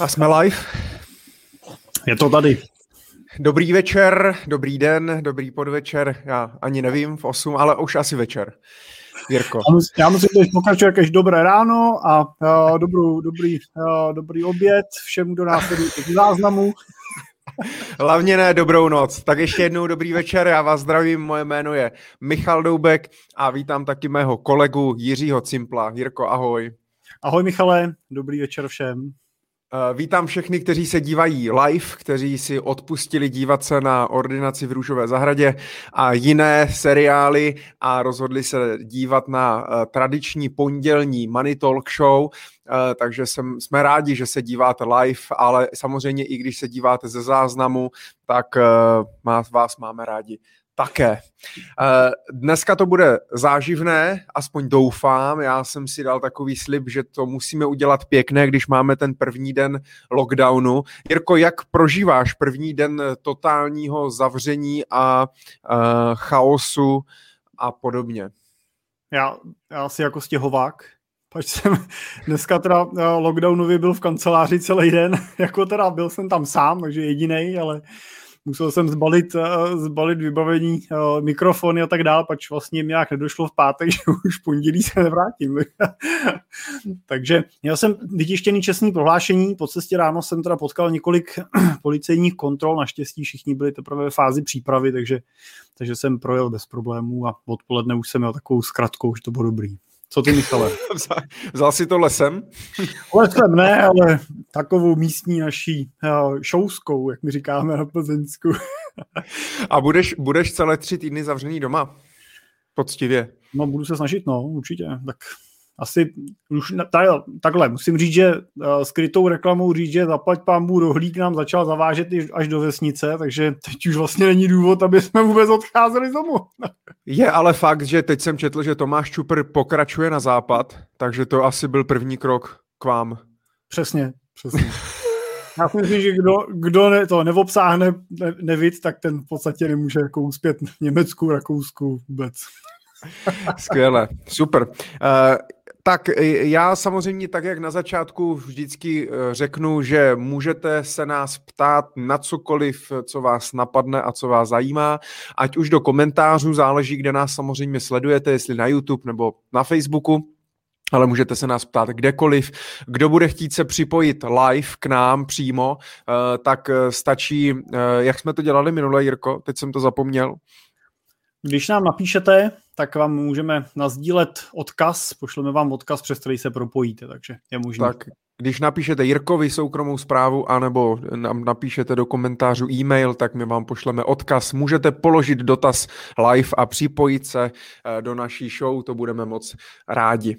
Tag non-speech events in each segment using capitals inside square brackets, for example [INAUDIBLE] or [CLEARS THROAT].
A jsme live. Je to tady. Dobrý večer, dobrý den, dobrý podvečer, já ani nevím v 8, ale už asi večer. Jirko. Já musím teď pokračovat jakéž dobré ráno a uh, dobrou, dobrý, uh, dobrý oběd všem, kdo nás sleduje v záznamu. Hlavně ne dobrou noc. Tak ještě jednou dobrý večer, já vás zdravím, moje jméno je Michal Doubek a vítám taky mého kolegu Jiřího Cimpla. Jirko, ahoj. Ahoj Michale, dobrý večer všem. Eh, vítám všechny, kteří se dívají live, kteří si odpustili dívat se na ordinaci v Růžové zahradě a jiné seriály a rozhodli se dívat na uh, tradiční pondělní Money Talk Show, uh, takže jsem, jsme rádi, že se díváte live, ale samozřejmě i když se díváte ze záznamu, tak vás máme rádi také. Eh, dneska to bude záživné, aspoň doufám. Já jsem si dal takový slib, že to musíme udělat pěkné, když máme ten první den lockdownu. Jirko, jak prožíváš první den totálního zavření a uh, chaosu a podobně? Já, já asi jako stěhovák, pač jsem [LAUGHS] dneska teda uh, lockdownově byl v kanceláři celý den, [LAUGHS] jako teda byl jsem tam sám, takže jediný, ale musel jsem zbalit, uh, zbalit vybavení, uh, mikrofony a tak dále, pač vlastně mi nějak nedošlo v pátek, [LAUGHS] že už v pondělí se nevrátím. [LAUGHS] Takže měl jsem vytištěný čestný prohlášení, po cestě ráno jsem teda potkal několik [CLEARS THROAT] policejních kontrol, naštěstí všichni byli teprve ve fázi přípravy, takže, takže jsem projel bez problémů a odpoledne už jsem měl takovou zkratkou, že to bylo dobrý. Co ty, Michale? [LAUGHS] Vzal si to lesem? [LAUGHS] lesem ne, ale takovou místní naší uh, šouskou, jak my říkáme na Plzeňsku. [LAUGHS] A budeš, budeš celé tři týdny zavřený doma? Poctivě. No, budu se snažit, no, určitě. Tak asi už tady, takhle, musím říct, že uh, skrytou reklamou říct, že zaplať pámbu rohlík nám začal zavážet až do vesnice, takže teď už vlastně není důvod, aby jsme vůbec odcházeli z domu. Je ale fakt, že teď jsem četl, že Tomáš Čupr pokračuje na západ, takže to asi byl první krok k vám. Přesně, přesně. Já si myslím, že kdo, kdo ne, to neobsáhne ne, nevid, tak ten v podstatě nemůže jako uspět v Německu, Rakousku vůbec. Skvěle, super. Uh, tak já samozřejmě tak, jak na začátku vždycky eh, řeknu, že můžete se nás ptát na cokoliv, co vás napadne a co vás zajímá, ať už do komentářů, záleží, kde nás samozřejmě sledujete, jestli na YouTube nebo na Facebooku, ale můžete se nás ptát kdekoliv. Kdo bude chtít se připojit live k nám přímo, tak stačí, jak jsme to dělali minule, Jirko, teď jsem to zapomněl. Když nám napíšete, tak vám můžeme nazdílet odkaz, pošleme vám odkaz, přes který se propojíte, takže je možné. Tak když napíšete Jirkovi soukromou zprávu anebo nám napíšete do komentářů e-mail, tak my vám pošleme odkaz. Můžete položit dotaz live a připojit se eh, do naší show, to budeme moc rádi.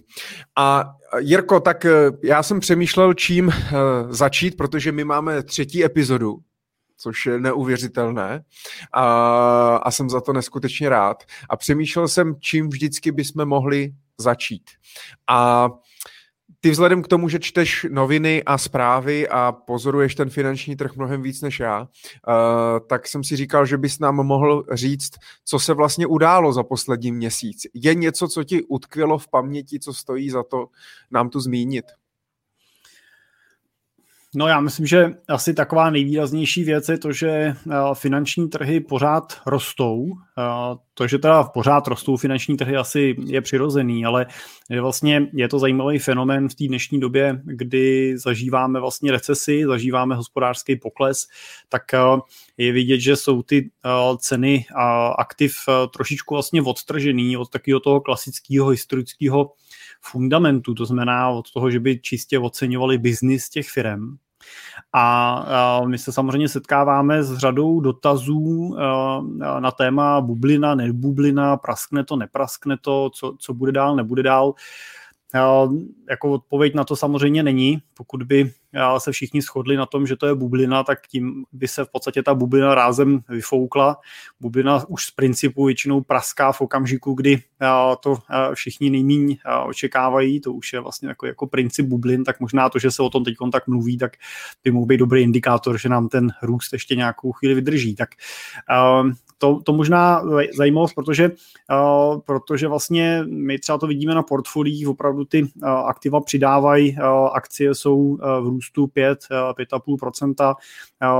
A Jirko, tak eh, já jsem přemýšlel, čím eh, začít, protože my máme třetí epizodu což je neuvěřitelné a, a jsem za to neskutečně rád. A přemýšlel jsem, čím vždycky bychom mohli začít. A ty vzhledem k tomu, že čteš noviny a zprávy a pozoruješ ten finanční trh mnohem víc než já, uh, tak jsem si říkal, že bys nám mohl říct, co se vlastně událo za poslední měsíc. Je něco, co ti utkvělo v paměti, co stojí za to nám tu zmínit? No já myslím, že asi taková nejvýraznější věc je to, že eh, finanční trhy pořád rostou. Eh, to, že teda pořád rostou finanční trhy, asi je přirozený, ale vlastně je to zajímavý fenomén v té dnešní době, kdy zažíváme vlastně recesi, zažíváme hospodářský pokles, tak eh, je vidět, že jsou ty ceny aktiv trošičku vlastně odtržený od takového toho klasického historického fundamentu, to znamená od toho, že by čistě oceňovali biznis těch firm. A my se samozřejmě setkáváme s řadou dotazů na téma bublina, nebublina, praskne to, nepraskne to, co, co bude dál, nebude dál. Jako odpověď na to samozřejmě není. Pokud by se všichni shodli na tom, že to je bublina, tak tím by se v podstatě ta bublina rázem vyfoukla. Bublina už z principu většinou praská v okamžiku, kdy to všichni nejmíň očekávají, to už je vlastně jako, jako princip bublin, tak možná to, že se o tom teď tak mluví, tak by mohl být dobrý indikátor, že nám ten růst ještě nějakou chvíli vydrží. Tak to, to možná zajímavost, protože, uh, protože vlastně my třeba to vidíme na portfoliích, opravdu ty uh, aktiva přidávají, uh, akcie jsou v růstu 5, uh, 5,5%,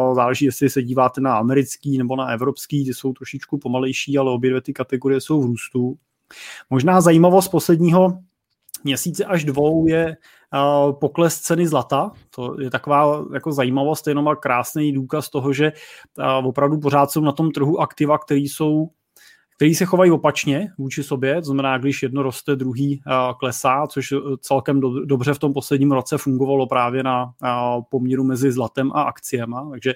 uh, záleží, jestli se díváte na americký nebo na evropský, ty jsou trošičku pomalejší, ale obě dvě ty kategorie jsou v růstu. Možná zajímavost posledního měsíce až dvou je pokles ceny zlata. To je taková jako zajímavost, jenom a krásný důkaz toho, že opravdu pořád jsou na tom trhu aktiva, které jsou který se chovají opačně vůči sobě, to znamená, když jedno roste, druhý klesá, což e, celkem do, dobře v tom posledním roce fungovalo právě na poměru mezi zlatem a akciema, takže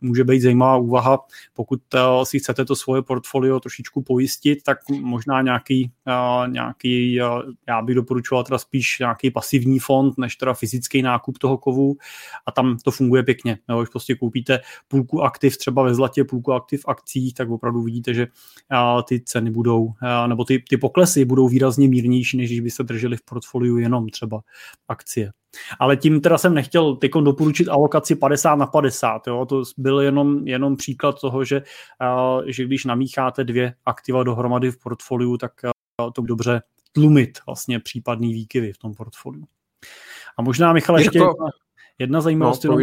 může být zajímavá úvaha, pokud si chcete to svoje portfolio trošičku pojistit, tak možná nějaký, nějaký já bych doporučoval teda spíš nějaký pasivní fond, než teda fyzický nákup toho kovu a tam to funguje pěkně. Jo, když prostě koupíte půlku aktiv třeba ve zlatě, půlku aktiv v akcích, tak opravdu vidíte, že ty ceny budou, nebo ty, ty poklesy budou výrazně mírnější, než když byste drželi v portfoliu jenom třeba akcie. Ale tím teda jsem nechtěl teď doporučit alokaci 50 na 50. Jo? To byl jenom, jenom příklad toho, že, že když namícháte dvě aktiva dohromady v portfoliu, tak to dobře tlumit vlastně případný výkyvy v tom portfoliu. A možná, Michal, ještě... Jedna zajímavost, no,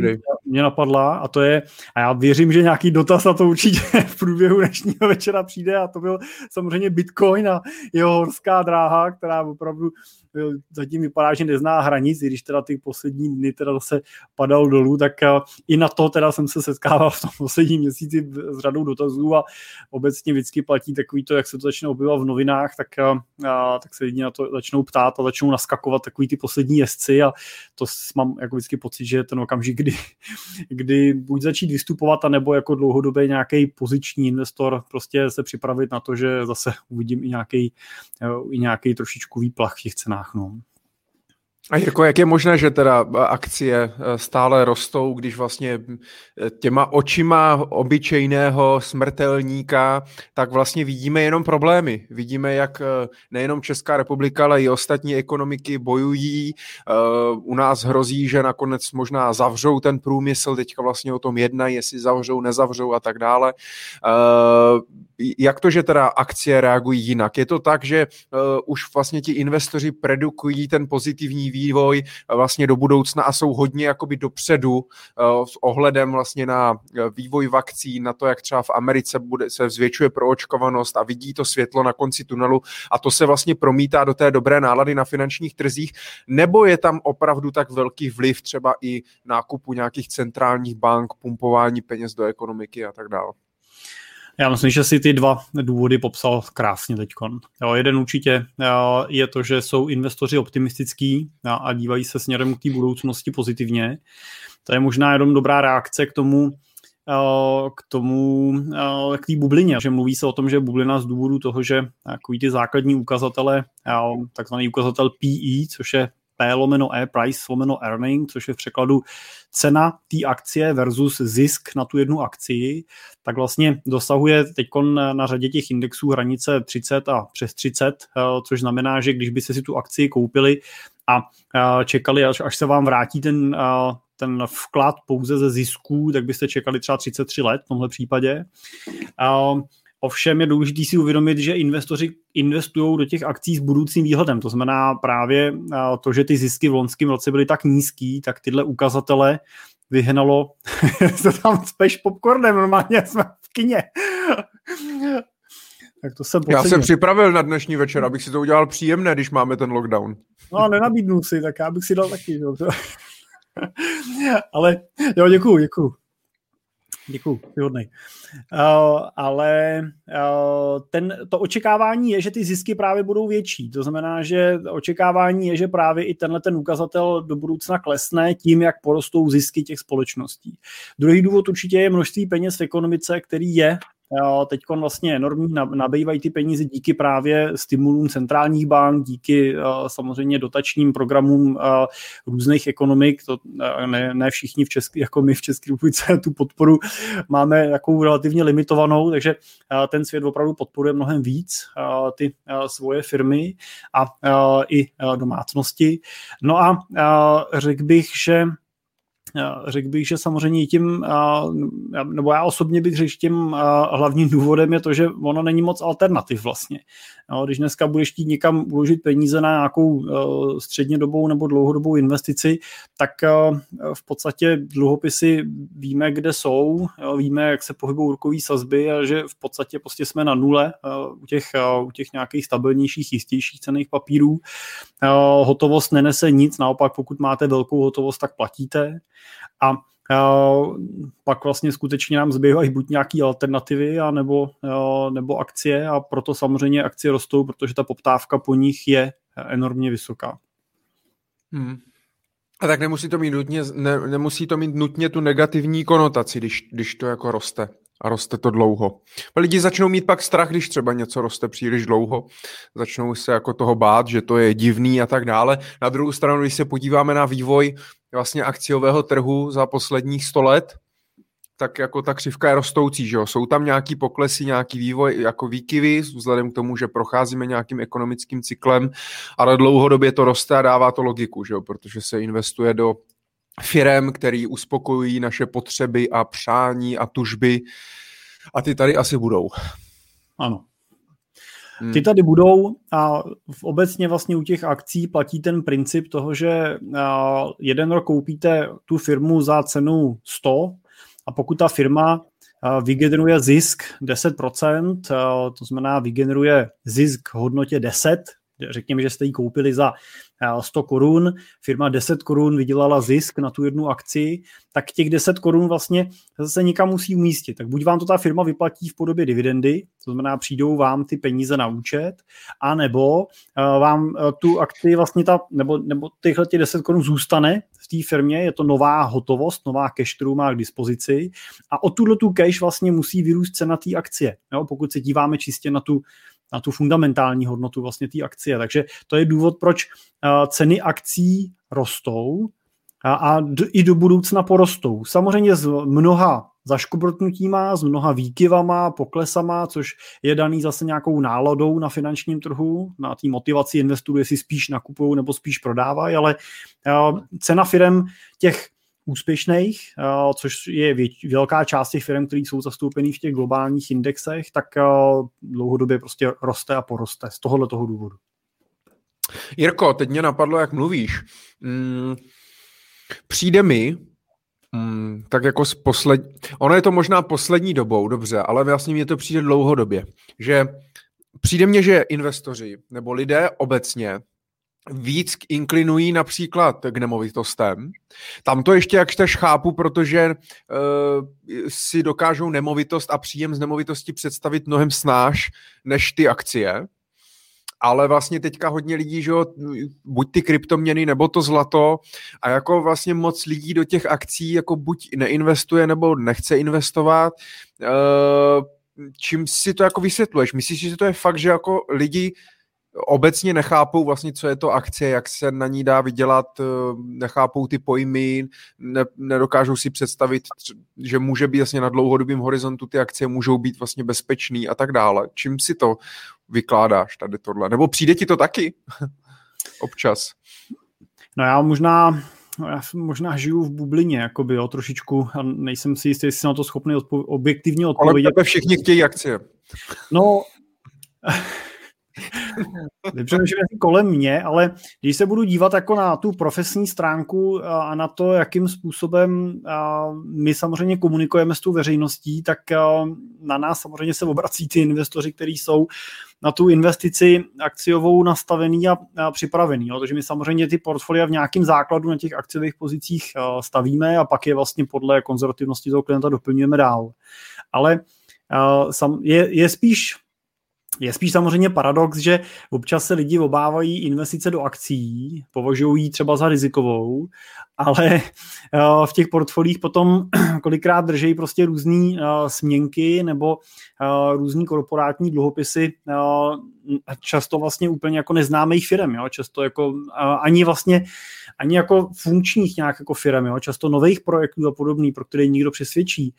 mě napadla, a to je, a já věřím, že nějaký dotaz na to určitě [LAUGHS] v průběhu dnešního večera přijde, a to byl samozřejmě Bitcoin a jeho horská dráha, která opravdu zatím vypadá, že nezná hranic, i když teda ty poslední dny teda zase padal dolů, tak eh, i na to teda jsem se setkával v tom posledním měsíci s řadou dotazů a obecně vždycky platí takový to, jak se to začne objevovat v novinách, tak, a, eh, tak se lidi na to začnou ptát a začnou naskakovat takový ty poslední jezdci a to mám jako vždycky pocit, že ten okamžik, kdy, kdy buď začít vystupovat, anebo jako dlouhodobě nějaký poziční investor prostě se připravit na to, že zase uvidím i nějaký, eh, i nějaký trošičku výplach v těch cenách cenách. No. A Jirko, jak je možné, že teda akcie eh, stále rostou, když vlastně eh, těma očima obyčejného smrtelníka, tak vlastně vidíme jenom problémy. Vidíme, jak nejenom Česká republika, ale i ostatní ekonomiky bojují. U nás hrozí, že nakonec možná zavřou ten průmysl, teďka vlastně o tom jednají, jestli zavřou, nezavřou a tak dále. Jak to, že teda akcie reagují jinak? Je to tak, že už vlastně ti investoři produkují ten pozitivní vývoj vlastně do budoucna a jsou hodně jakoby dopředu eh, s ohledem vlastně na eh, vývoj vakcín, na to, jak třeba v Americe bude, se zvětšuje proočkovanost a vidí to světlo na konci tunelu a to se vlastně promítá do té dobré nálady na finančních trzích, nebo je tam opravdu tak velký vliv třeba i nákupu nějakých centrálních bank, pumpování peněz do ekonomiky a tak dále? Já myslím, že si ty dva důvody popsal krásně teď. Jeden určitě je to, že jsou investoři optimistický a dívají se směrem k té budoucnosti pozitivně. To je možná jenom dobrá reakce k tomu, k tomu, k té bublině, že mluví se o tom, že bublina z důvodu toho, že takový ty základní ukazatele, takzvaný ukazatel PE, což je P lomeno E, price lomeno earning, což je v překladu cena té akcie versus zisk na tu jednu akci, tak vlastně dosahuje teď na řadě těch indexů hranice 30 a přes 30, eh, což znamená, že když byste si tu akci koupili a eh, čekali, až, až se vám vrátí ten, eh, ten vklad pouze ze zisků, tak byste čekali třeba 33 let v tomhle případě. Ovšem je důležité si uvědomit, že investoři investují do těch akcí s budoucím výhledem. To znamená právě to, že ty zisky v loňském roce byly tak nízký, tak tyhle ukazatele vyhnalo, [LAUGHS] se tam speš popcornem, normálně jsme v kině. tak to jsem Já jsem připravil na dnešní večer, abych si to udělal příjemné, když máme ten lockdown. No a nenabídnu si, tak já bych si dal taky. [LAUGHS] Ale jo, děkuju, děkuju. Děkuji, výhodný. Uh, ale uh, ten, to očekávání je, že ty zisky právě budou větší. To znamená, že očekávání je, že právě i tenhle ten ukazatel do budoucna klesne tím, jak porostou zisky těch společností. Druhý důvod určitě je množství peněz v ekonomice, který je teď vlastně enormní, nabývají ty peníze díky právě stimulům centrálních bank, díky samozřejmě dotačním programům různých ekonomik, to ne, ne všichni v České, jako my v České republice [LAUGHS] tu podporu máme takovou relativně limitovanou, takže ten svět opravdu podporuje mnohem víc ty svoje firmy a i domácnosti. No a řekl bych, že řekl bych, že samozřejmě tím, nebo já osobně bych řekl, tím hlavním důvodem je to, že ono není moc alternativ vlastně. Když dneska budeš chtít někam uložit peníze na nějakou střednědobou nebo dlouhodobou investici, tak v podstatě dluhopisy víme, kde jsou, víme, jak se pohybují rukové sazby a že v podstatě prostě jsme na nule u těch, u těch nějakých stabilnějších, jistějších cených papírů. Hotovost nenese nic, naopak pokud máte velkou hotovost, tak platíte. A pak vlastně skutečně nám zbývají buď nějaké alternativy, a nebo, nebo akcie a proto samozřejmě akcie rostou, protože ta poptávka po nich je enormně vysoká. Hmm. A tak nemusí to mít nutně, ne, nemusí to mít nutně tu negativní konotaci, když, když to jako roste a roste to dlouho. Lidi začnou mít pak strach, když třeba něco roste příliš dlouho. Začnou se jako toho bát, že to je divný a tak dále. Na druhou stranu, když se podíváme na vývoj vlastně akciového trhu za posledních 100 let, tak jako ta křivka je rostoucí, že jo? Jsou tam nějaký poklesy, nějaký vývoj, jako výkyvy, vzhledem k tomu, že procházíme nějakým ekonomickým cyklem, ale dlouhodobě to roste a dává to logiku, že jo? Protože se investuje do firem, který uspokojují naše potřeby a přání a tužby a ty tady asi budou. Ano. Hmm. Ty tady budou a v obecně vlastně u těch akcí platí ten princip toho, že jeden rok koupíte tu firmu za cenu 100 a pokud ta firma vygeneruje zisk 10%, to znamená vygeneruje zisk v hodnotě 10, řekněme, že jste ji koupili za 100 korun, firma 10 korun vydělala zisk na tu jednu akci, tak těch 10 korun vlastně zase někam musí umístit. Tak buď vám to ta firma vyplatí v podobě dividendy, to znamená přijdou vám ty peníze na účet, anebo eh, vám eh, tu akci vlastně ta, nebo, nebo těchhle těch 10 korun zůstane v té firmě, je to nová hotovost, nová cash, kterou má k dispozici a o tuhle tu cash vlastně musí vyrůst cena té akcie. Jo? Pokud se díváme čistě na tu na tu fundamentální hodnotu vlastně té akcie. Takže to je důvod, proč uh, ceny akcí rostou a, a i do budoucna porostou. Samozřejmě z mnoha zaškobrtnutíma, s mnoha výkyvama, poklesama, což je daný zase nějakou náladou na finančním trhu, na té motivaci investorů, jestli spíš nakupují nebo spíš prodávají, ale uh, cena firm těch úspěšných, eh, což je velká část těch firm, které jsou zastoupený v těch globálních indexech, tak eh, dlouhodobě prostě roste a poroste z tohohle toho důvodu. Jirko, teď mě napadlo, jak mluvíš. Hmm, přijde mi, Hmm, tak jako z posled... Ono je to možná poslední dobou, dobře, ale vlastně mě to přijde dlouhodobě, že přijde mně, že investoři nebo lidé obecně víc inklinují například k nemovitostem. Tam to ještě jakž chápu, protože uh, si dokážou nemovitost a příjem z nemovitosti představit mnohem snáš než ty akcie. Ale vlastně teďka hodně lidí, že jo, buď ty kryptoměny nebo to zlato a jako vlastně moc lidí do těch akcí jako buď neinvestuje nebo nechce investovat. Uh, čím si to jako vysvětluješ? Myslíš, že to je fakt, že jako lidi obecně nechápou vlastně, co je to akcie, jak se na ní dá vydělat, eh, nechápou ty pojmy, ne, nedokážou si představit, že může být vlastně na dlouhodobém horizontu ty akcie můžou být vlastně bezpečný a tak dále. Čím si to vykládáš tady tohle? Nebo přijde ti to taky [LAUGHS] občas? No já možná já možná žiju v bublině, jakoby, jo, trošičku, a nejsem si jistý, jestli jsem na to schopný odpo- objektivně odpovědět. Ale všichni chtějí akcie. No, [LAUGHS] [LAUGHS] Nepřemýšlím kolem mě, ale když se budu dívat jako na tu profesní stránku a na to, jakým způsobem my samozřejmě komunikujeme s tou veřejností, tak na nás samozřejmě se obrací ty investoři, kteří jsou na tu investici akciovou nastavený a, a připravený. Jo. Takže my samozřejmě ty portfolia v nějakém základu na těch akciových pozicích stavíme a pak je vlastně podle konzervativnosti toho klienta doplňujeme dál. Ale je, je spíš je spíš samozřejmě paradox, že občas se lidi obávají investice do akcí, považují ji třeba za rizikovou, ale eh, v těch portfolích potom [CLEARS THROAT] kolikrát drží prostě různé eh, směnky nebo eh, různý korporátní dluhopisy často vlastně úplně jako neznámých firm, jo? často jako ani vlastně ani jako funkčních nějak jako firm, jo? často nových projektů a podobný, pro které nikdo přesvědčí.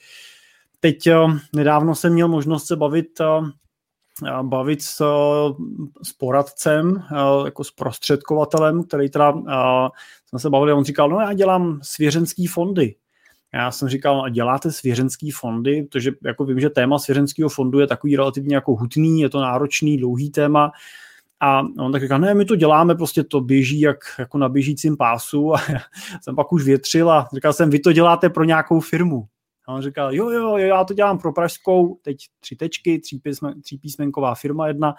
Teď nedávno jsem měl možnost se bavit bavit s, s poradcem, jako s prostředkovatelem, který teda, jsme se bavili, on říkal, no já dělám svěřenský fondy. Já jsem říkal, a děláte svěřenský fondy, protože jako vím, že téma svěřenského fondu je takový relativně jako hutný, je to náročný, dlouhý téma, a on tak říká, ne, my to děláme, prostě to běží jak, jako na běžícím pásu [LAUGHS] a jsem pak už větřil a říkal jsem, vy to děláte pro nějakou firmu. A on říkal, jo, jo, jo, já to dělám pro pražskou, teď tři tečky, tří, písmen, tří písmenková firma jedna,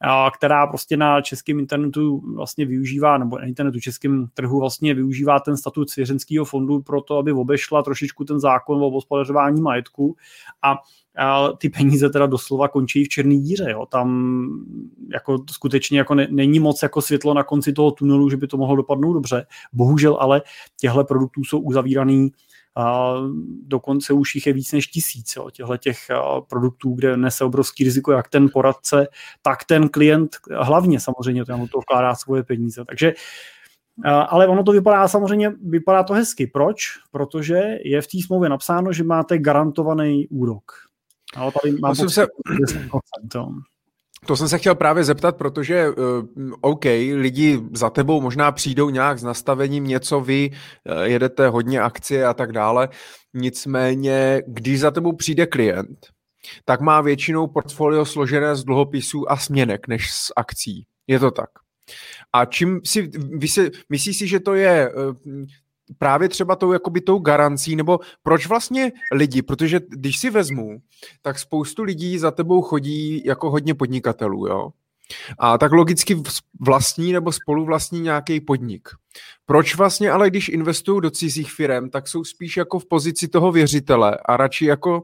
a, která prostě na českém internetu vlastně využívá, nebo na internetu českém trhu vlastně využívá ten statut svěřenského fondu pro to, aby obešla trošičku ten zákon o hospodařování majetku a a ty peníze teda doslova končí v černý díře. Jo. Tam jako skutečně jako ne, není moc jako světlo na konci toho tunelu, že by to mohlo dopadnout dobře. Bohužel ale těhle produktů jsou uzavíraný a dokonce už jich je víc než tisíc jo, těchto těch produktů, kde nese obrovský riziko jak ten poradce, tak ten klient hlavně samozřejmě tam to vkládá svoje peníze. Takže ale ono to vypadá samozřejmě, vypadá to hezky. Proč? Protože je v té smlouvě napsáno, že máte garantovaný úrok. Ale tady mám to, se... To jsem se chtěl právě zeptat, protože uh, OK, lidi za tebou možná přijdou nějak s nastavením něco, vy uh, jedete hodně akcie a tak dále, nicméně, když za tebou přijde klient, tak má většinou portfolio složené z dluhopisů a směnek než z akcí. Je to tak? A čím si, vy si, myslíš si, že to je uh, právě třeba tou, jakoby tou garancí, nebo proč vlastně lidi, protože když si vezmu, tak spoustu lidí za tebou chodí jako hodně podnikatelů, jo? A tak logicky vlastní nebo spoluvlastní nějaký podnik. Proč vlastně ale, když investují do cizích firm, tak jsou spíš jako v pozici toho věřitele a radši jako,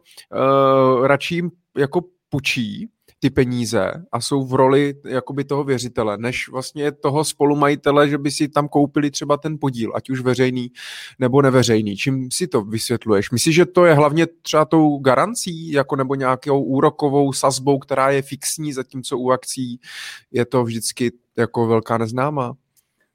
uh, radši jim jako pučí, ty peníze a jsou v roli jakoby toho věřitele, než vlastně toho spolumajitele, že by si tam koupili třeba ten podíl, ať už veřejný nebo neveřejný. Čím si to vysvětluješ? Myslíš, že to je hlavně třeba tou garancí, jako nebo nějakou úrokovou sazbou, která je fixní, zatímco u akcí je to vždycky jako velká neznámá?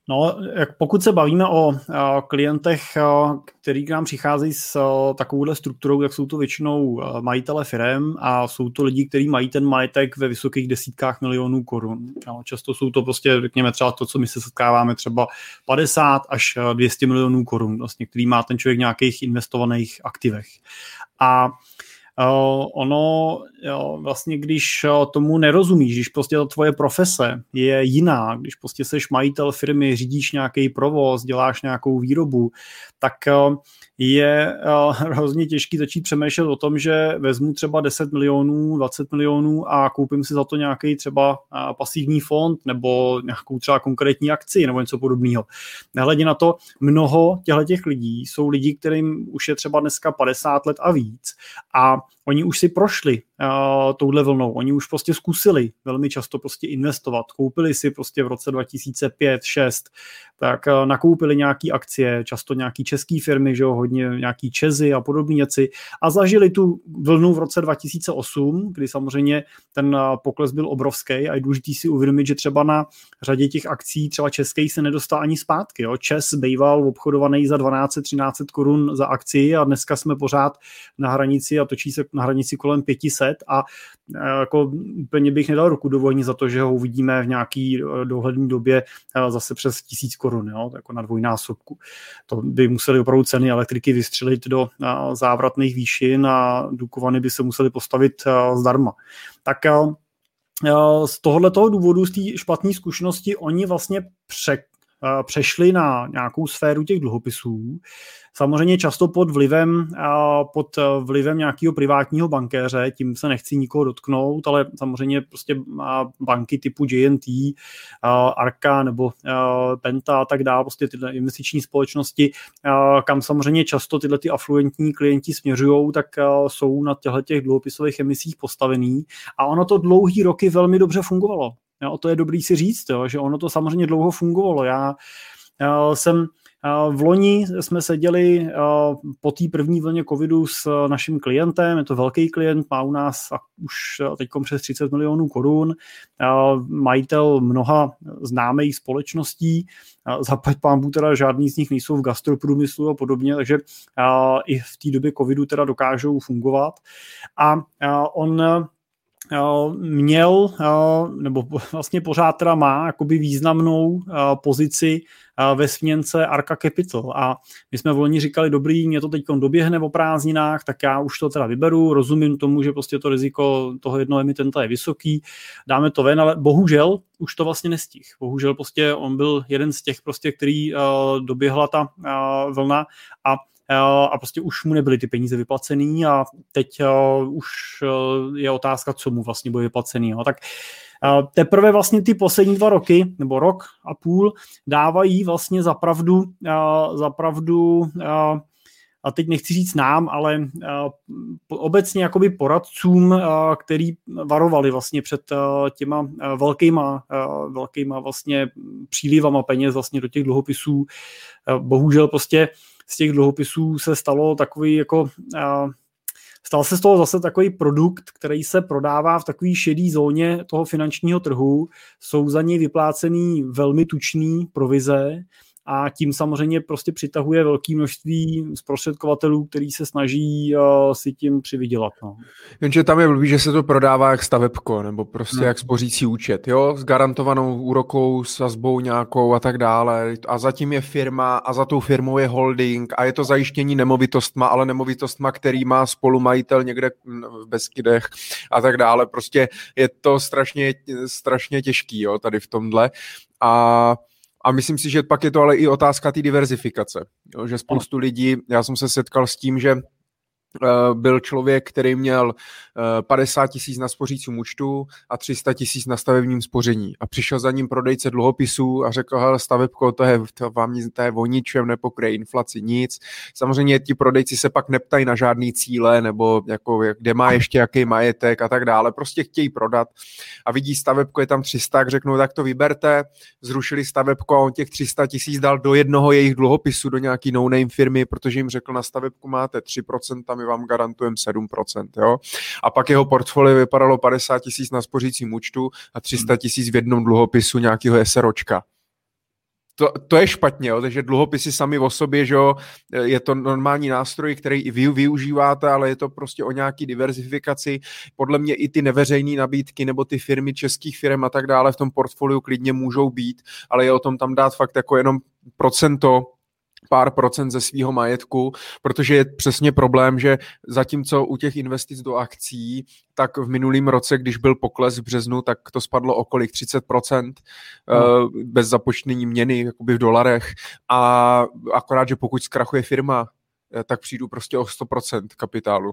No, jak pokud se bavíme o, o klientech, o, který k nám přicházejí s o, takovouhle strukturou, tak jsou to většinou majitele firm a jsou to lidi, kteří mají ten majetek ve vysokých desítkách milionů korun. Často jsou to prostě, řekněme, třeba to, co my se setkáváme, třeba 50 až 200 milionů korun, vlastně, který má ten člověk v nějakých investovaných aktivech. A Uh, ono jo, vlastně, když uh, tomu nerozumíš, když prostě ta tvoje profese je jiná, když prostě seš majitel firmy, řídíš nějaký provoz, děláš nějakou výrobu, tak uh, je [LAUGHS] hrozně těžký začít přemýšlet o tom, že vezmu třeba 10 milionů, 20 milionů a koupím si za to nějaký třeba pasivní fond nebo nějakou třeba konkrétní akci nebo něco podobného. Nehledě na to, mnoho těchto lidí jsou lidi, kterým už je třeba dneska 50 let a víc a oni už si prošli uh, touhle vlnou, oni už prostě zkusili velmi často prostě investovat, koupili si prostě v roce 2005, 6 tak nakoupili nějaký akcie, často nějaký český firmy, že jo, hodně nějaký Čezy a podobné věci a zažili tu vlnu v roce 2008, kdy samozřejmě ten pokles byl obrovský a je důležité si uvědomit, že třeba na řadě těch akcí, třeba českých se nedostal ani zpátky. Jo. Čes býval obchodovaný za 12-13 korun za akci a dneska jsme pořád na hranici a točí se na hranici kolem 500 a e, jako úplně bych nedal ruku do za to, že ho uvidíme v nějaký e, dohledné době e, zase přes tisíc korun, jo, jako na dvojnásobku. To by museli opravdu ceny elektriky vystřelit do závratných výšin a Dukovany by se museli postavit zdarma. Tak z tohoto důvodu, z té špatné zkušenosti, oni vlastně pře, přešli na nějakou sféru těch dluhopisů, Samozřejmě často pod vlivem, pod vlivem nějakého privátního bankéře, tím se nechci nikoho dotknout, ale samozřejmě prostě banky typu JNT, Arka nebo Penta a tak dále, prostě tyhle investiční společnosti, kam samozřejmě často tyhle ty afluentní klienti směřují, tak jsou na těchto těch dluhopisových emisích postavený a ono to dlouhý roky velmi dobře fungovalo. Jo, to je dobrý si říct, jo, že ono to samozřejmě dlouho fungovalo. Já, já jsem v loni jsme seděli po té první vlně covidu s naším klientem, je to velký klient, má u nás už teď přes 30 milionů korun, majitel mnoha známých společností, zapať pámbu teda žádný z nich nejsou v gastroprůmyslu a podobně, takže i v té době covidu teda dokážou fungovat. A on měl, nebo vlastně pořád teda má jakoby významnou pozici ve směnce Arca Capital. A my jsme volně říkali, dobrý, mě to teď doběhne o prázdninách, tak já už to teda vyberu, rozumím tomu, že prostě to riziko toho jednoho emitenta je vysoký, dáme to ven, ale bohužel už to vlastně nestih. Bohužel prostě on byl jeden z těch prostě, který doběhla ta vlna. A a prostě už mu nebyly ty peníze vyplacený a teď už je otázka, co mu vlastně bude vyplacený. Tak teprve vlastně ty poslední dva roky, nebo rok a půl, dávají vlastně zapravdu, zapravdu a teď nechci říct nám, ale obecně jakoby poradcům, který varovali vlastně před těma velkýma, velkýma vlastně přílivama peněz vlastně do těch dluhopisů. Bohužel prostě z těch dluhopisů se stalo takový jako Stal se z toho zase takový produkt, který se prodává v takové šedé zóně toho finančního trhu. Jsou za něj vyplácený velmi tučný provize a tím samozřejmě prostě přitahuje velké množství zprostředkovatelů, který se snaží uh, si tím přivydělat. No. Jenže tam je blbý, že se to prodává jak stavebko, nebo prostě no. jak spořící účet, jo, s garantovanou úrokou, sazbou nějakou a tak dále. A zatím je firma a za tou firmou je holding a je to zajištění nemovitostma, ale nemovitostma, který má spolumajitel někde v Beskydech a tak dále. Prostě je to strašně, strašně těžký, jo, tady v tomhle. A a myslím si, že pak je to ale i otázka té diverzifikace. Že spoustu lidí, já jsem se setkal s tím, že byl člověk, který měl 50 eh, tisíc na spořícím účtu a 300 tisíc na stavebním spoření. A přišel za ním prodejce dluhopisů a řekl, hele, stavebko, to je, to vám to je o ničem, nepokryje inflaci, nic. Samozřejmě ti prodejci se pak neptají na žádný cíle, nebo jako, kde má ještě jaký majetek a tak dále. Prostě chtějí prodat a vidí stavebko, je tam 300, tak řeknou, tak to vyberte. Zrušili stavebko a on těch 300 tisíc dal do jednoho jejich dluhopisu, do nějaký no-name firmy, protože jim řekl, na stavebku máte 3%, my vám garantujeme 7%. Jo? A pak jeho portfolio vypadalo 50 tisíc na spořícím účtu a 300 tisíc v jednom dluhopisu nějakého SROčka to, to je špatně, jo? takže dluhopisy sami o sobě, že jo? je to normální nástroj, který i vy využíváte, ale je to prostě o nějaký diverzifikaci. Podle mě i ty neveřejné nabídky nebo ty firmy českých firm a tak dále v tom portfoliu klidně můžou být, ale je o tom tam dát fakt jako jenom procento pár procent ze svého majetku, protože je přesně problém, že zatímco u těch investic do akcí, tak v minulém roce, když byl pokles v březnu, tak to spadlo o kolik? 30% hmm. bez započtení měny jakoby v dolarech a akorát, že pokud zkrachuje firma, eh, tak přijdu prostě o 100% kapitálu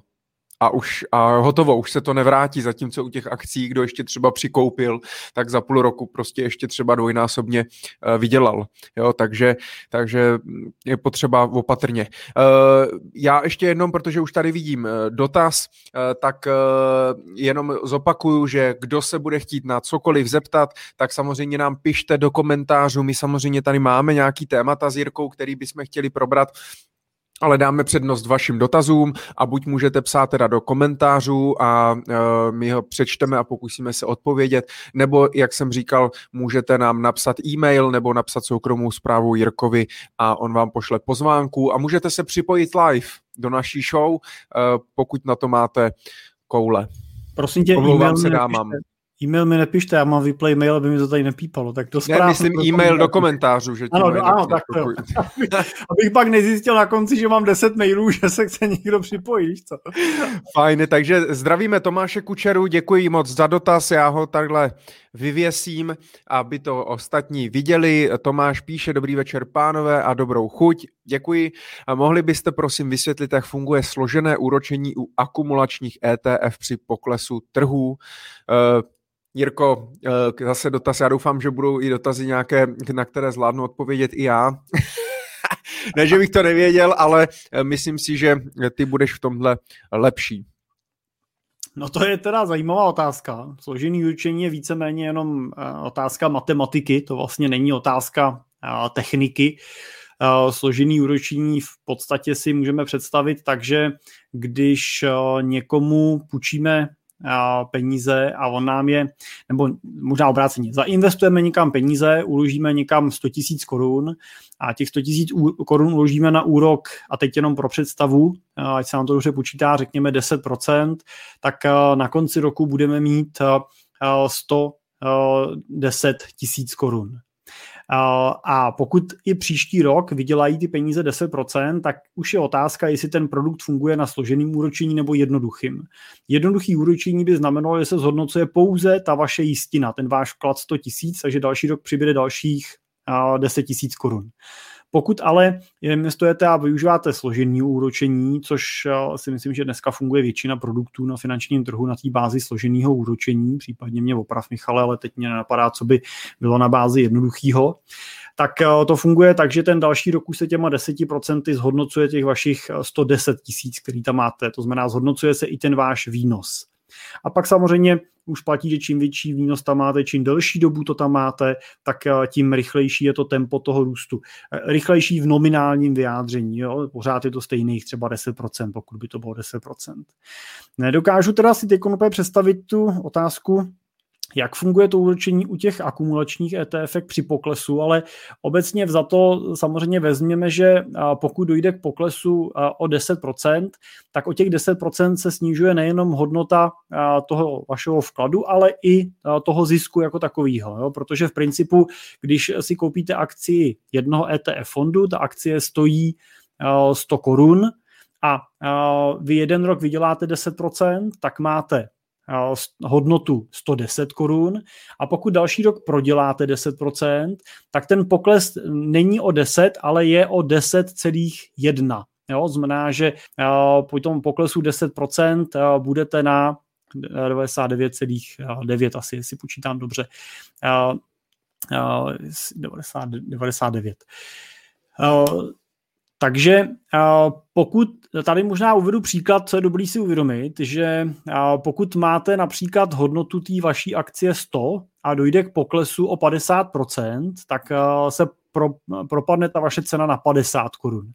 a už a hotovo, už se to nevrátí, zatímco u těch akcí, kdo ještě třeba přikoupil, tak za půl roku prostě ještě třeba dvojnásobně uh, vydělal. Jo, takže, takže je potřeba opatrně. Uh, já ještě jednou, protože už tady vidím uh, dotaz, tak jenom zopakuju, že kdo se bude chtít na cokoliv zeptat, tak samozřejmě nám pište do komentářů. My samozřejmě tady máme nějaký témata s Jirkou, který bychom chtěli probrat ale dáme přednost vašim dotazům a buď můžete psát teda do komentářů a uh, my ho přečteme a pokusíme se odpovědět, nebo, jak jsem říkal, můžete nám napsat e-mail nebo napsat soukromou zprávu Jirkovi a on vám pošle pozvánku a můžete se připojit live do naší show, uh, pokud na to máte koule. Prosím tě, e-mail se dámám. E-mail mi nepište, já mám vyplay mail, aby mi to tady nepípalo. Tak to ne, myslím e-mail do komentářů. Že ano, do, ano, tak to. [LAUGHS] Abych pak nezjistil na konci, že mám 10 mailů, [LAUGHS] že se chce někdo připojit, co? Fajn, takže zdravíme Tomáše Kučeru, děkuji moc za dotaz, já ho takhle vyvěsím, aby to ostatní viděli. Tomáš píše, dobrý večer pánové a dobrou chuť. Děkuji. A mohli byste prosím vysvětlit, jak funguje složené úročení u akumulačních ETF při poklesu trhů? Uh, Jirko, eh, zase dotaz, já doufám, že budou i dotazy nějaké, na které zvládnu odpovědět i já. [LAUGHS] ne, že bych to nevěděl, ale eh, myslím si, že ty budeš v tomhle lepší. No to je teda zajímavá otázka. Složený určení je víceméně jenom eh, otázka matematiky, to vlastně není otázka techniky. Složený úročení v podstatě si můžeme představit tak, že když někomu půjčíme peníze a on nám je, nebo možná obráceně, zainvestujeme někam peníze, uložíme někam 100 tisíc korun a těch 100 tisíc korun uložíme na úrok, a teď jenom pro představu, ať se nám to dobře počítá, řekněme 10%, tak na konci roku budeme mít 110 tisíc korun. A pokud i příští rok vydělají ty peníze 10%, tak už je otázka, jestli ten produkt funguje na složeným úročení nebo jednoduchým. Jednoduchý úročení by znamenalo, že se zhodnocuje pouze ta vaše jistina, ten váš vklad 100 tisíc, takže další rok přibude dalších 10 tisíc korun. Pokud ale investujete a využíváte složení úročení, což eh, si myslím, že dneska funguje většina produktů na finančním trhu na té bázi složeného úročení, případně mě oprav Michale, ale teď mě nenapadá, co by bylo na bázi jednoduchého, tak eh, to funguje tak, že ten další rok už se těma 10% zhodnocuje těch vašich 110 eh, tisíc, který tam máte. To znamená, zhodnocuje se i ten váš výnos. A pak samozřejmě už platí, že čím větší výnos tam máte, čím delší dobu to tam máte, tak eh, tím rychlejší je to tempo toho růstu. Eh, rychlejší v nominálním vyjádření, jo? pořád je to stejných třeba 10%, pokud by to bylo 10%. Nedokážu teda si teď představit tu otázku, jak funguje to úročení u těch akumulačních ETF při poklesu, ale obecně za to samozřejmě vezměme, že pokud dojde k poklesu o 10%, tak o těch 10% se snižuje nejenom hodnota toho vašeho vkladu, ale i toho zisku jako takového, protože v principu, když si koupíte akci jednoho ETF fondu, ta akcie stojí 100 korun a vy jeden rok vyděláte 10%, tak máte hodnotu 110 korun a pokud další rok proděláte 10%, tak ten pokles není o 10, ale je o 10,1. Jo, znamená, že po tom poklesu 10% budete na 99,9 asi, jestli počítám dobře. 90, 99. Takže pokud, tady možná uvedu příklad, co je dobrý si uvědomit, že pokud máte například hodnotu té vaší akcie 100 a dojde k poklesu o 50%, tak se pro, propadne ta vaše cena na 50 korun.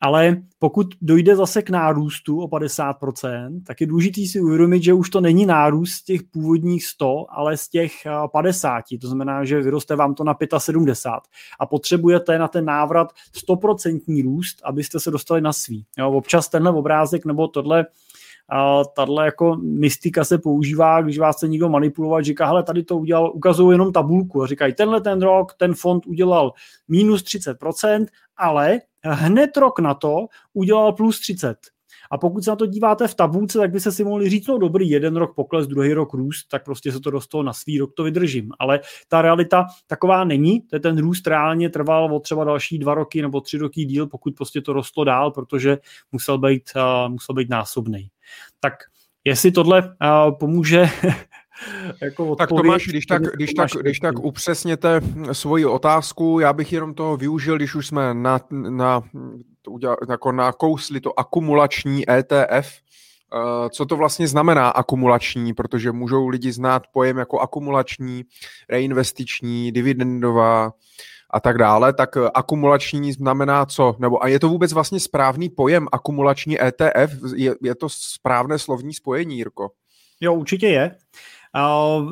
Ale pokud dojde zase k nárůstu o 50%, tak je důležité si uvědomit, že už to není nárůst z těch původních 100, ale z těch 50. To znamená, že vyroste vám to na 75. A potřebujete na ten návrat 100% růst, abyste se dostali na svý. Jo, občas tenhle obrázek nebo tohle a tahle jako mystika se používá, když vás chce někdo manipulovat, říká, hele, tady to udělal, ukazují jenom tabulku a říkají, tenhle ten rok ten fond udělal minus 30%, ale hned rok na to udělal plus 30. A pokud se na to díváte v tabulce, tak by se si mohli říct, no dobrý, jeden rok pokles, druhý rok růst, tak prostě se to dostalo na svý rok, to vydržím. Ale ta realita taková není, to je ten růst reálně trval o třeba další dva roky nebo tři roky díl, pokud prostě to rostlo dál, protože musel být, uh, musel být násobný. Tak jestli tohle uh, pomůže [LAUGHS] jako tak Tomáš, když tak, když, tak, když tak upřesněte svoji otázku, já bych jenom toho využil, když už jsme na, na, na, jako nakousli to akumulační ETF, Uh, co to vlastně znamená akumulační, protože můžou lidi znát pojem jako akumulační, reinvestiční, dividendová a tak dále, tak akumulační znamená co? Nebo a je to vůbec vlastně správný pojem akumulační ETF? Je, je to správné slovní spojení, Jirko? Jo, určitě je. Uh,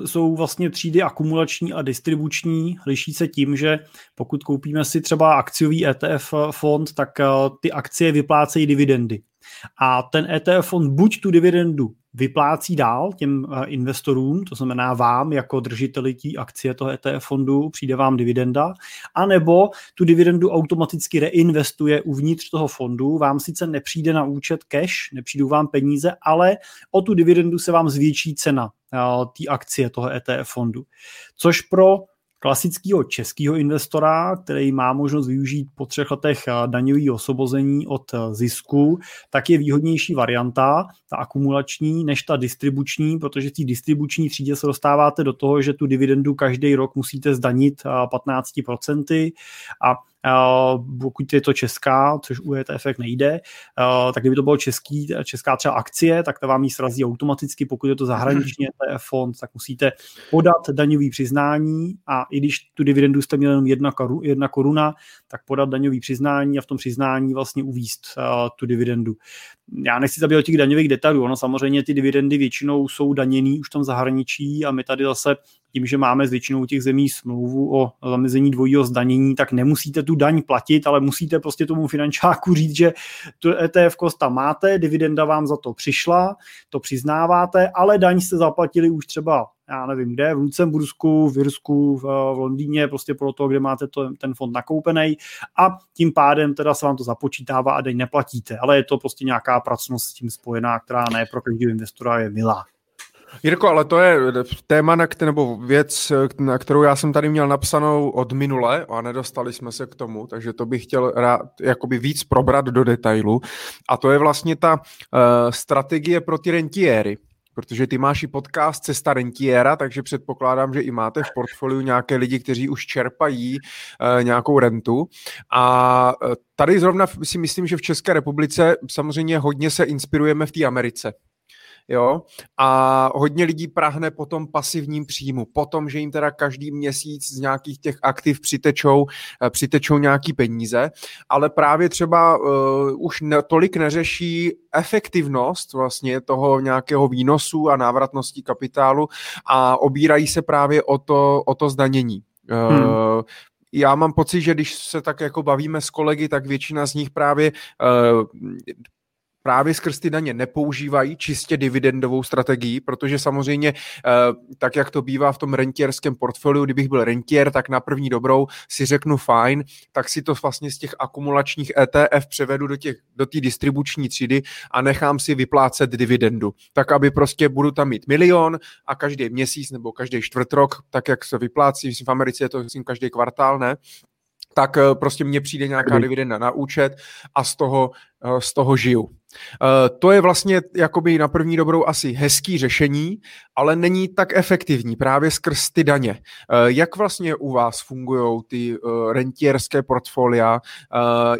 jsou vlastně třídy akumulační a distribuční. Liší se tím, že pokud koupíme si třeba akciový ETF fond, tak uh, ty akcie vyplácejí dividendy. A ten ETF fond buď tu dividendu vyplácí dál těm uh, investorům, to znamená vám jako držiteli tí akcie toho ETF fondu, přijde vám dividenda, anebo tu dividendu automaticky reinvestuje uvnitř toho fondu, vám sice nepřijde na účet cash, nepřijdou vám peníze, ale o tu dividendu se vám zvětší cena té akcie toho ETF fondu. Což pro klasického českého investora, který má možnost využít po třech letech daňový osvobození od zisku, tak je výhodnější varianta, ta akumulační, než ta distribuční, protože v té distribuční třídě se dostáváte do toho, že tu dividendu každý rok musíte zdanit 15% a pokud je to česká, což u ETF nejde, tak kdyby to bylo český, česká třeba akcie, tak to vám ji srazí automaticky, pokud je to zahraniční ETF fond, tak musíte podat daňový přiznání a i když tu dividendu jste měli jenom jedna, jedna koruna, tak podat daňový přiznání a v tom přiznání vlastně uvíst tu dividendu. Já nechci zabývat těch daňových detailů, ono samozřejmě ty dividendy většinou jsou daněný už v tom zahraničí a my tady zase tím, že máme s většinou těch zemí smlouvu o zamezení dvojího zdanění, tak nemusíte tu daň platit, ale musíte prostě tomu finančáku říct, že tu ETF tam máte, dividenda vám za to přišla, to přiznáváte, ale daň jste zaplatili už třeba já nevím kde, v Lucembursku, v Irsku, v, v Londýně, prostě pro to, kde máte to, ten fond nakoupený a tím pádem teda se vám to započítává a daň neplatíte, ale je to prostě nějaká pracnost s tím spojená, která ne pro každého investora je milá. Jirko, ale to je téma, na které, nebo věc, na kterou já jsem tady měl napsanou od minule a nedostali jsme se k tomu, takže to bych chtěl rád, jakoby víc probrat do detailu. A to je vlastně ta uh, strategie pro ty rentiéry protože ty máš i podcast Cesta rentiera, takže předpokládám, že i máte v portfoliu nějaké lidi, kteří už čerpají uh, nějakou rentu. A tady zrovna si myslím, že v České republice samozřejmě hodně se inspirujeme v té Americe jo, a hodně lidí prahne po tom pasivním příjmu, potom, že jim teda každý měsíc z nějakých těch aktiv přitečou, eh, přitečou nějaký peníze, ale právě třeba uh, už ne, tolik neřeší efektivnost vlastně toho nějakého výnosu a návratnosti kapitálu a obírají se právě o to, o to zdanění. Hmm. Uh, já mám pocit, že když se tak jako bavíme s kolegy, tak většina z nich právě uh, právě skrz ty daně nepoužívají čistě dividendovou strategii, protože samozřejmě, eh, tak jak to bývá v tom rentierském portfoliu, kdybych byl rentier, tak na první dobrou si řeknu fajn, tak si to vlastně z těch akumulačních ETF převedu do té do distribuční třídy a nechám si vyplácet dividendu. Tak, aby prostě budu tam mít milion a každý měsíc nebo každý čtvrt rok, tak jak se vyplácí, v Americe je to každý kvartál, ne? Tak eh, prostě mně přijde nějaká dividenda na účet a z toho, eh, z toho žiju. Eh, to je vlastně jakoby na první dobrou asi hezký řešení, ale není tak efektivní právě skrz ty daně. Jak vlastně u vás fungují ty rentierské portfolia?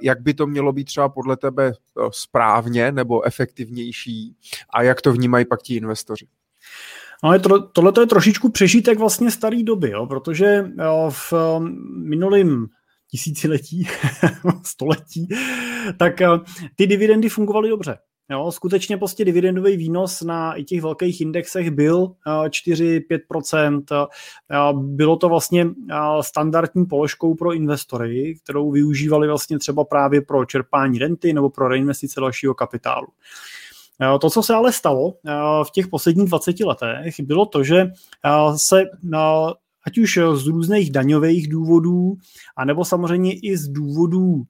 Jak by to mělo být třeba podle tebe správně nebo efektivnější? A jak to vnímají pak ti investoři? No, to, tohle je trošičku přežitek vlastně staré doby, jo, protože v minulém tisíciletí, [LAUGHS] století, tak eh, ty dividendy fungovaly dobře. Jo, skutečně prostě dividendový výnos na i těch velkých indexech byl 4-5%. Eh, eh, bylo to vlastně standardní položkou pro investory, kterou využívali vlastně třeba právě pro čerpání renty nebo pro reinvestice dalšího kapitálu. To, co se ale stalo v těch posledních 20 letech, bylo to, že se ať už z různých daňových důvodů, anebo samozřejmě i z důvodů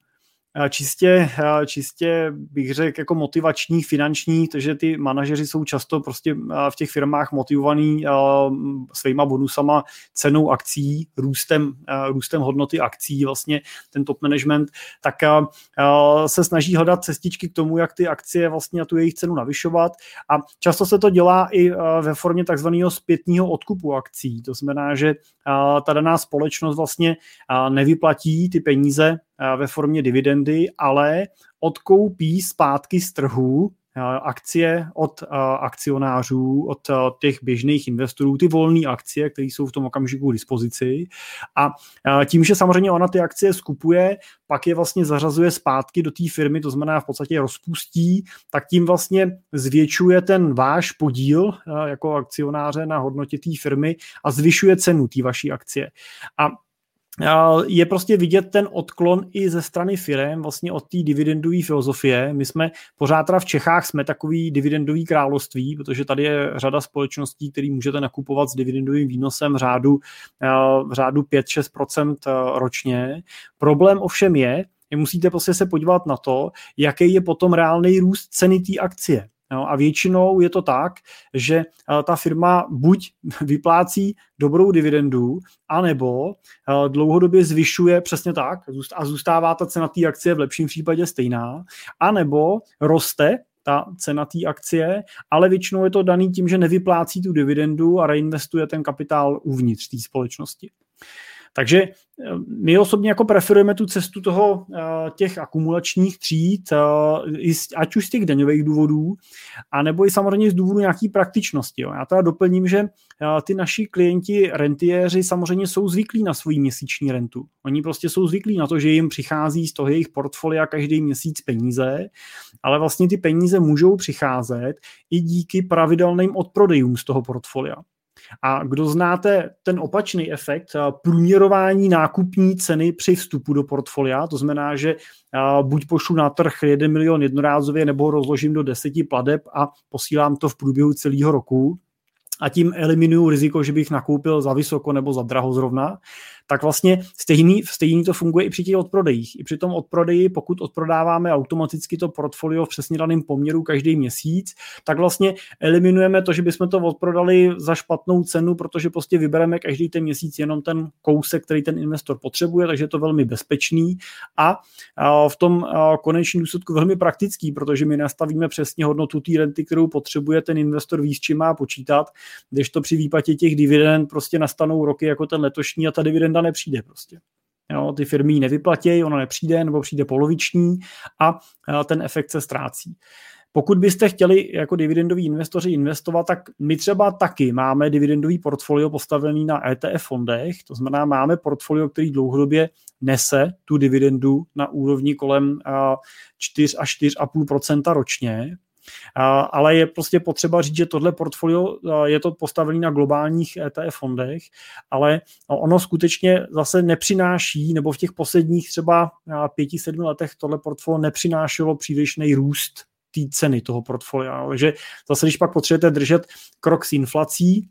čistě, čistě bych řekl jako motivační, finanční, takže ty manažeři jsou často prostě v těch firmách motivovaný svýma bonusama, cenou akcí, růstem, růstem hodnoty akcí, vlastně ten top management, tak se snaží hledat cestičky k tomu, jak ty akcie vlastně na tu jejich cenu navyšovat a často se to dělá i ve formě takzvaného zpětního odkupu akcí. To znamená, že ta daná společnost vlastně nevyplatí ty peníze ve formě dividendy, ale odkoupí zpátky z trhu akcie od akcionářů, od těch běžných investorů, ty volné akcie, které jsou v tom okamžiku k dispozici. A tím, že samozřejmě ona ty akcie skupuje, pak je vlastně zařazuje zpátky do té firmy, to znamená v podstatě rozpustí, tak tím vlastně zvětšuje ten váš podíl jako akcionáře na hodnotě té firmy a zvyšuje cenu té vaší akcie. A je prostě vidět ten odklon i ze strany firm vlastně od té dividendové filozofie. My jsme pořád teda v Čechách jsme takový dividendový království, protože tady je řada společností, které můžete nakupovat s dividendovým výnosem v řádu, v řádu 5-6% ročně. Problém ovšem je, že musíte prostě se podívat na to, jaký je potom reálný růst ceny té akcie. No, a většinou je to tak, že eh, ta firma buď [LAUGHS] vyplácí dobrou dividendu, anebo eh, dlouhodobě zvyšuje přesně tak a zůstává ta cena té akcie v lepším případě stejná, anebo roste ta cena té akcie, ale většinou je to daný tím, že nevyplácí tu dividendu a reinvestuje ten kapitál uvnitř té společnosti. Takže eh, my osobně jako preferujeme tu cestu toho těch akumulačních tříd, ať už z těch daňových důvodů, anebo i samozřejmě z důvodu nějaký praktičnosti. Já teda doplním, že ty naši klienti rentiéři samozřejmě jsou zvyklí na svou měsíční rentu. Oni prostě jsou zvyklí na to, že jim přichází z toho jejich portfolia každý měsíc peníze, ale vlastně ty peníze můžou přicházet i díky pravidelným odprodejům z toho portfolia. A kdo znáte ten opačný efekt, průměrování nákupní ceny při vstupu do portfolia, to znamená, že buď pošlu na trh 1 milion jednorázově, nebo ho rozložím do deseti pladeb a posílám to v průběhu celého roku, a tím eliminuju riziko, že bych nakoupil za vysoko nebo za draho zrovna, tak vlastně stejný, stejný to funguje i při těch odprodejích. I při tom odprodeji, pokud odprodáváme automaticky to portfolio v přesně daném poměru každý měsíc, tak vlastně eliminujeme to, že bychom to odprodali za špatnou cenu, protože prostě vybereme každý ten měsíc jenom ten kousek, který ten investor potřebuje, takže je to velmi bezpečný a v tom konečném důsledku velmi praktický, protože my nastavíme přesně hodnotu té renty, kterou potřebuje ten investor ví, s čím má počítat, když to při výplatě těch dividend prostě nastanou roky jako ten letošní a ta dividenda nepřijde prostě. Jo, ty firmy ji nevyplatí, ona nepřijde, nebo přijde poloviční a ten efekt se ztrácí. Pokud byste chtěli jako dividendoví investoři investovat, tak my třeba taky máme dividendový portfolio postavený na ETF fondech, to znamená, máme portfolio, který dlouhodobě nese tu dividendu na úrovni kolem 4 až 4,5% ročně, ale je prostě potřeba říct, že tohle portfolio je to postavené na globálních ETF fondech, ale ono skutečně zase nepřináší, nebo v těch posledních třeba pěti, sedmi letech tohle portfolio nepřinášelo přílišný růst té ceny toho portfolia. Takže zase, když pak potřebujete držet krok s inflací,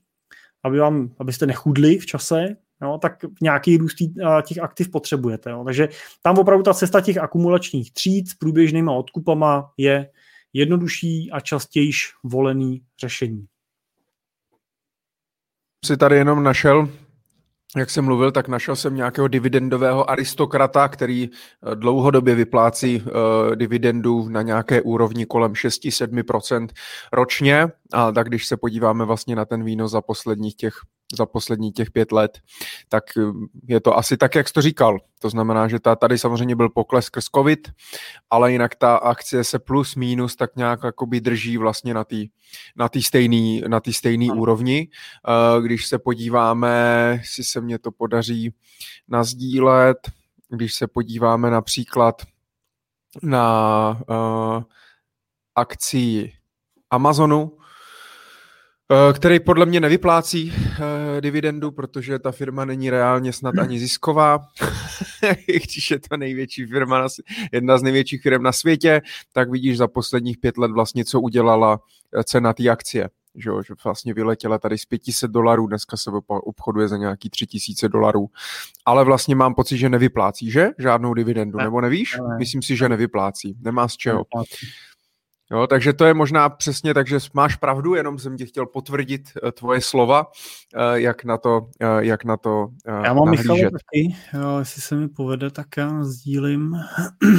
aby vám, abyste nechudli v čase, jo, tak nějaký růst těch aktiv potřebujete. Jo. Takže tam opravdu ta cesta těch akumulačních tříd s průběžnýma odkupama je jednodušší a častěji volený řešení. Si tady jenom našel jak jsem mluvil, tak našel jsem nějakého dividendového aristokrata, který eh, dlouhodobě vyplácí uh, dividendu na nějaké úrovni kolem 6-7% ročně. A tak když se podíváme vlastně na ten výnos za posledních těch za poslední těch pět let, tak eh, je to asi tak, jak jsi to říkal. To znamená, že ta, tady samozřejmě byl pokles skrz COVID, ale jinak ta akcie se plus minus tak nějak jakoby drží vlastně na té na tý stejný, na tý stejný úrovni. Eh, když se podíváme, si se mně to podaří nazdílet, když se podíváme například na uh, akci Amazonu, Eh, který podle mě nevyplácí uh, dividendu, protože ta firma není reálně snad ani zisková, [LAUGHS] když je to největší firma, na, jedna z největších firm na světě, tak vidíš za posledních pět let vlastně, co udělala eh, cena té akcie. Že, že vlastně vyletěla tady z 500 dolarů, dneska se obchoduje za nějaký 3000 dolarů, ale vlastně mám pocit, že nevyplácí, že? Žádnou dividendu, ne. nebo nevíš? Ne. Myslím si, že nevyplácí, nemá z čeho. Nevyplácí. Jo, takže to je možná přesně tak, že máš pravdu, jenom jsem ti chtěl potvrdit uh, tvoje slova, uh, jak na to, uh, jak na to Já mám Michal taky, jo, jestli se mi povede, tak já sdílím.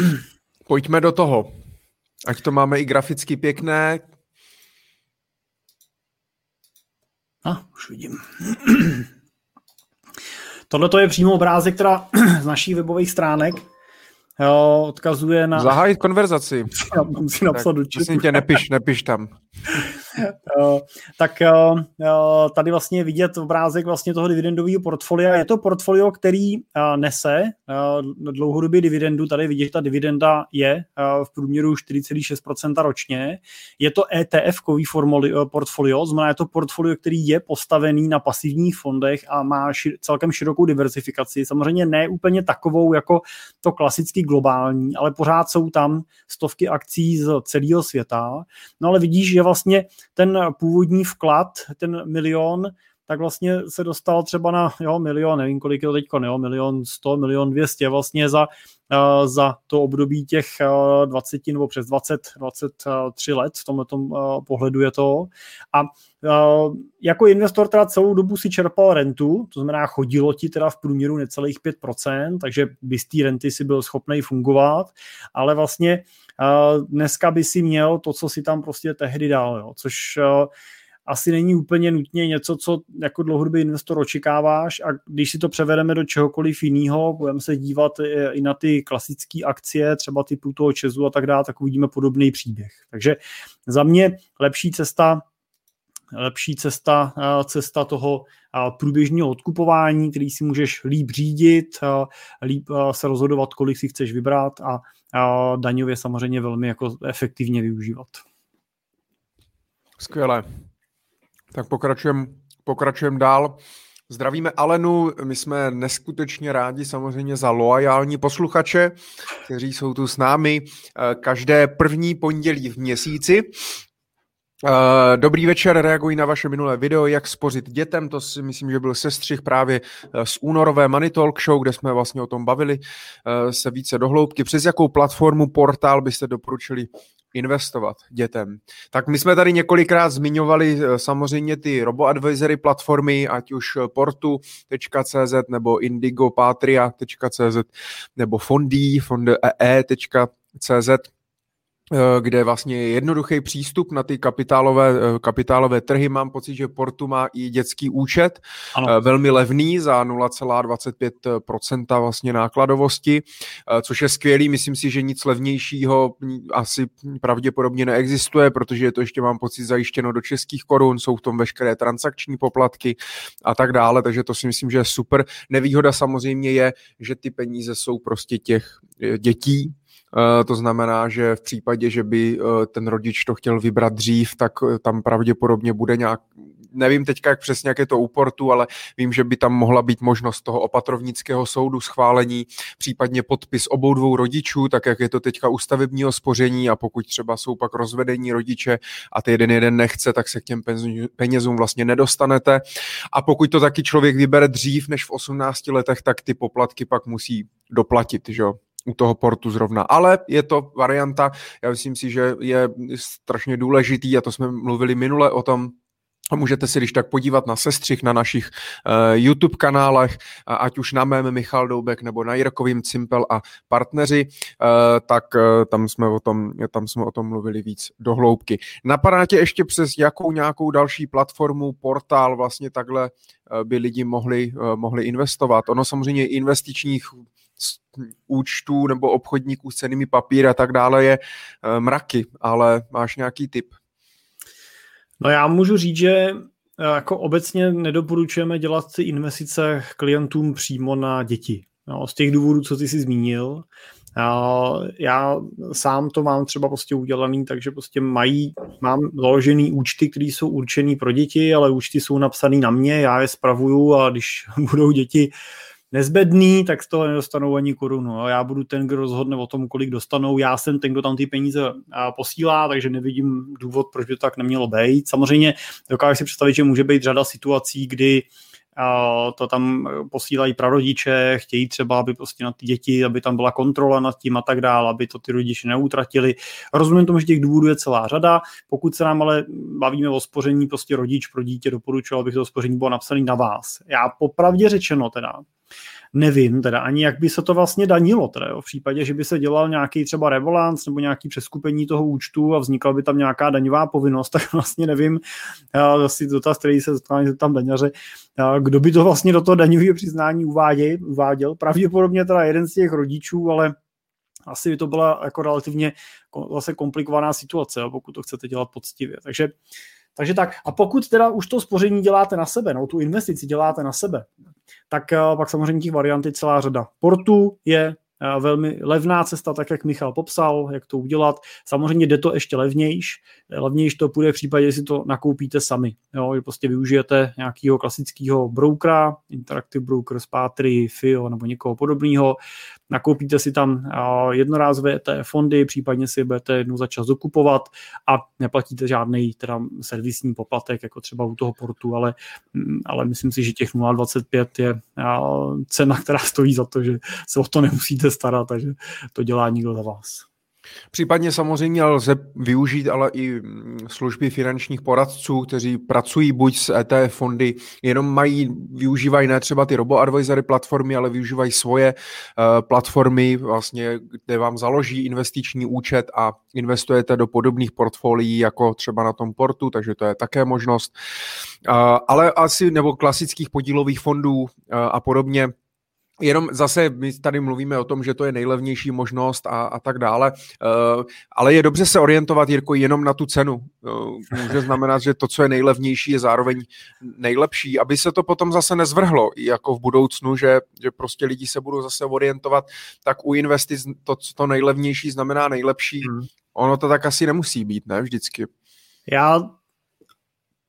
[CLEARS THROAT] Pojďme do toho. Ať to máme i graficky pěkné. A, už vidím. [CLEARS THROAT] Tohle to je přímo obrázek teda [CLEARS THROAT] z naší webových stránek jo, odkazuje na... Zahájit konverzaci. [LAUGHS] Já musím napsat do četu. tě, nepiš, nepiš tam. [LAUGHS] [LAUGHS] tak tady vlastně vidět obrázek vlastně toho dividendového portfolia. Je to portfolio, který nese dlouhodobě dividendu. Tady vidět, že ta dividenda je v průměru 4,6% ročně. Je to ETF-kový portfolio, znamená je to portfolio, který je postavený na pasivních fondech a má šir, celkem širokou diversifikaci. Samozřejmě ne úplně takovou jako to klasicky globální, ale pořád jsou tam stovky akcí z celého světa. No ale vidíš, že vlastně ten původní vklad, ten milion, tak vlastně se dostal třeba na jo, milion, nevím kolik je to teď, jo, milion sto, milion dvěstě vlastně za, uh, za to období těch uh, 20 nebo přes 20, 23 let v tomhle uh, pohledu je to. A jako investor teda celou dobu si čerpal rentu, to znamená chodilo ti teda v průměru necelých 5%, takže by z té renty si byl schopný fungovat, ale vlastně dneska by si měl to, co si tam prostě tehdy dal, jo, což asi není úplně nutně něco, co jako dlouhodobý investor očekáváš a když si to převedeme do čehokoliv jiného, budeme se dívat i na ty klasické akcie, třeba typu toho Česu a tak dále, tak uvidíme podobný příběh. Takže za mě lepší cesta lepší cesta, cesta toho průběžného odkupování, který si můžeš líp řídit, líp se rozhodovat, kolik si chceš vybrat a daňově samozřejmě velmi jako efektivně využívat. Skvěle. Tak pokračujeme pokračujem dál. Zdravíme Alenu, my jsme neskutečně rádi samozřejmě za loajální posluchače, kteří jsou tu s námi eh, každé první pondělí v měsíci. Eh, dobrý večer, reaguji na vaše minulé video, jak spořit dětem, to si myslím, že byl sestřih právě eh, z únorové Money Talk Show, kde jsme vlastně o tom bavili se více dohloubky. Přes jakou platformu, portál byste doporučili investovat dětem. Tak my jsme tady několikrát zmiňovali eh, samozřejmě ty robo-advisory platformy, ať už portu.cz nebo indigopatria.cz nebo fondy, fondee.cz Eh, kde vlastně je jednoduchý přístup na ty kapitálové, eh, kapitálové trhy. Mám pocit, že Portu má i dětský účet, ano. Eh, velmi levný za 0,25% vlastně nákladovosti, což je skvělý. Myslím si, že nic levnějšího asi pravděpodobně neexistuje, protože je to ještě mám pocit zajištěno do českých korun, jsou v tom veškeré transakční poplatky a tak dále, takže to si myslím, že je super. Nevýhoda samozřejmě je, že ty peníze jsou prostě těch dětí, Eh, to znamená, že v případě, že by eh, ten rodič to chtěl vybrat dřív, tak eh, tam pravděpodobně bude nějak, nevím teďka, jak přesně, jak je to u portu, ale vím, že by tam mohla být možnost toho opatrovnického soudu schválení, případně podpis obou dvou rodičů, tak jak je to teďka u stavebního spoření a pokud třeba jsou pak rozvedení rodiče a ty jeden jeden nechce, tak se k těm penězům vlastně nedostanete. A pokud to taky člověk vybere dřív než v 18 letech, tak ty poplatky pak musí doplatit, že jo? U toho portu zrovna. Ale je to varianta, já myslím si, že je strašně důležitý a to jsme mluvili minule o tom, a můžete si když tak podívat na sestřih na našich uh, YouTube kanálech, ať už na mém Michal Doubek nebo na Jirkovým Cimpel a partneři, uh, tak uh, tam, jsme o tom, tam jsme o tom mluvili víc do hloubky. Napadá tě ještě přes jakou nějakou další platformu, portál vlastně takhle by lidi mohli, mohli investovat? Ono samozřejmě investičních účtů nebo obchodníků s cenými papíry a tak dále je eh, mraky, ale máš nějaký tip? No já můžu říct, že eh, jako obecně nedoporučujeme dělat ty investice klientům přímo na děti. No, z těch důvodů, co ty jsi zmínil. Já sám to mám třeba prostě udělaný, takže prostě mají, mám založený účty, které jsou určený pro děti, ale účty jsou napsané na mě, já je spravuju a když [LAUGHS] budou děti nezbedný, tak z toho nedostanou ani korunu. Já budu ten, kdo rozhodne o tom, kolik dostanou. Já jsem ten, kdo tam ty peníze posílá, takže nevidím důvod, proč by to tak nemělo být. Samozřejmě dokážu si představit, že může být řada situací, kdy to tam posílají prarodiče, chtějí třeba, aby prostě na ty děti, aby tam byla kontrola nad tím a tak dále, aby to ty rodiče neutratili. Rozumím tomu, že těch důvodů je celá řada. Pokud se nám ale bavíme o spoření, prostě rodič pro dítě doporučoval, aby to spoření bylo napsané na vás. Já popravdě řečeno teda, nevím teda ani, jak by se to vlastně danilo teda, jo, v případě, že by se dělal nějaký třeba revolans nebo nějaký přeskupení toho účtu a vznikla by tam nějaká daňová povinnost, [LAUGHS] tak vlastně nevím, asi dotaz, který se tam daňaře, kdo by to vlastně do toho daňového přiznání uváděl, uváděl. Pravděpodobně teda jeden z těch rodičů, ale asi by to byla jako relativně zase komplikovaná situace, pokud to chcete dělat poctivě. Takže takže tak, a pokud teda už to spoření děláte na sebe, no tu investici děláte na sebe, tak eh, pak samozřejmě těch variant je celá řada. Portu je velmi levná cesta, tak jak Michal popsal, jak to udělat. Samozřejmě jde to ještě levnějš. Levnějš to půjde v případě, že si to nakoupíte sami. Jo, že prostě využijete nějakého klasického brokera, Interactive Broker, Spatry, FIO nebo někoho podobného, nakoupíte si tam jednorázové té fondy, případně si budete jednou za čas dokupovat a neplatíte žádný teda servisní poplatek, jako třeba u toho portu, ale, mm, ale myslím si, že těch 0,25 je cena, která stojí za to, že se o to nemusíte starat, takže to dělá někdo za vás. Případně samozřejmě lze využít ale i mm, služby finančních poradců, kteří pracují buď s ETF fondy, jenom mají, využívají ne třeba ty robo-advisory platformy, ale využívají svoje uh, platformy, vlastně, kde vám založí investiční účet a investujete do podobných portfolií, jako třeba na tom portu, takže to je také možnost. Uh, ale asi, nebo klasických podílových fondů uh, a podobně, Jenom zase my tady mluvíme o tom, že to je nejlevnější možnost a, a tak dále, uh, ale je dobře se orientovat, Jirko, jenom na tu cenu. Uh, může znamenat, že to, co je nejlevnější, je zároveň nejlepší, aby se to potom zase nezvrhlo, jako v budoucnu, že, že prostě lidi se budou zase orientovat, tak u investic to, co to nejlevnější znamená nejlepší. Hmm. Ono to tak asi nemusí být, ne, vždycky. Já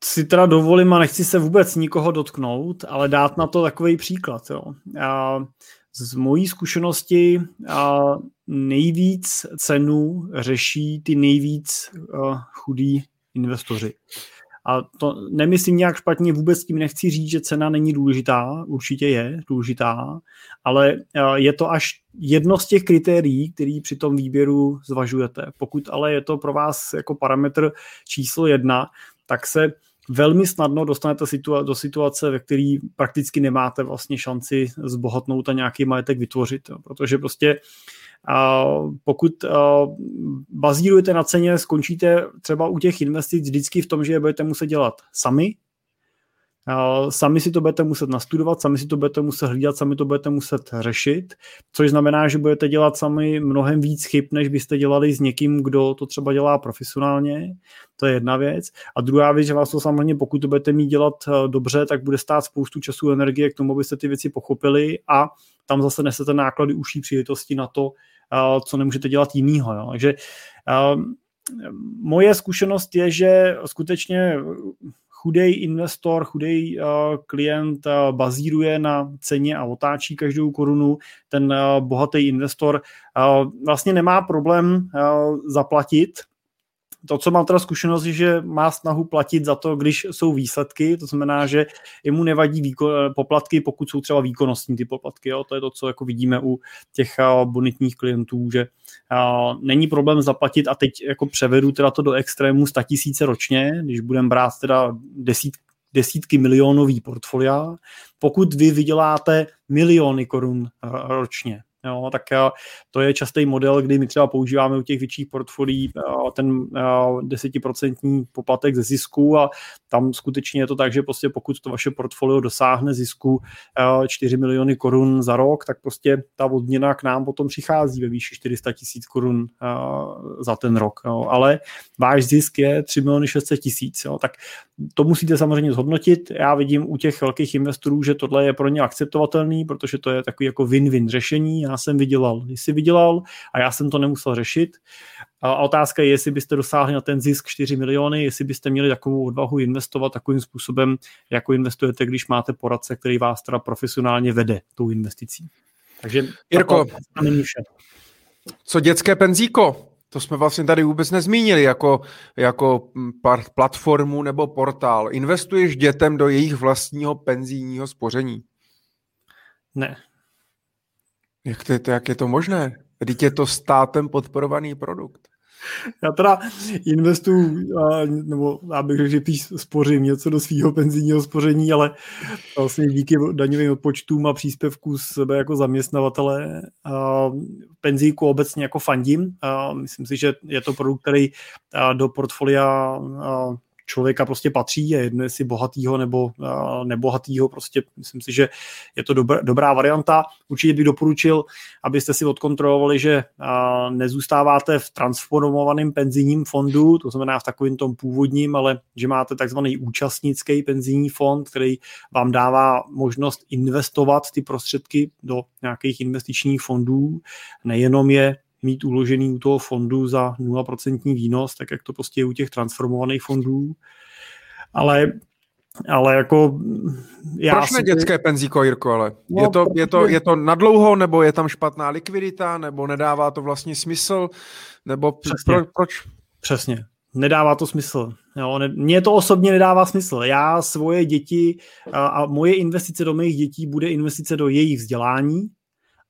si teda dovolím a nechci se vůbec nikoho dotknout, ale dát na to takový příklad. Jo. A z mojí zkušenosti a nejvíc cenu řeší ty nejvíc chudí investoři. A to nemyslím nějak špatně, vůbec tím nechci říct, že cena není důležitá, určitě je důležitá, ale je to až jedno z těch kritérií, který při tom výběru zvažujete. Pokud ale je to pro vás jako parametr číslo jedna, tak se velmi snadno dostanete situa- do situace, ve které prakticky nemáte vlastně šanci zbohatnout a nějaký majetek vytvořit, jo. protože prostě a pokud a, bazírujete na ceně, skončíte třeba u těch investic vždycky v tom, že je budete muset dělat sami, Sami si to budete muset nastudovat, sami si to budete muset hlídat, sami to budete muset řešit, což znamená, že budete dělat sami mnohem víc chyb, než byste dělali s někým, kdo to třeba dělá profesionálně. To je jedna věc. A druhá věc, že vás to samozřejmě, pokud to budete mít dělat eh, dobře, tak bude stát spoustu času a energie k tomu, abyste ty věci pochopili a tam zase nesete náklady uší příležitosti na to, eh, co nemůžete dělat jinýho. Takže eh, moje zkušenost je, že skutečně chudej investor, chudej uh, klient uh, bazíruje na ceně a otáčí každou korunu. Ten uh, bohatý investor vlastně nemá problém zaplatit to, co mám teda zkušenost, je, že má snahu platit za to, když jsou výsledky, to znamená, že jemu nevadí výko- poplatky, pokud jsou třeba výkonnostní ty poplatky. Jo? To je to, co jako vidíme u těch bonitních klientů, že není problém zaplatit a teď jako převedu teda to do extrému 100 tisíce ročně, když budeme brát teda desít, desítky milionový portfolia. Pokud vy vyděláte miliony korun ročně, Jo, tak to je častý model, kdy my třeba používáme u těch větších portfolií ten desetiprocentní poplatek ze zisku a tam skutečně je to tak, že prostě pokud to vaše portfolio dosáhne zisku 4 miliony korun za rok, tak prostě ta odměna k nám potom přichází ve výši 400 tisíc korun za ten rok. Jo. Ale váš zisk je 3 miliony 600 tisíc. Tak to musíte samozřejmě zhodnotit. Já vidím u těch velkých investorů, že tohle je pro ně akceptovatelný, protože to je takový jako win-win řešení. Já jsem vydělal, jsi vydělal a já jsem to nemusel řešit. A otázka je, jestli byste dosáhli na ten zisk 4 miliony, jestli byste měli takovou odvahu investovat takovým způsobem, jako investujete, když máte poradce, který vás teda profesionálně vede tou investicí. Takže Jirko, co dětské penzíko? To jsme vlastně tady vůbec nezmínili jako, jako platformu nebo portál. Investuješ dětem do jejich vlastního penzijního spoření? Ne. Jak, to, jak je to možné? Teď je to státem podporovaný produkt. Já teda investuju, nebo já bych řekl, že spořím něco do svého penzijního spoření, ale vlastně díky daňovým odpočtům a příspěvků sebe jako zaměstnavatele penzíku obecně jako fandím. Myslím si, že je to produkt, který do portfolia člověka prostě patří, je jedno jestli bohatýho nebo nebohatýho, prostě myslím si, že je to dobrá, dobrá varianta. Určitě bych doporučil, abyste si odkontrolovali, že nezůstáváte v transformovaném penzijním fondu, to znamená v takovém tom původním, ale že máte takzvaný účastnický penzijní fond, který vám dává možnost investovat ty prostředky do nějakých investičních fondů, nejenom je mít uložený u toho fondu za 0% výnos, tak jak to prostě je u těch transformovaných fondů. Ale ale jako já Proč ne dětské penzíko, Jirko, ale no, je, to, je, to, je to nadlouho, nebo je tam špatná likvidita, nebo nedává to vlastně smysl, nebo Přesně. Pro, proč? Přesně, nedává to smysl. Jo, ne, mně to osobně nedává smysl. Já svoje děti a, a moje investice do mých dětí bude investice do jejich vzdělání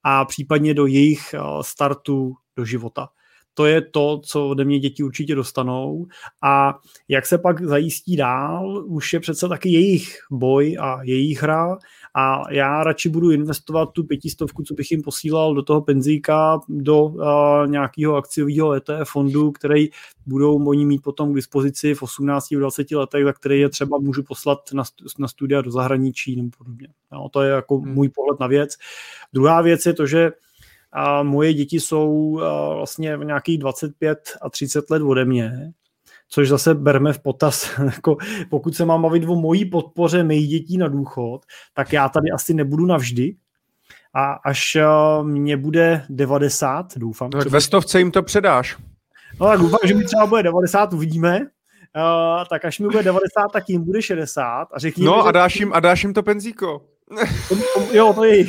a případně do jejich startu do života. to je to, co ode mě děti určitě dostanou a jak se pak zajistí dál, už je přece taky jejich boj a jejich hra a já radši budu investovat tu pětistovku, co bych jim posílal do toho penzíka, do uh, nějakého akciového ETF fondu, který budou oni mít potom k dispozici v 18-20 letech, za který je třeba můžu poslat na, na studia do zahraničí nebo podobně. No, to je jako hmm. můj pohled na věc. Druhá věc je to, že a moje děti jsou vlastně v nějakých 25 a 30 let ode mě, což zase berme v potaz, [LAUGHS] jako pokud se mám bavit o mojí podpoře mých dětí na důchod, tak já tady asi nebudu navždy, a až mě bude 90, doufám. No, ve stovce jim to předáš. No tak doufám, že mi třeba bude 90, uvidíme. Uh, tak až mi bude 90, tak jim bude 60 a řekni No mi, a dáš, jim, a dáš jim to penzíko. [LAUGHS] jo, to je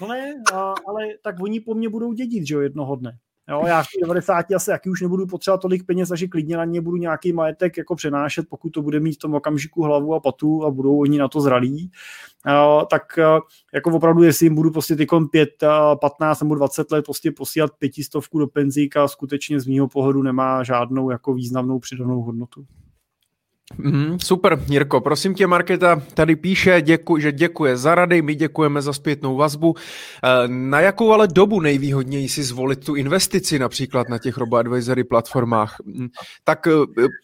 No ne, a, ale tak oni po mně budou dědit, že jo, jednoho dne. Jo, já v 90 asi jaký už nebudu potřebovat tolik peněz, takže klidně na ně budu nějaký majetek jako přenášet, pokud to bude mít v tom okamžiku hlavu a patu a budou oni na to zralí. Uh, tak uh, jako opravdu, jestli jim budu prostě tykom 5, uh, 15 nebo 20 let prostě posílat pětistovku do penzíka, skutečně z mýho pohledu nemá žádnou jako významnou přidanou hodnotu. Mm, super, Jirko, prosím tě, Marketa tady píše, děku, že děkuje za rady, my děkujeme za zpětnou vazbu. Eh, na jakou ale dobu nejvýhodněji si zvolit tu investici například na těch robo-advisory platformách? Mm, tak eh,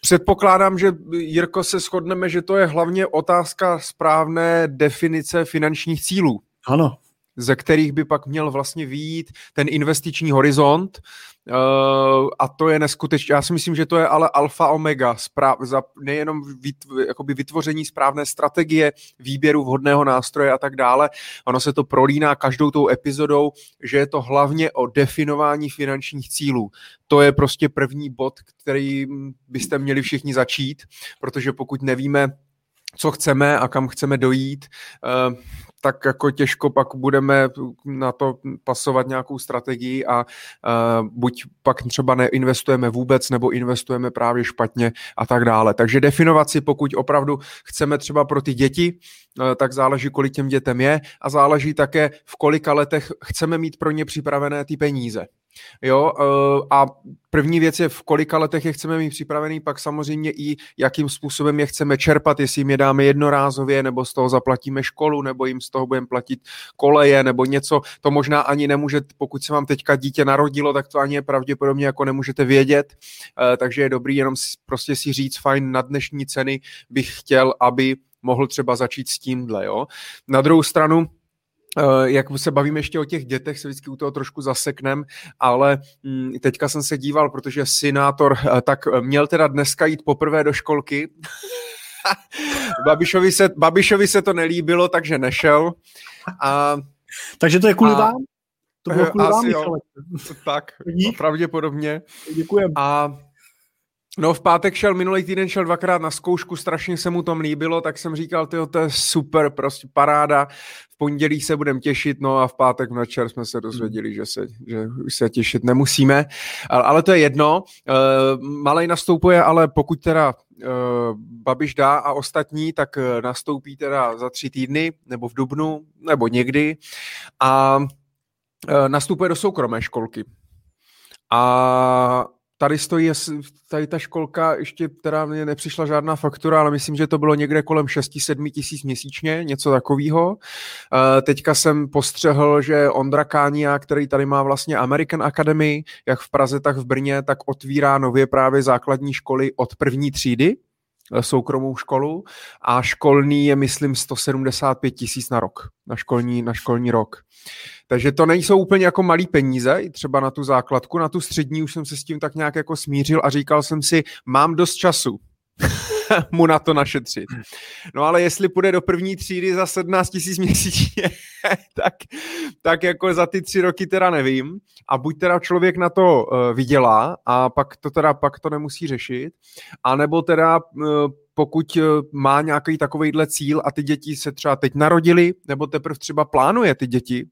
předpokládám, že Jirko se shodneme, že to je hlavně otázka správné definice finančních cílů. Ano. Ze kterých by pak měl vlastně výjít ten investiční horizont, Uh, a to je neskutečné. Já si myslím, že to je ale alfa omega, správ, za nejenom vytv, jakoby vytvoření správné strategie, výběru vhodného nástroje a tak dále. Ono se to prolíná každou tou epizodou, že je to hlavně o definování finančních cílů. To je prostě první bod, který byste měli všichni začít, protože pokud nevíme, co chceme a kam chceme dojít, uh, tak jako těžko pak budeme na to pasovat nějakou strategii a uh, buď pak třeba neinvestujeme vůbec, nebo investujeme právě špatně a tak dále. Takže definovat si, pokud opravdu chceme třeba pro ty děti, uh, tak záleží, kolik těm dětem je a záleží také, v kolika letech chceme mít pro ně připravené ty peníze. Jo, eh, a první věc je, v kolika letech je chceme mít připravený, pak samozřejmě i jakým způsobem je chceme čerpat, jestli jim je dáme jednorázově, nebo z toho zaplatíme školu, nebo jim z toho budeme platit koleje, nebo něco. To možná ani nemůže, pokud se vám teďka dítě narodilo, tak to ani je pravděpodobně jako nemůžete vědět, eh, takže je dobrý jenom prostě si říct, fajn, na dnešní ceny bych chtěl, aby mohl třeba začít s tímhle, jo. Na druhou stranu, jak se bavíme ještě o těch dětech, se vždycky u toho trošku zaseknem, ale mm, teďka jsem se díval, protože senátor eh, tak měl teda dneska jít poprvé do školky. [LAUGHS] Babišovi, se, Babišovi se to nelíbilo, takže nešel. A, takže to je kvůli a, vám? To bylo kvůli vám, jo, Tak, pravděpodobně. Děkujem. A No v pátek šel, minulý týden šel dvakrát na zkoušku, strašně se mu tam líbilo, tak jsem říkal, tyjo, to je super, prostě paráda, v pondělí se budeme těšit, no a v pátek večer jsme se dozvěděli, že se, že už se těšit nemusíme, ale, ale to je jedno, uh, malej nastoupuje, ale pokud teda uh, Babiš dá a ostatní, tak uh, nastoupí teda za tři týdny, nebo v Dubnu, nebo někdy a uh, nastupuje do soukromé školky. A tady stojí, tady ta školka, ještě teda mě nepřišla žádná faktura, ale myslím, že to bylo někde kolem 6-7 tisíc měsíčně, něco takového. Eh, teďka jsem postřehl, že Ondra Kánia, který tady má vlastně American Academy, jak v Praze, tak v Brně, tak otvírá nově právě základní školy od první třídy, eh, soukromou školu a školní je, myslím, 175 tisíc na rok, na školní, na školní rok. Takže to nejsou úplně jako malý peníze, i třeba na tu základku, na tu střední už jsem se s tím tak nějak jako smířil a říkal jsem si, mám dost času [LAUGHS] mu na to našetřit. No ale jestli půjde do první třídy za 17 tisíc měsíčně, [LAUGHS] tak, tak jako za ty tři roky teda nevím. A buď teda člověk na to uh, vydělá a pak to teda pak to nemusí řešit, anebo teda uh, pokud má nějaký takovýhle cíl a ty děti se třeba teď narodili, nebo teprve třeba plánuje ty děti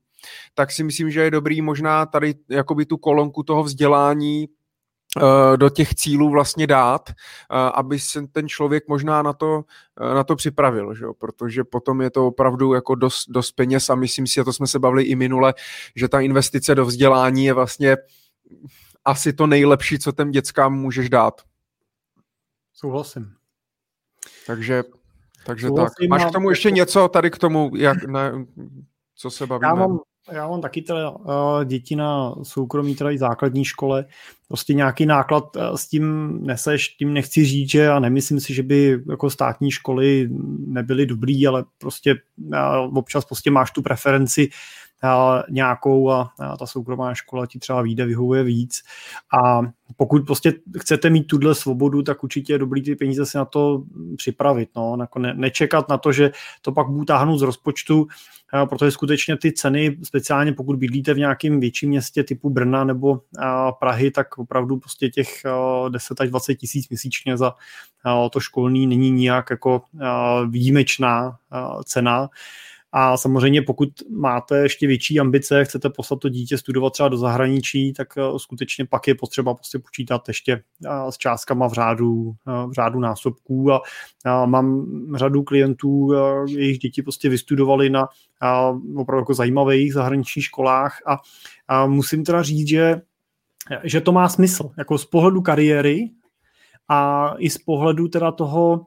tak si myslím, že je dobrý možná tady jakoby tu kolonku toho vzdělání eh, do těch cílů vlastně dát, eh, aby se ten člověk možná na to, eh, na to připravil, že jo? protože potom je to opravdu jako dost, dost peněz a myslím si, a to jsme se bavili i minule, že ta investice do vzdělání je vlastně asi to nejlepší, co těm dětskám můžeš dát. Souhlasím. Takže, takže Souhlasím tak. Máš k tomu ještě něco tady k tomu, jak, ne, co se bavíme? Já mám, já mám taky teda uh, děti na soukromí, teda i základní škole. Prostě nějaký náklad uh, s tím neseš, tím nechci říct, že a nemyslím si, že by jako státní školy nebyly dobrý, ale prostě uh, občas prostě máš tu preferenci nějakou a, ta soukromá škola ti třeba vyjde, vyhovuje víc. A pokud prostě chcete mít tuhle svobodu, tak určitě je dobrý ty peníze si na to připravit. No. Ne, nečekat na to, že to pak budu táhnout z rozpočtu, protože skutečně ty ceny, speciálně pokud bydlíte v nějakém větším městě typu Brna nebo Prahy, tak opravdu prostě těch 10 až 20 tisíc měsíčně za to školní není nijak jako výjimečná cena. A samozřejmě pokud máte ještě větší ambice, chcete poslat to dítě studovat třeba do zahraničí, tak eh, skutečně pak je potřeba prostě počítat ještě eh, s částkama v řádu, eh, v řádu násobků. A mám řadu klientů, jejich děti prostě vystudovali na opravdu jako zajímavých zahraničních školách. A, a musím teda říct, že že to má smysl, jako z pohledu kariéry a i z pohledu teda toho,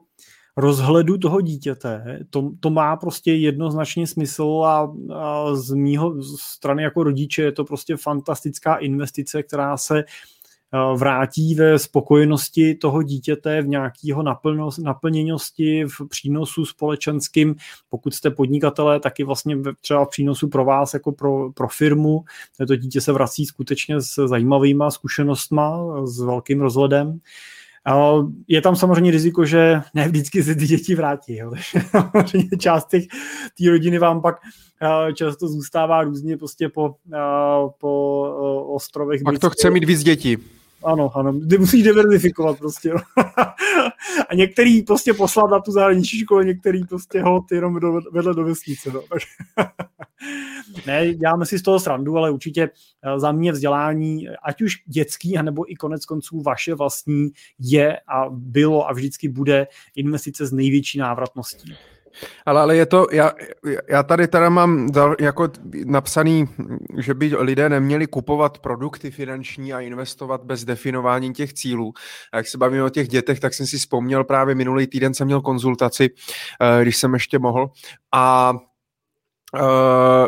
rozhledu toho dítěte, to, to má prostě jednoznačně smysl a, a z mýho strany jako rodiče je to prostě fantastická investice, která se vrátí ve spokojenosti toho dítěte, v nějakého naplněnosti, v přínosu společenským. Pokud jste podnikatelé, taky vlastně třeba v přínosu pro vás jako pro, pro firmu. To dítě se vrací skutečně s zajímavýma zkušenostma, s velkým rozhledem. Je tam samozřejmě riziko, že ne vždycky se ty děti vrátí. Jo. Takže [LAUGHS] část těch té rodiny vám pak často zůstává různě prostě po, po ostrovech. Pak to chce mít víc dětí. Ano, ano, ty musíš diverzifikovat prostě. [LAUGHS] a některý prostě poslat na tu zahraniční školu, některý prostě ho jenom do, vedle do vesnice. No. [LAUGHS] ne, děláme si z toho srandu, ale určitě eh, za mě vzdělání, ať už dětský, anebo i konec konců vaše vlastní, je a bylo a vždycky bude investice s největší návratností. Ale, ale je to, já, já tady teda mám jako napsaný, že by lidé neměli kupovat produkty finanční a investovat bez definování těch cílů. A jak se bavíme o těch dětech, tak jsem si vzpomněl právě minulý týden jsem měl konzultaci, eh, když jsem ještě mohl. A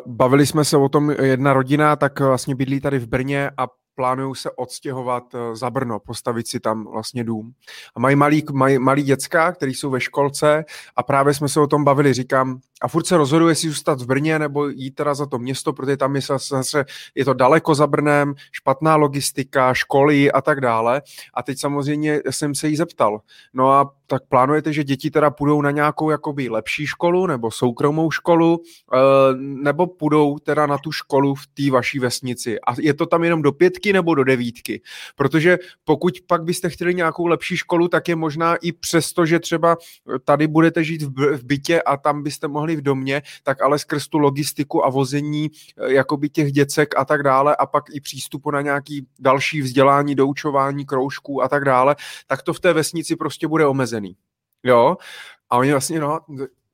bavili jsme se o tom, jedna rodina tak vlastně bydlí tady v Brně a plánují se odstěhovat eh, za Brno, postavit si tam vlastně dům. A mají malý, mají malý děcka, který jsou ve školce a právě jsme se o tom bavili, říkám, a furt se rozhoduje, jestli zůstat v Brně nebo jít teda za to město, protože tam je zase, je to daleko za Brnem, špatná logistika, školy a tak dále. A teď samozřejmě jsem se jí zeptal, no a tak plánujete, že děti teda půjdou na nějakou jakoby lepší školu nebo soukromou školu, eh, nebo půjdou teda na tu školu v té vaší vesnici. A je to tam jenom do pětky nebo do devítky? Protože pokud pak byste chtěli nějakou lepší školu, tak je možná i přesto, že třeba tady budete žít v bytě a tam byste mohli v domě, tak ale skrz tu logistiku a vození eh, jakoby těch děcek a tak dále a pak i přístupu na nějaký další vzdělání, doučování, kroužků a tak dále, tak to v té vesnici prostě bude omezený. Jo? A oni vlastně, no,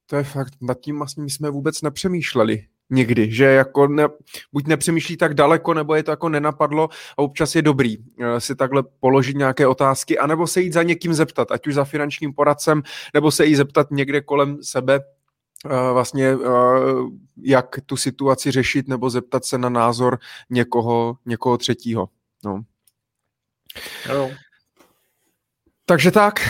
to je fakt, nad tím vlastně my jsme vůbec nepřemýšleli někdy, že jako ne, buď nepřemýšlí tak daleko, nebo je to jako nenapadlo a občas je dobrý uh, si takhle položit nějaké otázky, anebo se jít za někým zeptat, ať už za finančním poradcem, nebo se jí zeptat někde kolem sebe, uh, vlastně uh, jak tu situaci řešit, nebo zeptat se na názor někoho, někoho třetího. No. Jo. Takže tak,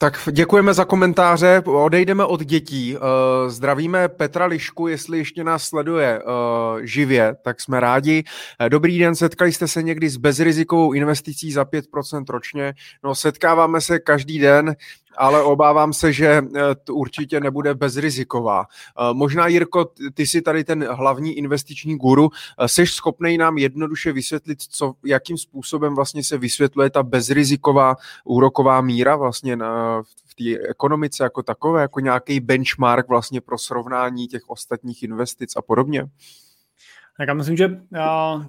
tak děkujeme za komentáře, odejdeme od dětí. Eh, zdravíme Petra Lišku, jestli ještě nás sleduje eh, živě, tak jsme rádi. Eh, dobrý den, setkali jste se někdy s bezrizikovou investicí za 5% ročně? No, setkáváme se každý den, ale obávám se, že to určitě nebude bezriziková. Možná, Jirko, ty jsi tady ten hlavní investiční guru. Jsi schopný nám jednoduše vysvětlit, co, jakým způsobem vlastně se vysvětluje ta bezriziková úroková míra vlastně na, v té ekonomice jako takové, jako nějaký benchmark vlastně pro srovnání těch ostatních investic a podobně? Tak já myslím, že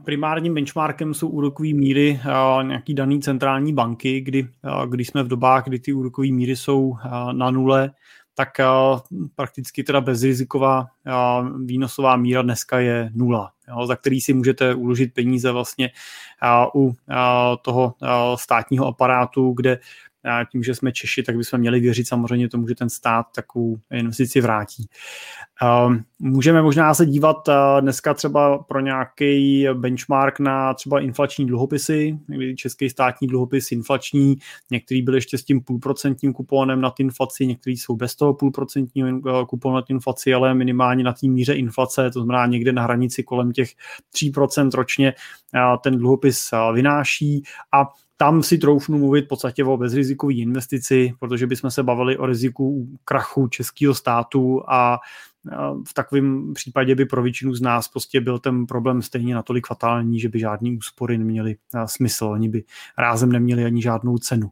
primárním benchmarkem jsou úrokové míry nějaký daný centrální banky, kdy, když jsme v dobách, kdy ty úrokové míry jsou na nule, tak prakticky teda bezriziková výnosová míra dneska je nula, za který si můžete uložit peníze vlastně u toho státního aparátu, kde tím, že jsme Češi, tak bychom měli věřit samozřejmě tomu, že ten stát takovou investici vrátí. Ehm, můžeme možná se dívat eh, dneska třeba pro nějaký benchmark na třeba inflační dluhopisy, český státní dluhopis inflační, některý byl ještě s tím půlprocentním kuponem nad inflaci, některý jsou bez toho půlprocentního eh, kuponu nad inflaci, ale minimálně na té míře inflace, to znamená někde na hranici kolem těch 3% ročně eh, ten dluhopis vynáší. A tam si troufnu mluvit v podstatě o bezrizikové investici, protože bychom se bavili o riziku krachu českého státu a v takovém případě by pro většinu z nás prostě byl ten problém stejně natolik fatální, že by žádný úspory neměly smysl, oni by rázem neměli ani žádnou cenu.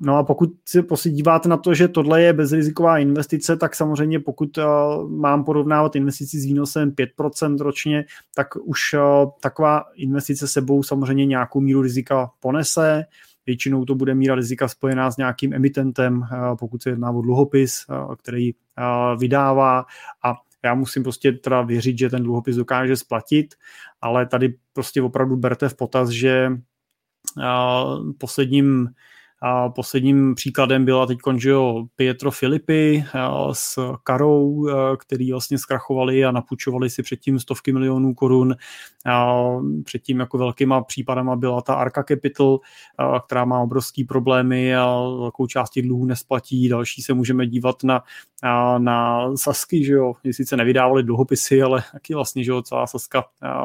No a pokud se díváte na to, že tohle je bezriziková investice, tak samozřejmě pokud mám porovnávat investici s výnosem 5% ročně, tak už taková investice sebou samozřejmě nějakou míru rizika ponese. Většinou to bude míra rizika spojená s nějakým emitentem, pokud se jedná o dluhopis, který vydává. A já musím prostě teda věřit, že ten dluhopis dokáže splatit, ale tady prostě opravdu berte v potaz, že posledním a posledním příkladem byla teď že Pietro Filippi s Karou, který vlastně zkrachovali a napučovali si předtím stovky milionů korun. Předtím jako velkýma případama byla ta Arca Capital, která má obrovský problémy a velkou část těch dluhů nesplatí. Další se můžeme dívat na, na Sasky, že jo, sice nevydávali dluhopisy, ale taky vlastně, že jo, celá Saska,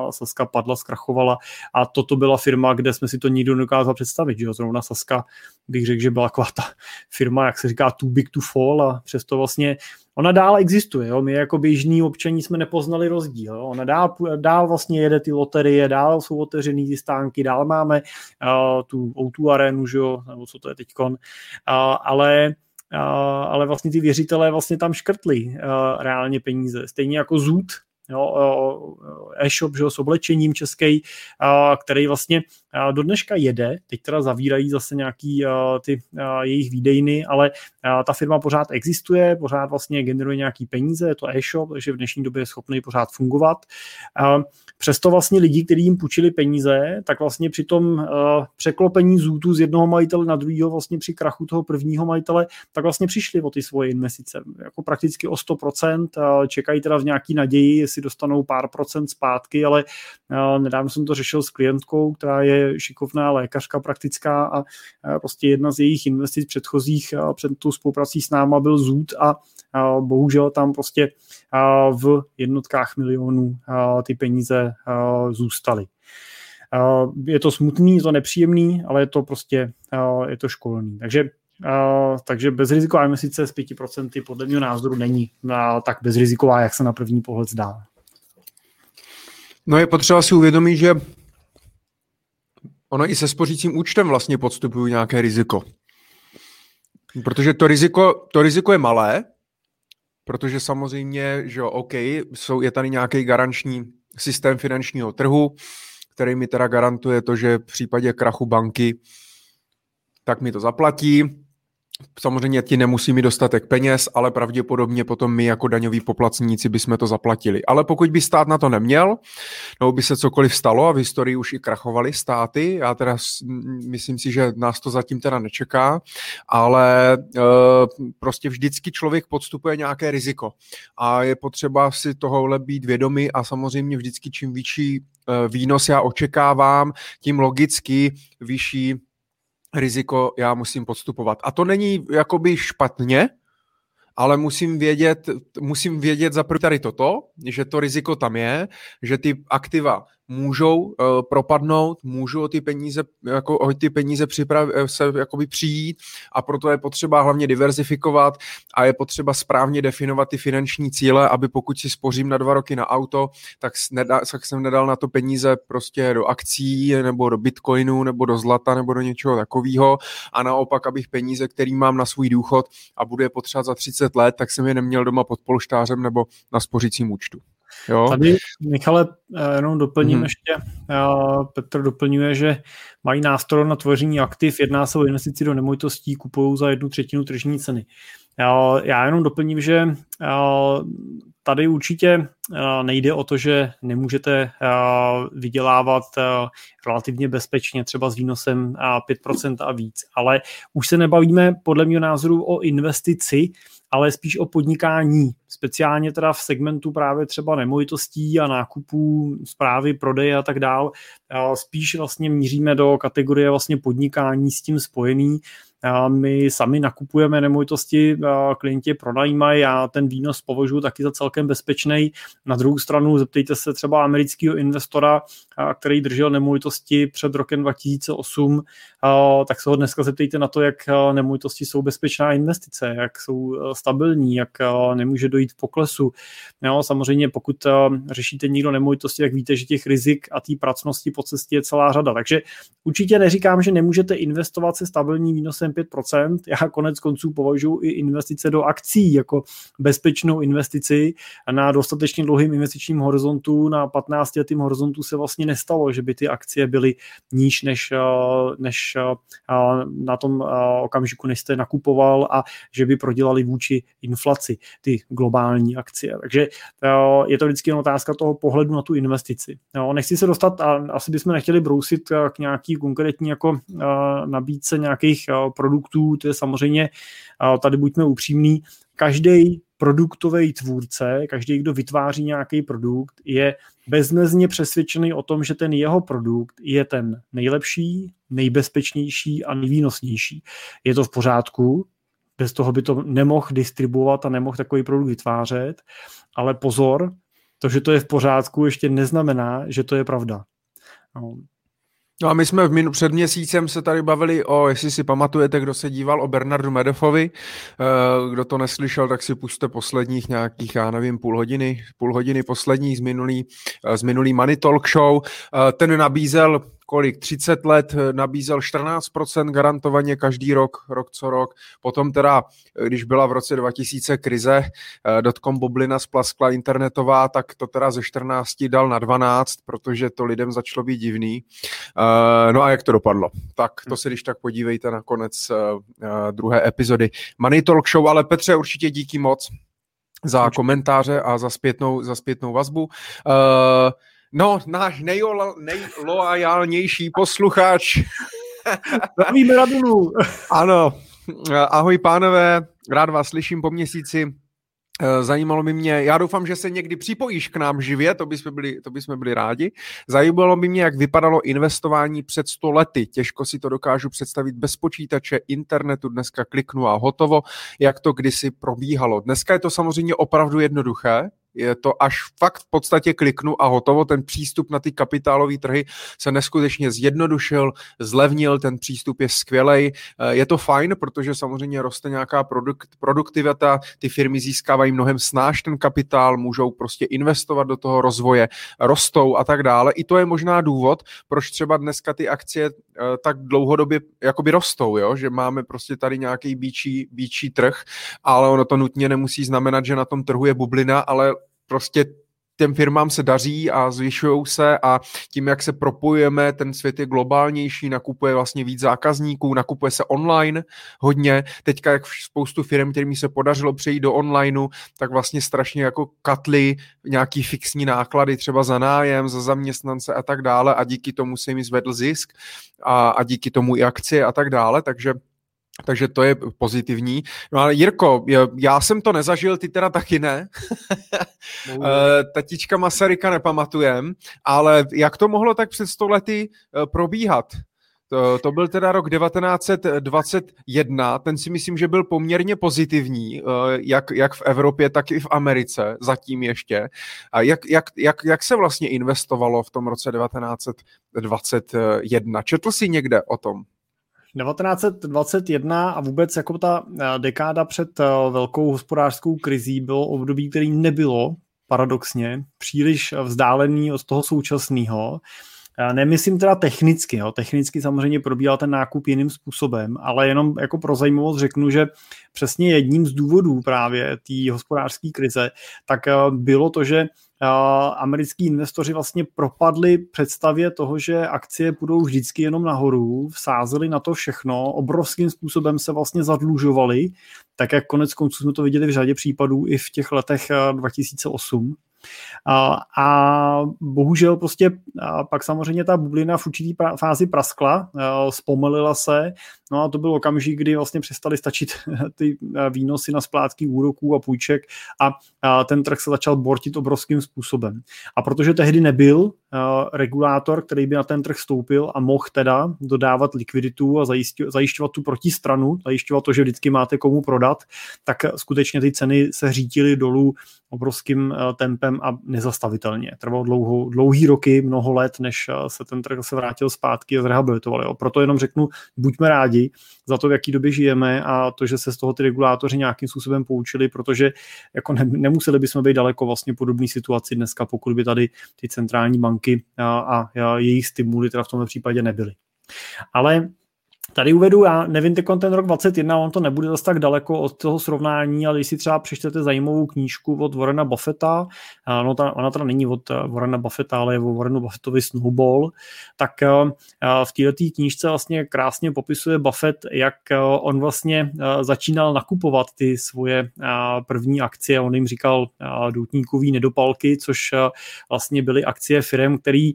Saska padla, zkrachovala a toto byla firma, kde jsme si to nikdo nedokázal představit, že jo, zrovna Saska bych řekl, že byla taková ta firma, jak se říká, too big to fall a přesto vlastně ona dál existuje. Jo? My jako běžní občaní jsme nepoznali rozdíl. Jo? Ona dál, dál vlastně jede ty loterie, dál jsou otevřený ty stánky, dál máme uh, tu O2 arenu, že jo? nebo co to je teďkon. Uh, ale Uh, ale vlastně ty věřitelé vlastně tam škrtli uh, reálně peníze. Stejně jako Zůd, jo, e-shop že, s oblečením český, který vlastně do dneška jede, teď teda zavírají zase nějaký ty jejich výdejny, ale ta firma pořád existuje, pořád vlastně generuje nějaký peníze, je to e-shop, takže v dnešní době je schopný pořád fungovat. Přesto vlastně lidi, kteří jim půjčili peníze, tak vlastně při tom překlopení zůtu z jednoho majitele na druhého vlastně při krachu toho prvního majitele, tak vlastně přišli o ty svoje investice. Jako prakticky o 100%, čekají teda v nějaký naději, jestli dostanou pár procent zpátky, ale nedávno jsem to řešil s klientkou, která je šikovná lékařka praktická a prostě jedna z jejich investic předchozích před tou spoluprací s náma byl zůd a bohužel tam prostě v jednotkách milionů ty peníze zůstaly. Je to smutný, je to nepříjemný, ale je to prostě je to školný. Takže takže bezriziková investice s 5% podle mého názoru není tak bezriziková, jak se na první pohled zdá. No je potřeba si uvědomit, že ono i se spořícím účtem vlastně podstupují nějaké riziko. Protože to riziko, to riziko je malé, protože samozřejmě, že OK, jsou, je tady nějaký garanční systém finančního trhu, který mi teda garantuje to, že v případě krachu banky tak mi to zaplatí, Samozřejmě ti nemusí mít dostatek peněz, ale pravděpodobně potom my jako daňoví poplatníci bychom to zaplatili. Ale pokud by stát na to neměl, nebo by se cokoliv stalo a v historii už i krachovaly státy, já teda myslím si, že nás to zatím teda nečeká, ale e, prostě vždycky člověk podstupuje nějaké riziko a je potřeba si tohohle být vědomý a samozřejmě vždycky čím vyšší e, výnos já očekávám, tím logicky vyšší riziko já musím podstupovat. A to není jakoby špatně, ale musím vědět, musím vědět za tady toto, že to riziko tam je, že ty aktiva můžou uh, propadnout, můžou ty peníze, jako, o ty peníze připrav, eh, se jakoby přijít a proto je potřeba hlavně diverzifikovat a je potřeba správně definovat ty finanční cíle, aby pokud si spořím na dva roky na auto, tak, nedá, tak jsem nedal na to peníze prostě do akcí nebo do bitcoinu nebo do zlata nebo do něčeho takového a naopak, abych peníze, který mám na svůj důchod a budu je potřebovat za 30 let, tak jsem je neměl doma pod polštářem nebo na spořícím účtu. Jo. Tady, Michale, eh, jenom doplním hmm. ještě, eh, Petr doplňuje, že mají nástroj na tvoření aktiv, jedná se o investici do nemovitostí, kupují za jednu třetinu tržní ceny. Já jenom doplním, že tady určitě nejde o to, že nemůžete vydělávat relativně bezpečně, třeba s výnosem 5% a víc, ale už se nebavíme podle mého názoru o investici, ale spíš o podnikání, speciálně teda v segmentu právě třeba nemovitostí a nákupů, zprávy, prodeje a tak dál. Spíš vlastně míříme do kategorie vlastně podnikání s tím spojený, my sami nakupujeme nemovitosti, klienti pronajímají, já ten výnos považuji taky za celkem bezpečný. Na druhou stranu zeptejte se třeba amerického investora, který držel nemovitosti před rokem 2008, tak se ho dneska zeptejte na to, jak nemovitosti jsou bezpečná investice, jak jsou stabilní, jak nemůže dojít k poklesu. Jo, samozřejmě pokud řešíte někdo nemovitosti, tak víte, že těch rizik a té pracnosti po cestě je celá řada. Takže určitě neříkám, že nemůžete investovat se stabilním výnosem 5%. Já konec konců považuji i investice do akcí jako bezpečnou investici na dostatečně dlouhým investičním horizontu, na 15 letým horizontu se vlastně nestalo, že by ty akcie byly níž než, než na tom okamžiku, než jste nakupoval a že by prodělali vůči inflaci ty globální akcie. Takže je to vždycky otázka toho pohledu na tu investici. Nechci se dostat, a asi bychom nechtěli brousit k nějaký konkrétní jako nabídce nějakých produktů, to je samozřejmě, tady buďme upřímní, každý produktový tvůrce, každý, kdo vytváří nějaký produkt, je bezmezně přesvědčený o tom, že ten jeho produkt je ten nejlepší, nejbezpečnější a nejvýnosnější. Je to v pořádku, bez toho by to nemohl distribuovat a nemohl takový produkt vytvářet, ale pozor, to, že to je v pořádku, ještě neznamená, že to je pravda. No, No a my jsme v minu, před měsícem se tady bavili o, jestli si pamatujete, kdo se díval o Bernardu Medefovi, eh, kdo to neslyšel, tak si puste posledních nějakých, já nevím, půl hodiny, půl hodiny poslední z minulý, eh, z minulý Money Talk Show. Eh, ten nabízel kolik, 30 let eh, nabízel 14% garantovaně každý rok, rok co rok. Potom teda, eh, když byla v roce 2000 krize, eh, dotcom bublina splaskla internetová, tak to teda ze 14 dal na 12, protože to lidem začalo být divný. No a jak to dopadlo? Tak to se když tak podívejte na konec druhé epizody Money Talk Show, ale Petře určitě díky moc za komentáře a za zpětnou, za zpětnou vazbu. Uh, No, náš nejloajálnější posluchač. Zdravíme Radunu. ano, ahoj pánové, rád vás slyším po měsíci. Eh, zajímalo by mě, já doufám, že se někdy připojíš k nám živě, to bychom byli, to bychom byli rádi. Zajímalo by mě, jak vypadalo investování před 100 lety. Těžko si to dokážu představit bez počítače, internetu, dneska kliknu a hotovo, jak to kdysi probíhalo. Dneska je to samozřejmě opravdu jednoduché, je to až fakt v podstatě kliknu a hotovo. Ten přístup na ty kapitálové trhy se neskutečně zjednodušil, zlevnil, ten přístup je skvělej. Eh, je to fajn, protože samozřejmě roste nějaká produkt, produktivita, ty firmy získávají mnohem snáš ten kapitál, můžou prostě investovat do toho rozvoje, rostou a tak dále. I to je možná důvod, proč třeba dneska ty akcie eh, tak dlouhodobě jakoby rostou, jo? že máme prostě tady nějaký bíčí, bíčí trh, ale ono to nutně nemusí znamenat, že na tom trhu je bublina, ale prostě těm firmám se daří a zvyšují se a tím, jak se propojujeme, ten svět je globálnější, nakupuje vlastně víc zákazníků, nakupuje se online hodně. Teďka, jak spoustu firm, kterým se podařilo přejít do onlineu, tak vlastně strašně jako katly nějaký fixní náklady, třeba za nájem, za zaměstnance a tak dále a díky tomu se jim zvedl zisk a, a díky tomu i akcie a tak dále, takže takže to je pozitivní. No ale Jirko, já jsem to nezažil, ty teda taky ne. [LAUGHS] Eh, tatička Masaryka nepamatujem, ale jak to mohlo tak před sto lety eh, probíhat? To, to byl teda rok 1921, ten si myslím, že byl poměrně pozitivní, eh, jak, jak v Evropě, tak i v Americe, zatím ještě. A jak, jak, jak, jak se vlastně investovalo v tom roce 1921? Četl jsi někde o tom? 1921 a vůbec jako ta eh, dekáda před eh, velkou hospodářskou krizí bylo období, který nebylo paradoxně příliš vzdálený od toho současného. Nemyslím teda technicky, jo. technicky samozřejmě probíhal ten nákup jiným způsobem, ale jenom jako pro zajímavost řeknu, že přesně jedním z důvodů právě té hospodářské krize, tak eh, bylo to, že eh, americký investoři vlastně propadli představě toho, že akcie půjdou vždycky jenom nahoru, vsázeli na to všechno, obrovským způsobem se vlastně zadlužovali, tak jak konec konců jsme to viděli v řadě případů i v těch letech 2008. A, a bohužel prostě a pak samozřejmě ta bublina v určitý fázi praskla, zpomalila se, no a to byl okamžik, kdy vlastně přestali stačit [LAUGHS] ty výnosy na splátky úroků a půjček a, a ten trh se začal bortit obrovským způsobem. A protože tehdy nebyl regulátor, který by na ten trh stoupil a mohl teda dodávat likviditu a zajišťovat tu protistranu, zajišťovat to, že vždycky máte komu prodat, tak skutečně ty ceny se řítily dolů obrovským tempem a nezastavitelně. Trvalo dlouho, dlouhý roky, mnoho let, než se ten trh se vrátil zpátky a zrehabilitoval. Jo. Proto jenom řeknu, buďme rádi za to, v jaký době žijeme a to, že se z toho ty regulátoři nějakým způsobem poučili, protože jako ne, nemuseli bychom být daleko vlastně podobné situaci dneska, pokud by tady ty centrální banky a, a, a jejich stimuly teda v tomto případě nebyly. Ale Tady uvedu, já nevím, teď ten rok 21, on to nebude zase tak daleko od toho srovnání, ale když si třeba přečtete zajímavou knížku od Warrena Buffetta, no ta, ona teda není od eh, Warrena Buffetta, ale je o Warrenu Buffettovi Snowball, tak eh, v této knížce vlastně krásně popisuje Buffett, jak eh, on vlastně začínal nakupovat ty svoje první akcie, on jim říkal doutníkový nedopalky, což vlastně byly akcie firm, který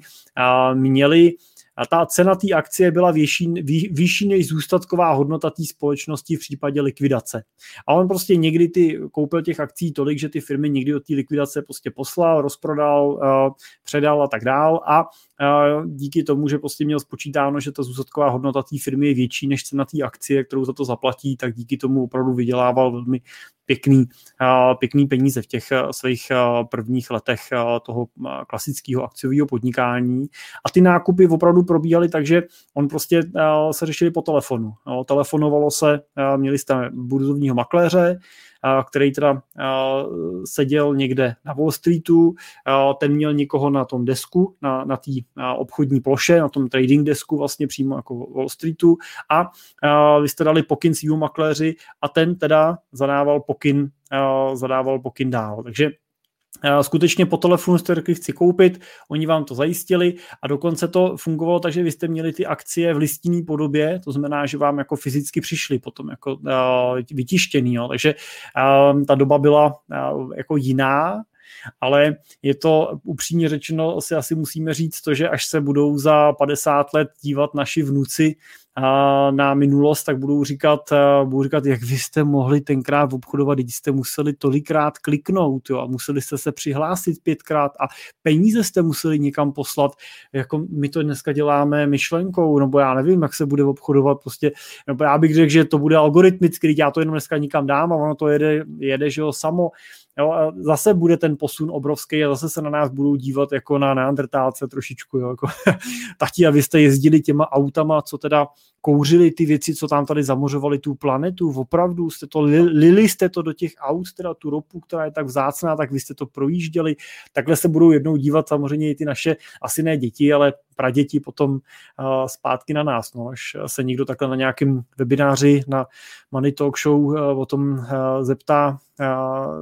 měli a ta cena té akcie byla vyšší, vý, vyšší než zůstatková hodnota té společnosti v případě likvidace. A on prostě někdy ty koupil těch akcí tolik, že ty firmy někdy od té likvidace prostě poslal, rozprodal, uh, předal a tak dál a díky tomu, že prostě měl spočítáno, že ta zůstatková hodnota té firmy je větší než cena té akcie, kterou za to zaplatí, tak díky tomu opravdu vydělával velmi pěkný, pěkný peníze v těch svých prvních letech toho klasického akciového podnikání. A ty nákupy opravdu probíhaly tak, že on prostě se řešili po telefonu. Telefonovalo se, měli jste burzovního makléře, který teda seděl někde na Wall Streetu, ten měl někoho na tom desku, na, na té obchodní ploše, na tom trading desku vlastně přímo jako Wall Streetu a vy jste dali pokyn svýmu makléři a ten teda zadával pokyn, zadával pokyn dál. Takže skutečně po telefonu jste řekli, chci koupit, oni vám to zajistili a dokonce to fungovalo tak, že vy jste měli ty akcie v listinné podobě, to znamená, že vám jako fyzicky přišli potom jako vytištěný, jo. takže ta doba byla jako jiná, ale je to upřímně řečeno, si asi musíme říct to, že až se budou za 50 let dívat naši vnuci na minulost, tak budou říkat, budou říkat, jak vy jste mohli tenkrát obchodovat, když jste museli tolikrát kliknout jo, a museli jste se přihlásit pětkrát a peníze jste museli někam poslat, jako my to dneska děláme myšlenkou, nebo já nevím, jak se bude obchodovat, prostě, nebo já bych řekl, že to bude algoritmicky, já to jenom dneska nikam dám a ono to jede, jede že jo, samo, Jo, a zase bude ten posun obrovský a zase se na nás budou dívat jako na neandrtálce trošičku. Jo, jako, [LAUGHS] tati, a vy jste jezdili těma autama, co teda kouřili ty věci, co tam tady zamořovali tu planetu, opravdu jste to, lili jste to do těch aut, teda tu ropu, která je tak vzácná, tak vy jste to projížděli, takhle se budou jednou dívat samozřejmě i ty naše, asi ne děti, ale praděti potom uh, zpátky na nás, no, až se někdo takhle na nějakém webináři na Money Talk Show uh, o tom uh, zeptá,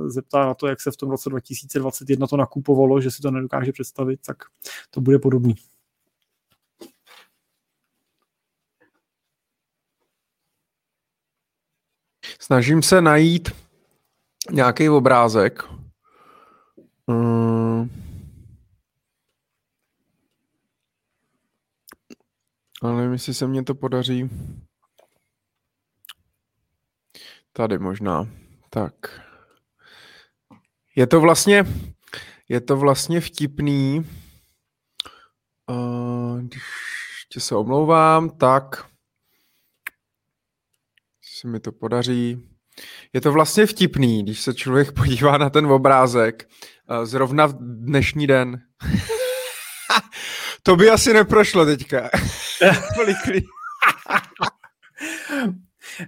zeptá na to, jak se v tom roce 2021 to nakupovalo, že si to nedokáže představit, tak to bude podobný. Snažím se najít nějaký obrázek. Hmm. Ale nevím, jestli se mně to podaří. Tady možná. Tak. Je to vlastně, je to vlastně vtipný. Uh, když tě se omlouvám, tak se mi to podaří. Je to vlastně vtipný, když se člověk [LAUGHS] podívá na ten obrázek. Uh, zrovna v dnešní den. [LAUGHS] to by asi neprošlo teďka. [LAUGHS]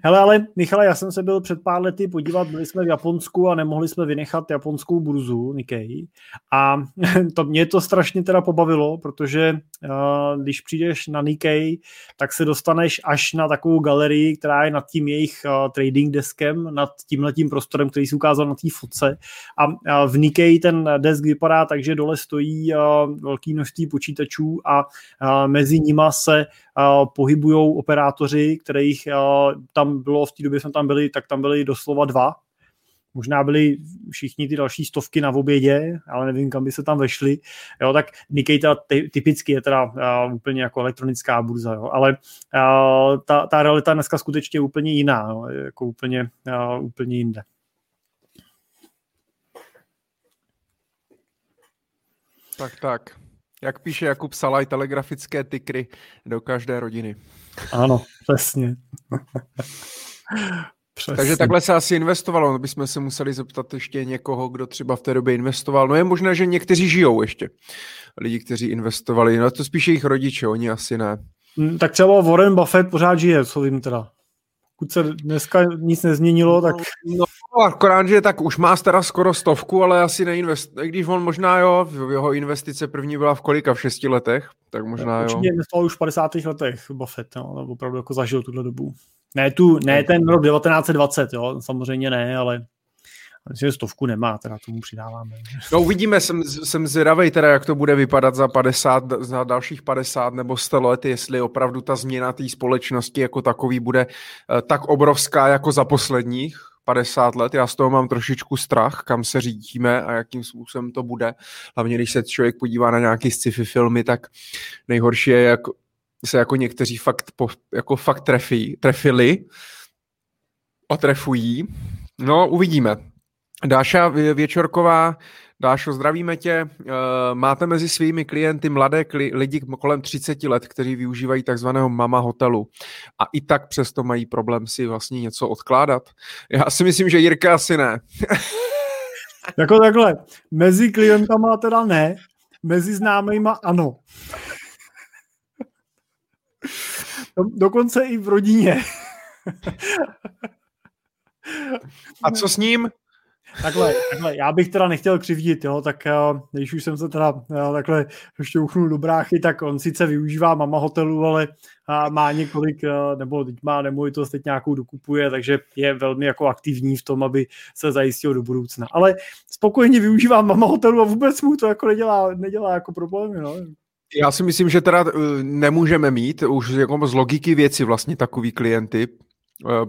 Hele, ale Michale, já jsem se byl před pár lety podívat, byli jsme v Japonsku a nemohli jsme vynechat japonskou burzu Nikkei. A [LAUGHS] to mě to strašně teda pobavilo, protože uh, když přijdeš na Nikkei, tak se dostaneš až na takovou galerii, která je nad tím jejich uh, trading deskem, nad tímhletím prostorem, který si ukázal na té fotce. A uh, v Nikkei ten desk vypadá tak, že dole stojí uh, velký množství počítačů a uh, mezi nima se pohybují operátoři, kterých tam bylo, v té době jsme tam byli, tak tam byli doslova dva. Možná byli všichni ty další stovky na obědě, ale nevím, kam by se tam vešli. Jo, tak Nikkei teda typicky je teda uh, úplně jako elektronická burza, jo, ale uh, ta, ta realita dneska skutečně je úplně jiná, jo, jako úplně, uh, úplně jinde. Tak, tak. Jak píše Jakub Salaj, telegrafické tykry do každé rodiny. Ano, přesně. Přesně. [LAUGHS] Takže takhle se asi investovalo, no bychom se museli zeptat ještě někoho, kdo třeba v té době investoval. No je možné, že někteří žijou ještě. Lidi, kteří investovali, no to spíše jejich rodiče, oni asi ne. Hmm, tak třeba Warren Buffett pořád žije, co vím teda. Pokud se dneska nic nezměnilo, tak... No, no akorát, že tak už má teda skoro stovku, ale asi neinvest... Když on možná jo, jeho investice první byla v kolika, v šesti letech, tak možná jo. Určitě investoval už v 50. letech Buffett, no, opravdu jako zažil tuhle dobu. Ne, tu, ne ten rok 1920, jo, samozřejmě ne, ale Myslím, že stovku nemá, teda tomu přidáváme. No uvidíme, jsem, jsem zvědavej teda, jak to bude vypadat za 50, za dalších 50 nebo 100 let, jestli opravdu ta změna té společnosti jako takový bude eh, tak obrovská jako za posledních 50 let. Já z toho mám trošičku strach, kam se řídíme a jakým způsobem to bude. Hlavně, když se člověk podívá na nějaký sci-fi filmy, tak nejhorší je, jak se jako někteří fakt, po, jako fakt trefí, trefili a trefují. No, uvidíme. Dáša Věčorková, Dášo, zdravíme tě. Eh, máte mezi svými klienty mladé kli- lidi kolem 30 let, kteří využívají takzvaného mama hotelu a i tak přesto mají problém si vlastně něco odkládat. Já si myslím, že Jirka asi ne. [LAUGHS] jako takhle, mezi klientama teda ne, mezi známejma ano. Dokonce i v rodině. A co s ním? Takhle, takhle, já bych teda nechtěl křivdit, jo, tak uh, když už jsem se teda uh, takhle šťouchnul do bráchy, tak on sice využívá mama hotelu, ale uh, má několik, nebo teď má nemovitost, teď nějakou dokupuje, takže je velmi jako aktivní v tom, aby se zajistil do budoucna. Ale spokojně využívá mama hotelu a vůbec mu to jako nedělá, nedělá jako problémy, no. Já si myslím, že teda nemůžeme mít už jako z logiky věci vlastně takový klienty,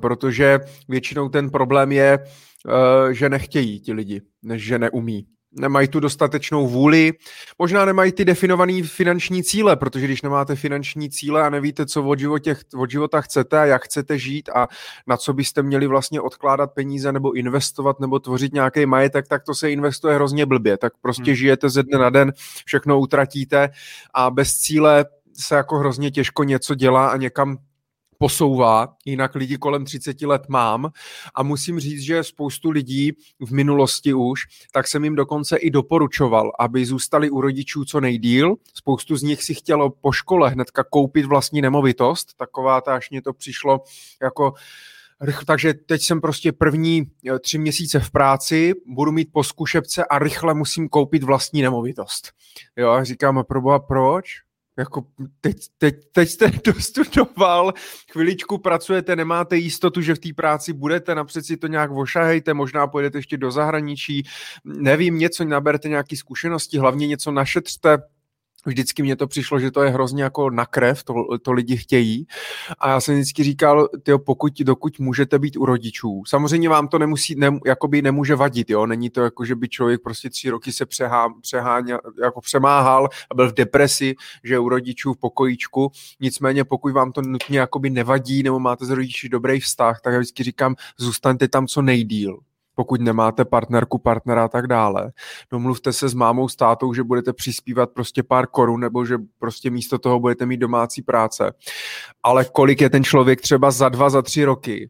protože většinou ten problém je, Eh, že nechtějí ti lidi, než že neumí. Nemají tu dostatečnou vůli, možná nemají ty definované finanční cíle, protože když nemáte finanční cíle a nevíte, co od, životě, od života chcete a jak chcete žít a na co byste měli vlastně odkládat peníze nebo investovat nebo tvořit nějaký majetek, tak to se investuje hrozně blbě. Tak prostě hmm. žijete ze dne na den, všechno utratíte a bez cíle se jako hrozně těžko něco dělá a někam posouvá, jinak lidi kolem 30 let mám a musím říct, že spoustu lidí v minulosti už, tak jsem jim dokonce i doporučoval, aby zůstali u rodičů co nejdíl. Spoustu z nich si chtělo po škole hnedka koupit vlastní nemovitost, taková ta až mě to přišlo jako takže teď jsem prostě první eh, tři měsíce v práci, budu mít po zkušebce a rychle musím koupit vlastní nemovitost. Jo, říkám, proboha, proč? Jako teď, teď, teď jste [LAUGHS] dostudoval, chviličku pracujete, nemáte jistotu, že v té práci budete, napřed si to nějak ošahejte, možná pojedete ještě do zahraničí, nevím, něco, naberte nějaké zkušenosti, hlavně něco našetřte, vždycky mně to přišlo, že to je hrozně jako na krev, to, to lidi chtějí. A já jsem vždycky říkal, tyjo, pokud, dokud můžete být u rodičů, samozřejmě vám to nemusí, ne, jakoby nemůže vadit, jo, není to jako, že by člověk prostě tři roky se přehá, přeháňa, jako přemáhal a byl v depresi, že u rodičů v pokojíčku, nicméně pokud vám to nutně jakoby nevadí, nebo máte s rodiči dobrý vztah, tak já vždycky říkám, zůstaňte tam co nejdíl, pokud nemáte partnerku, partnera a tak dále. Domluvte se s mámou, s tátou, že budete přispívat prostě pár korun nebo že prostě místo toho budete mít domácí práce. Ale kolik je ten člověk třeba za dva, za tři roky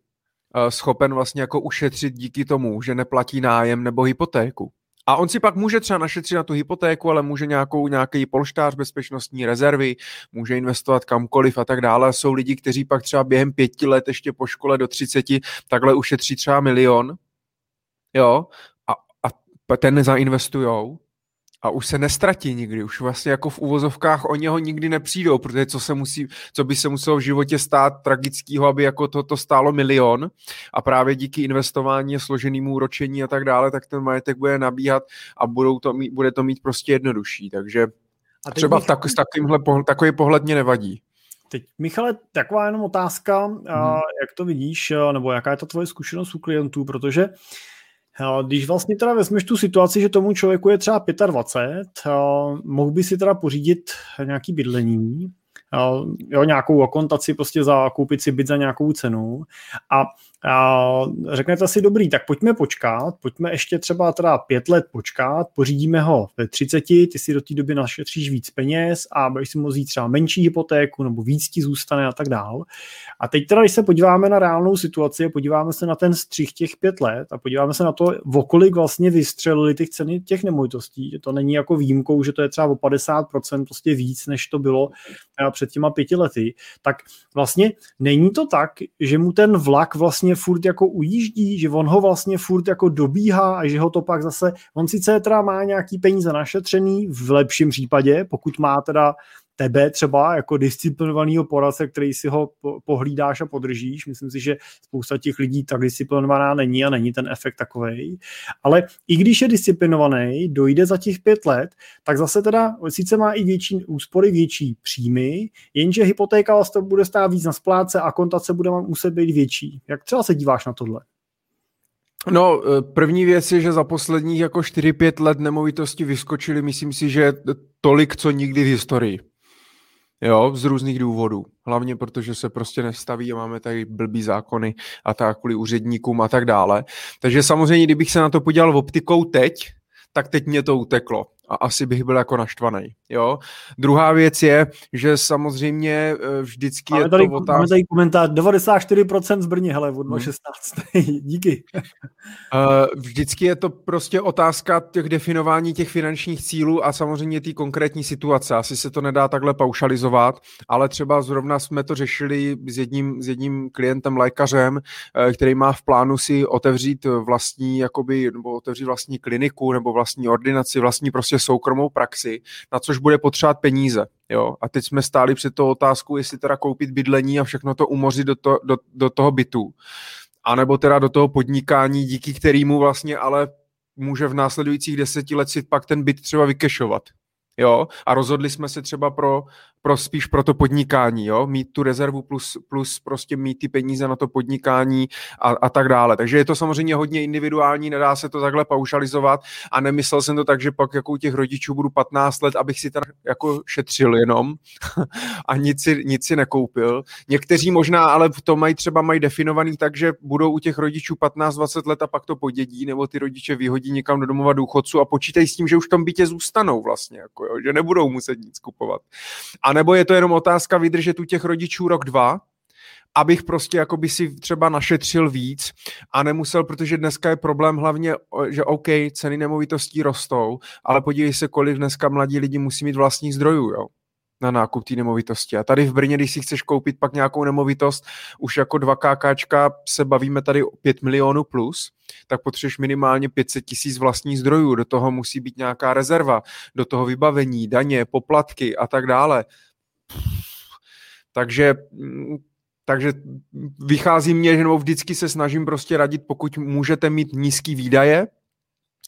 eh, schopen vlastně jako ušetřit díky tomu, že neplatí nájem nebo hypotéku A on si pak může třeba našetřit na tu hypotéku, ale může nějakou, nějaký polštář bezpečnostní rezervy, může investovat kamkoliv a tak dále. Jsou lidi, kteří pak třeba během pěti let ještě po škole do třiceti takhle ušetří třeba milion, jo, a, a ten zainvestujou a už se nestratí nikdy, už vlastně jako v uvozovkách o něho nikdy nepřijdou, protože co, se musí, co by se muselo v životě stát tragického, aby jako to, to stálo milion a právě díky investování a složenému úročení a tak dále, tak ten majetek bude nabíhat a budou to mít, bude to mít prostě jednodušší, takže a třeba bych... tak, s takovýmhle pohled, takový pohled mě nevadí. Teď, Michale, taková jenom otázka, hmm. jak to vidíš, nebo jaká je to tvoje zkušenost u klientů, protože když vlastně teda vezmeš tu situaci, že tomu člověku je třeba 25, mohl by si teda pořídit nějaký bydlení, jo, nějakou akontaci prostě za koupit si byt za nějakou cenu. A a řeknete si, dobrý, tak pojďme počkat, pojďme ještě třeba teda pět let počkat, pořídíme ho ve 30, ty si do té doby našetříš víc peněz a budeš si moct třeba menší hypotéku nebo víc ti zůstane a tak dál. A teď teda, když se podíváme na reálnou situaci a podíváme se na ten střih těch pět let a podíváme se na to, okolik vlastně vystřelili těch ceny těch nemovitostí, že to není jako výjimkou, že to je třeba o 50% prostě víc, než to bylo před těma pěti lety, tak vlastně není to tak, že mu ten vlak vlastně furt jako ujíždí, že on ho vlastně furt jako dobíhá a že ho to pak zase, on sice teda má nějaký peníze našetřený v lepším případě, pokud má teda tebe třeba jako disciplinovaného poradce, který si ho pohlídáš a podržíš. Myslím si, že spousta těch lidí tak disciplinovaná není a není ten efekt takový. Ale i když je disciplinovaný, dojde za těch pět let, tak zase teda sice má i větší úspory, větší příjmy, jenže hypotéka vlastně bude stát víc na spláce a kontace bude muset být větší. Jak třeba se díváš na tohle? No, e, první věc je, že za posledních jako 4-5 let nemovitosti vyskočily, myslím si, že tolik, co nikdy v historii. Jo, z různých důvodů. Hlavně protože se prostě nestaví a máme tady blbý zákony a tak kvůli úředníkům a tak dále. Takže samozřejmě, kdybych se na to podíval optikou teď, tak teď mě to uteklo a asi bych byl jako naštvaný. Jo? Druhá věc je, že samozřejmě eh, vždycky máme je tady, to otázka... Máme tady komentář, 94% z Brně, hele, od 16. Hmm. [LAUGHS] Díky. Eh, vždycky je to prostě otázka těch definování těch finančních cílů a samozřejmě té konkrétní situace. Asi se to nedá takhle paušalizovat, ale třeba zrovna jsme to řešili s jedním, s jedním klientem, lékařem, eh, který má v plánu si otevřít vlastní, jakoby, nebo otevřít vlastní kliniku nebo vlastní ordinaci, vlastní prostě prostě soukromou praxi, na což bude potřebovat peníze. Jo? A teď jsme stáli před tou otázkou, jestli teda koupit bydlení a všechno to umořit do, to, do, do toho bytu. A nebo teda do toho podnikání, díky kterému vlastně ale může v následujících deseti let si pak ten byt třeba vykešovat. Jo? A rozhodli jsme se třeba pro pro spíš pro to podnikání, jo? mít tu rezervu plus, plus prostě mít ty peníze na to podnikání a, a tak dále. Takže je to samozřejmě hodně individuální, nedá se to takhle paušalizovat a nemyslel jsem to tak, že pak jako u těch rodičů budu 15 let, abych si tam jako šetřil jenom [LAUGHS] a nic si, nic si nekoupil. Někteří možná ale to mají třeba mají definovaný tak, že budou u těch rodičů 15-20 let a pak to podědí, nebo ty rodiče vyhodí někam do domova důchodců a počítají s tím, že už v tom bytě zůstanou vlastně, jako jo, že nebudou muset nic kupovat. A nebo je to jenom otázka vydržet u těch rodičů rok, dva, abych prostě jako by si třeba našetřil víc a nemusel, protože dneska je problém hlavně, že OK, ceny nemovitostí rostou, ale podívej se, kolik dneska mladí lidi musí mít vlastních zdrojů, jo na nákup té nemovitosti. A tady v Brně, když si chceš koupit pak nějakou nemovitost, už jako 2 KKčka se bavíme tady o 5 milionů plus, tak potřebuješ minimálně 500 tisíc vlastních zdrojů, do toho musí být nějaká rezerva, do toho vybavení, daně, poplatky a tak dále. Takže takže vychází mě, že vždycky se snažím prostě radit, pokud můžete mít nízký výdaje,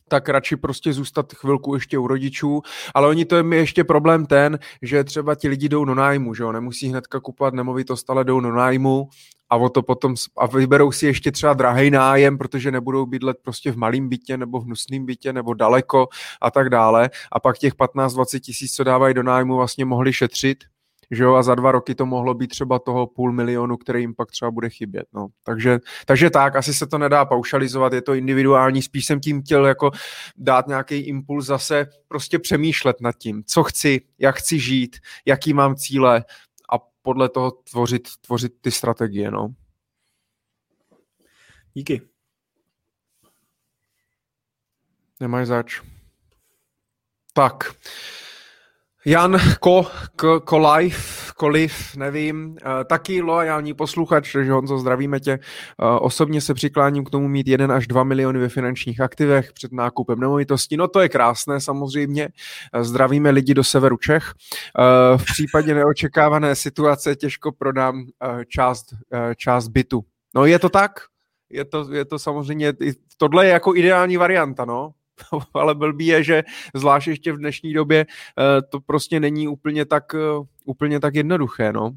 tak radši prostě zůstat chvilku ještě u rodičů, ale oni to je mi ještě problém ten, že třeba ti lidi jdou do nájmu, že jo, nemusí hnedka kupovat nemovitost, ale jdou do nájmu a o to potom a vyberou si ještě třeba drahý nájem, protože nebudou bydlet prostě v malém bytě nebo v hnusném bytě nebo daleko a tak dále. A pak těch 15-20 tisíc, co dávají do nájmu, vlastně mohli šetřit že jo, a za dva roky to mohlo být třeba toho půl milionu, který jim pak třeba bude chybět, no. Takže, takže tak, asi se to nedá paušalizovat, je to individuální, spíš jsem tím chtěl jako dát nějaký impuls zase prostě přemýšlet nad tím, co chci, jak chci žít, jaký mám cíle a podle toho tvořit, tvořit ty strategie, no. Díky. Nemají zač. Tak. Jan Ko, Ko, Kolajf, Koliv, nevím, uh, taky loajální posluchač, takže Honzo, zdravíme tě. Uh, osobně se přikláním k tomu mít 1 až 2 miliony ve finančních aktivech před nákupem nemovitosti. No to je krásné samozřejmě. Uh, zdravíme lidi do severu Čech. V případě neočekávané situace těžko prodám část, část bytu. No je to tak? Je to, je to samozřejmě, tohle je jako ideální varianta, no. [LAUGHS] ale blbý je, že zvlášť ještě v dnešní době eh, to prostě není úplně tak, eh, úplně tak jednoduché, no.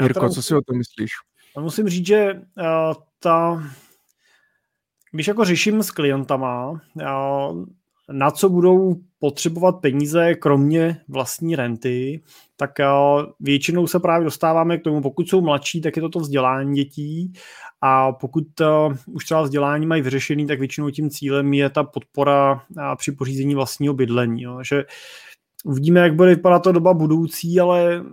Jirko, co si o tom myslíš? Musím říct, že uh, ta, když jako řeším s klientama, uh, na co budou potřebovat peníze kromě vlastní renty, tak většinou se právě dostáváme k tomu, pokud jsou mladší, tak je to to vzdělání dětí a pokud už třeba vzdělání mají vyřešený, tak většinou tím cílem je ta podpora při pořízení vlastního bydlení. Jo. že uvidíme, jak bude vypadat ta doba budoucí, ale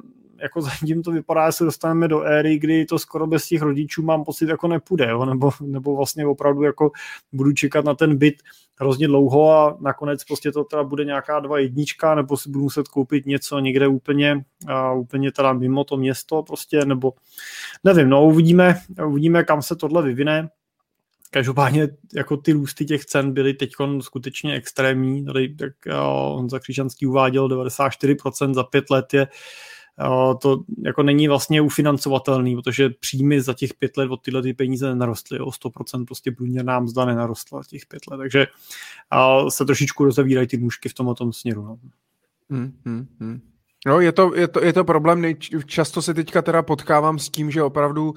jako [LAUGHS] zatím to vypadá, že se dostaneme do éry, kdy to skoro bez těch rodičů mám pocit jako nepůjde, jo? Nebo, nebo vlastně opravdu jako budu čekat na ten byt hrozně dlouho a nakonec prostě to teda bude nějaká dva jednička, nebo si budu muset koupit něco někde úplně, a úplně teda mimo to město prostě, nebo nevím, no uvidíme, uvidíme, kam se tohle vyvine. Každopádně jako ty růsty těch cen byly teď skutečně extrémní. Tady jak Honza Křižanský uváděl, 94% za pět let je to jako není vlastně ufinancovatelný, protože příjmy za těch pět let od tyhle ty peníze nenarostly, o 100% prostě průměrná mzda nenarostla těch pět let, takže se trošičku rozevírají ty nůžky v tomto tom směru. No. Hmm, hmm, hmm. No, je to, je to, je to problém. Často se teďka teda potkávám s tím, že opravdu uh,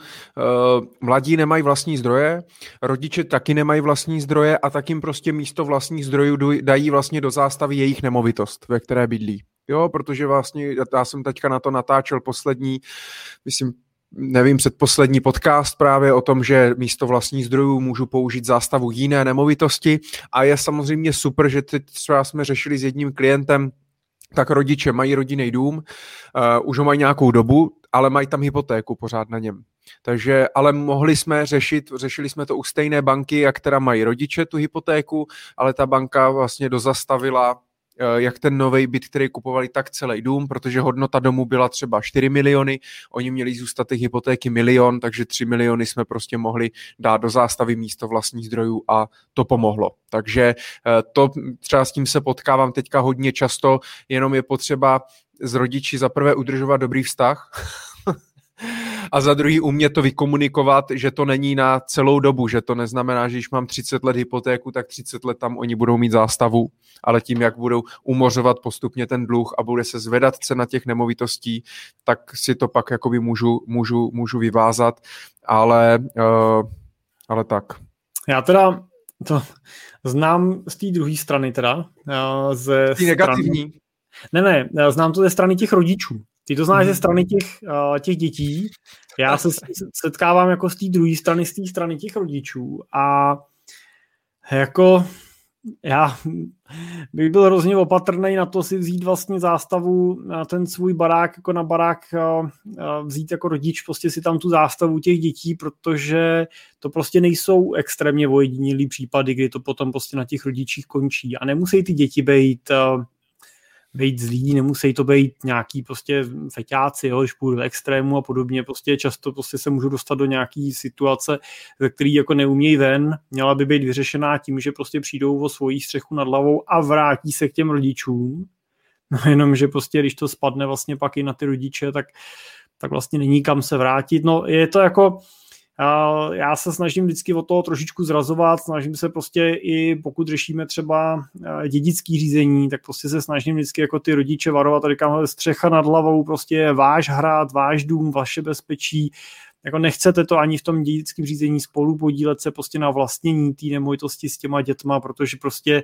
mladí nemají vlastní zdroje, rodiče taky nemají vlastní zdroje a tak jim prostě místo vlastních zdrojů dají vlastně do zástavy jejich nemovitost, ve které bydlí. Jo, protože vlastně já jsem teďka na to natáčel poslední, myslím, nevím, předposlední podcast právě o tom, že místo vlastních zdrojů můžu použít zástavu jiné nemovitosti a je samozřejmě super, že teď třeba jsme řešili s jedním klientem, tak rodiče mají rodinný dům, uh, už ho mají nějakou dobu, ale mají tam hypotéku pořád na něm. Takže, ale mohli jsme řešit, řešili jsme to u stejné banky, jak teda mají rodiče tu hypotéku, ale ta banka vlastně dozastavila jak ten nový byt, který kupovali, tak celý dům, protože hodnota domu byla třeba 4 miliony, oni měli zůstat těch hypotéky milion, takže 3 miliony jsme prostě mohli dát do zástavy místo vlastních zdrojů a to pomohlo. Takže eh, to třeba s tím se potkávám teďka hodně často, jenom je potřeba s rodiči za prvé udržovat dobrý vztah, a za druhý umět to vykomunikovat, že to není na celou dobu, že to neznamená, že když mám 30 let hypotéku, tak 30 let tam oni budou mít zástavu, ale tím, jak budou umořovat postupně ten dluh a bude se zvedat cena těch nemovitostí, tak si to pak jakoby můžu, můžu, můžu vyvázat, ale, uh, ale tak. Já teda to znám z té druhé strany teda. Uh, ze strany... negativní. Ne, ne, znám to ze strany těch rodičů. Ty to znáš ze mhm. strany těch, uh, těch dětí, já se setkávám jako z té druhé strany, z té strany těch rodičů a jako já bych byl hrozně opatrný na to si vzít vlastně zástavu na ten svůj barák, jako na barák vzít jako rodič, prostě si tam tu zástavu těch dětí, protože to prostě nejsou extrémně ojedinělý případy, kdy to potom prostě na těch rodičích končí. A nemusí ty děti být být zlí, nemusí to být nějaký prostě feťáci, jo, když půjdu do extrému a podobně, prostě často prostě se můžu dostat do nějaký situace, ve který jako neumějí ven, měla by být vyřešená tím, že prostě přijdou o svoji střechu nad hlavou a vrátí se k těm rodičům, no jenom, že prostě když to spadne vlastně pak i na ty rodiče, tak, tak vlastně není kam se vrátit, no je to jako, já se snažím vždycky o toho trošičku zrazovat, snažím se prostě i pokud řešíme třeba dědický řízení, tak prostě se snažím vždycky jako ty rodiče varovat a říkám, střecha nad hlavou, prostě váš hrad, váš dům, vaše bezpečí, jako nechcete to ani v tom dědickém řízení spolu podílet se prostě na vlastnění té nemovitosti s těma dětma, protože prostě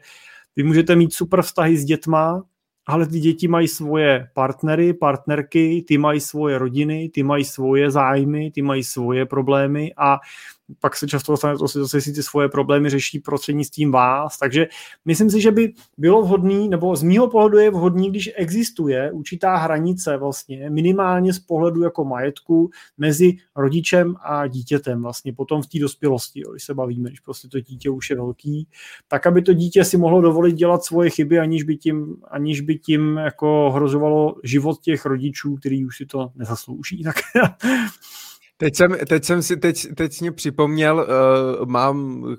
vy můžete mít super vztahy s dětma, ale ty děti mají svoje partnery, partnerky, ty mají svoje rodiny, ty mají svoje zájmy, ty mají svoje problémy a pak se často dostane to, zase si ty svoje problémy řeší prostřednictvím vás, takže myslím si, že by bylo vhodný, nebo z mýho pohledu je vhodný, když existuje určitá hranice vlastně, minimálně z pohledu jako majetku mezi rodičem a dítětem vlastně potom v té dospělosti, jo, když se bavíme, když prostě to dítě už je velký, tak aby to dítě si mohlo dovolit dělat svoje chyby, aniž by tím, aniž by tím jako hrozovalo život těch rodičů, který už si to nezaslouží. Tak [LAUGHS] Teď jsem, teď jsem si, teď, teď mě připomněl, uh, mám uh,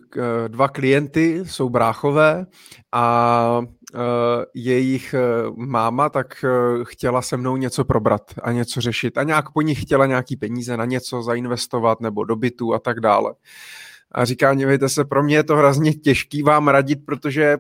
dva klienty, jsou bráchové a uh, jejich uh, máma tak uh, chtěla se mnou něco probrat a něco řešit a nějak po nich chtěla nějaký peníze na něco zainvestovat nebo do bytu a tak dále a říká, mějte se, pro mě je to hrozně těžký vám radit, protože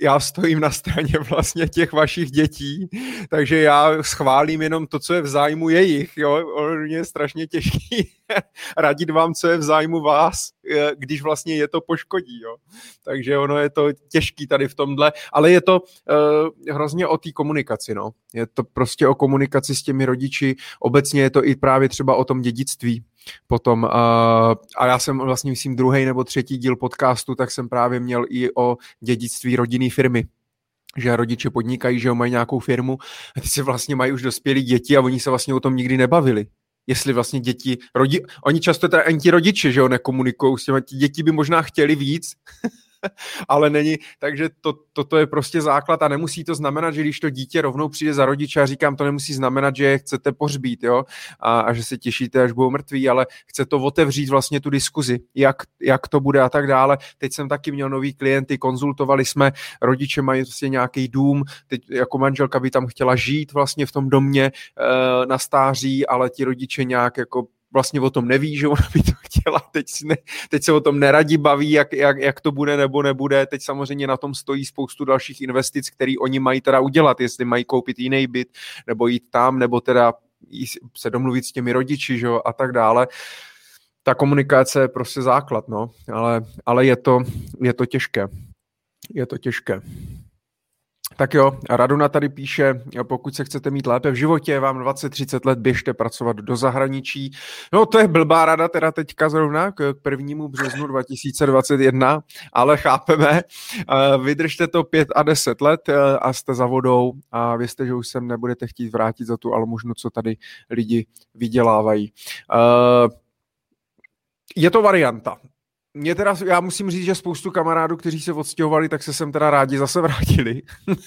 já stojím na straně vlastně těch vašich dětí, takže já schválím jenom to, co je v zájmu jejich, jo, mě je strašně těžký [LAUGHS] radit vám, co je v zájmu vás, když vlastně je to poškodí, jo. Takže ono je to těžký tady v tomhle, ale je to uh, hrozně o té komunikaci, no. Je to prostě o komunikaci s těmi rodiči, obecně je to i právě třeba o tom dědictví, Potom, uh, a já jsem vlastně, myslím, druhý nebo třetí díl podcastu, tak jsem právě měl i o dědictví rodinné firmy. Že rodiče podnikají, že mají nějakou firmu a ty se vlastně mají už dospělí děti a oni se vlastně o tom nikdy nebavili. Jestli vlastně děti, rodi, oni často teda ani ti rodiče, že jo, nekomunikují s těmi, děti by možná chtěli víc, [LAUGHS] [LAUGHS] ale není, takže to, toto je prostě základ a nemusí to znamenat, že když to dítě rovnou přijde za rodiče a říkám, to nemusí znamenat, že je chcete pohřbít, jo, a, a že se těšíte, až budou mrtví, ale chce to otevřít vlastně tu diskuzi, jak, jak to bude a tak dále. Teď jsem taky měl nový klienty, konzultovali jsme, rodiče mají vlastně nějaký dům, teď jako manželka by tam chtěla žít vlastně v tom domě e, na stáří, ale ti rodiče nějak jako vlastně o tom neví, že ona by to chtěla, teď, ne, teď se o tom neradí baví, jak, jak, jak to bude nebo nebude, teď samozřejmě na tom stojí spoustu dalších investic, které oni mají teda udělat, jestli mají koupit jiný byt, nebo jít tam, nebo teda se domluvit s těmi rodiči, že jo, a tak dále. Ta komunikace je prostě základ, no, ale, ale je, to, je to těžké. Je to těžké. Tak jo, Raduna tady píše, pokud se chcete mít lépe v životě, vám 20-30 let běžte pracovat do zahraničí. No to je blbá rada teda teďka zrovna k prvnímu březnu 2021, ale chápeme, eh, vydržte to 5 a 10 let eh, a jste za vodou a věřte, že už sem nebudete chtít vrátit za tu almužnu, co tady lidi vydělávají. Eh, je to varianta mě teda, já musím říct, že spoustu kamarádů, kteří se odstěhovali, tak se sem teda rádi zase vrátili. [LAUGHS]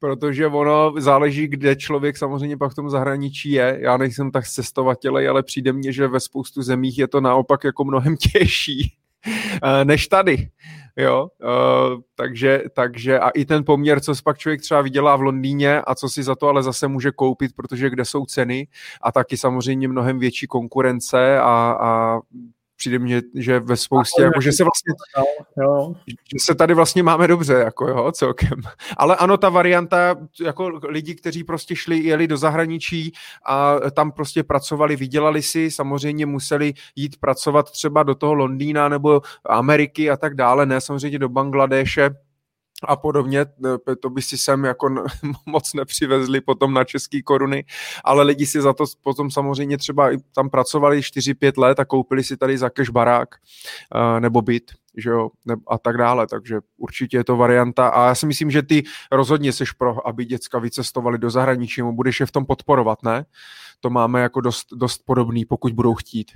Protože ono záleží, kde člověk samozřejmě pak v tom zahraničí je. Já nejsem tak cestovatel, ale přijde mně, že ve spoustu zemích je to naopak jako mnohem [LAUGHS] těžší eh, než tady. Jo, uh, takže, takže a i ten poměr, co pak člověk třeba vydělá v Londýně a co si za to ale zase může koupit, protože kde jsou ceny a taky samozřejmě mnohem větší konkurence a, a přijde mně, že ve spoustě, jako, že se vlastně, jo. že se tady vlastně máme dobře, jako jo, celkem. Ale ano, ta varianta, jako lidi, kteří prostě šli, jeli do zahraničí a tam prostě pracovali, vydělali si, samozřejmě museli jít pracovat třeba do toho Londýna nebo Ameriky a tak dále, ne samozřejmě do Bangladeše, a podobně, to by si sem jako [LAUGHS] moc nepřivezli potom na české koruny, ale lidi si za to potom samozřejmě třeba tam pracovali 4-5 let a koupili si tady za cash barák nebo byt, že jo, a tak dále, takže určitě je to varianta a já si myslím, že ty rozhodně seš pro, aby děcka vycestovali do zahraničí, budeš je v tom podporovat, ne? To máme jako dost, dost podobný, pokud budou chtít.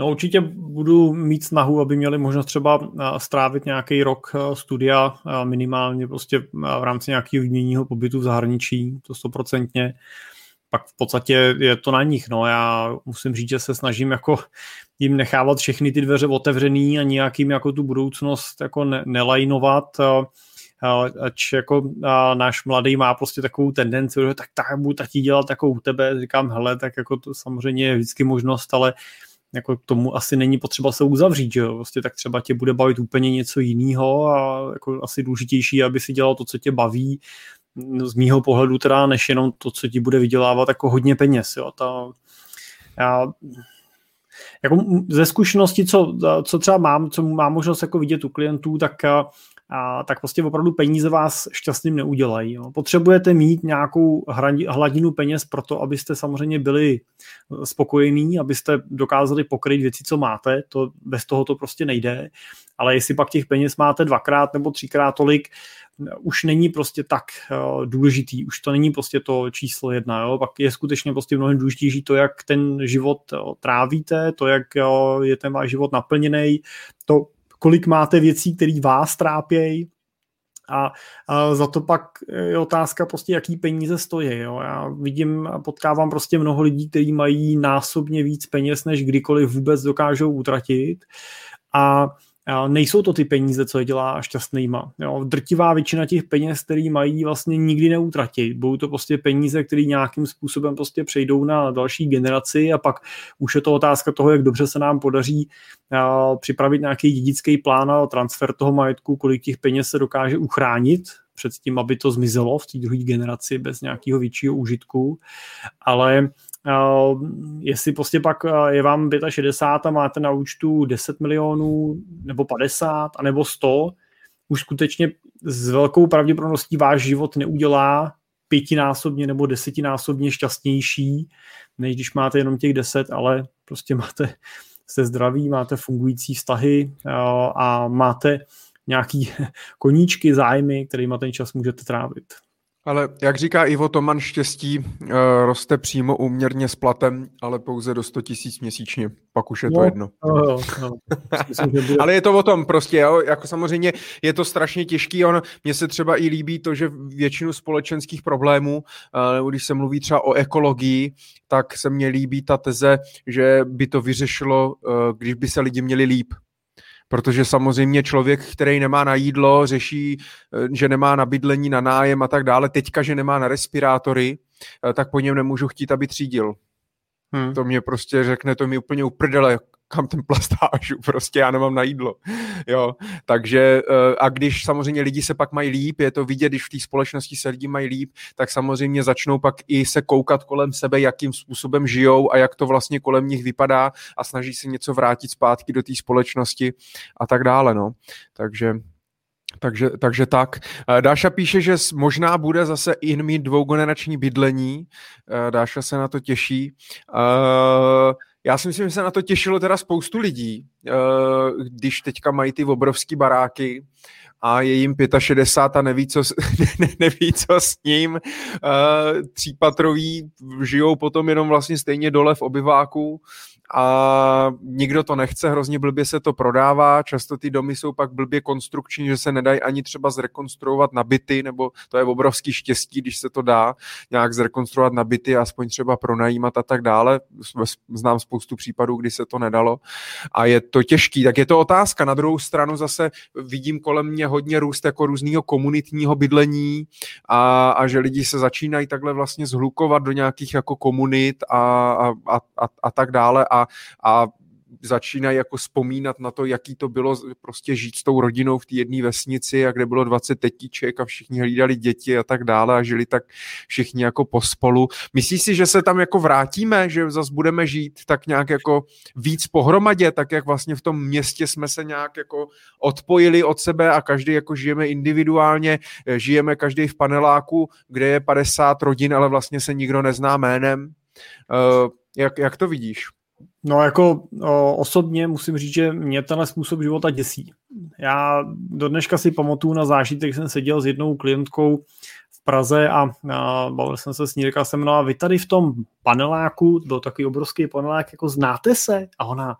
No určitě budu mít snahu, aby měli možnost třeba eh, strávit nějaký rok eh, studia eh, minimálně prostě v rámci nějakého výměnního pobytu v zahraničí, to stoprocentně. Pak v podstatě je to na nich. No. Já musím říct, že se snažím jako jim nechávat všechny ty dveře otevřený a nějakým jako tu budoucnost jako ne- nelajnovat ač jako a náš mladý má prostě takovou tendenci, že tak, tak budu taky dělat jako u tebe, říkám, hele, tak jako to samozřejmě je vždycky možnost, ale jako k tomu asi není potřeba se uzavřít, že jo? Prostě tak třeba tě bude bavit úplně něco jiného a jako asi důležitější, aby si dělal to, co tě baví, z mýho pohledu teda, než jenom to, co ti bude vydělávat jako hodně peněz, jo? Ta, já, jako ze zkušenosti, co, co třeba mám, co mám možnost jako vidět u klientů, tak a tak prostě opravdu peníze vás šťastným neudělají. Jo. Potřebujete mít nějakou hladinu peněz pro to, abyste samozřejmě byli spokojení, abyste dokázali pokryt věci, co máte, to bez toho to prostě nejde, ale jestli pak těch peněz máte dvakrát nebo třikrát tolik, už není prostě tak uh, důležitý, už to není prostě to číslo jedna, jo? pak je skutečně prostě mnohem důležitější to, jak ten život trávíte, to, jak je ten váš život naplněný, to, kolik máte věcí, které vás trápějí, a, a za to pak je otázka prostě, jaký peníze stojí. Jo. Já vidím a potkávám prostě mnoho lidí, kteří mají násobně víc peněz, než kdykoliv vůbec dokážou utratit. A nejsou to ty peníze, co je dělá šťastnýma. Jo. Drtivá většina těch peněz, který mají, vlastně nikdy neutratí. Budou to prostě peníze, které nějakým způsobem prostě přejdou na další generaci a pak už je to otázka toho, jak dobře se nám podaří připravit nějaký dědický plán a transfer toho majetku, kolik těch peněz se dokáže uchránit před tím, aby to zmizelo v té druhé generaci bez nějakého většího užitku. Ale jestli prostě pak je vám 65 a máte na účtu 10 milionů, nebo 50, a nebo 100, už skutečně s velkou pravděpodobností váš život neudělá pětinásobně nebo desetinásobně šťastnější, než když máte jenom těch deset, ale prostě máte se zdraví, máte fungující vztahy a máte nějaký [LAUGHS] koníčky, zájmy, kterými ten čas můžete trávit. Ale jak říká Ivo Toman, štěstí uh, roste přímo úměrně s platem, ale pouze do 100 tisíc měsíčně. Pak už je to no, jedno. No, no. ale je to o tom prostě, jo? jako samozřejmě je to strašně těžký. On, mně se třeba i líbí to, že většinu společenských problémů, uh, když se mluví třeba o ekologii, tak se mně líbí ta teze, že by to vyřešilo, uh, když by se lidi měli líp protože samozřejmě člověk, který nemá na jídlo, řeší, eh, že nemá na bydlení, na nájem a tak dále, teďka, že nemá na respirátory, eh, tak po něm nemůžu chtít, aby třídil. Hmm. To mě prostě řekne, to mi úplně uprdele, kam ten plast hážu, [LAUGHS] prostě já nemám na jídlo. Jo, takže eh, a když samozřejmě lidi se pak mají líp, je to vidět, když v té společnosti se lidi mají líp, tak samozřejmě začnou pak i se koukat kolem sebe, jakým způsobem žijou a jak to vlastně kolem nich vypadá a snaží se něco vrátit zpátky do té společnosti a tak dále, no. Takže takže, takže tak. Eh, Dáša píše, že možná bude zase in mít dvougenerační bydlení. Eh, Dáša se na to těší. Já si myslím, že se na to těšilo teda spoustu lidí, eh, když teďka mají ty obrovský baráky a je jim 65 a neví, co, [LAUGHS] ne, neví, co s ním. Eh, třípatrový žijou potom jenom vlastně stejně dole v obyváku a nikdo to nechce, hrozně blbě se to prodává, často ty domy jsou pak blbě konstrukční, že se nedají ani třeba zrekonstruovat na byty, nebo to je obrovský štěstí, když se to dá nějak zrekonstruovat na byty, aspoň třeba pronajímat a tak dále. Znám spoustu případů, kdy se to nedalo a je to těžký, tak je to otázka. Na druhou stranu zase vidím kolem mě hodně růst jako různého komunitního bydlení a, a že lidi se začínají takhle vlastně zhlukovat do nějakých jako komunit a, a, a, a tak dále a a, začínají jako vzpomínat na to, jaký to bylo prostě žít s tou rodinou v té jedné vesnici a kde bylo 20 tetíček a všichni hlídali děti a tak dále a žili tak všichni jako pospolu. Myslíš si, že se tam jako vrátíme, že zase budeme žít tak nějak jako víc pohromadě, tak jak vlastně v tom městě jsme se nějak jako odpojili od sebe a každý jako žijeme individuálně, žijeme každý v paneláku, kde je 50 rodin, ale vlastně se nikdo nezná jménem. Uh, jak, jak to vidíš? No jako o, osobně musím říct, že mě tenhle způsob života děsí. Já do dneška si pamatuju na zážitek, jsem seděl s jednou klientkou v Praze a, a bavil jsem se s ní, říkal jsem, no a vy tady v tom paneláku, byl takový obrovský panelák, jako znáte se? A ona,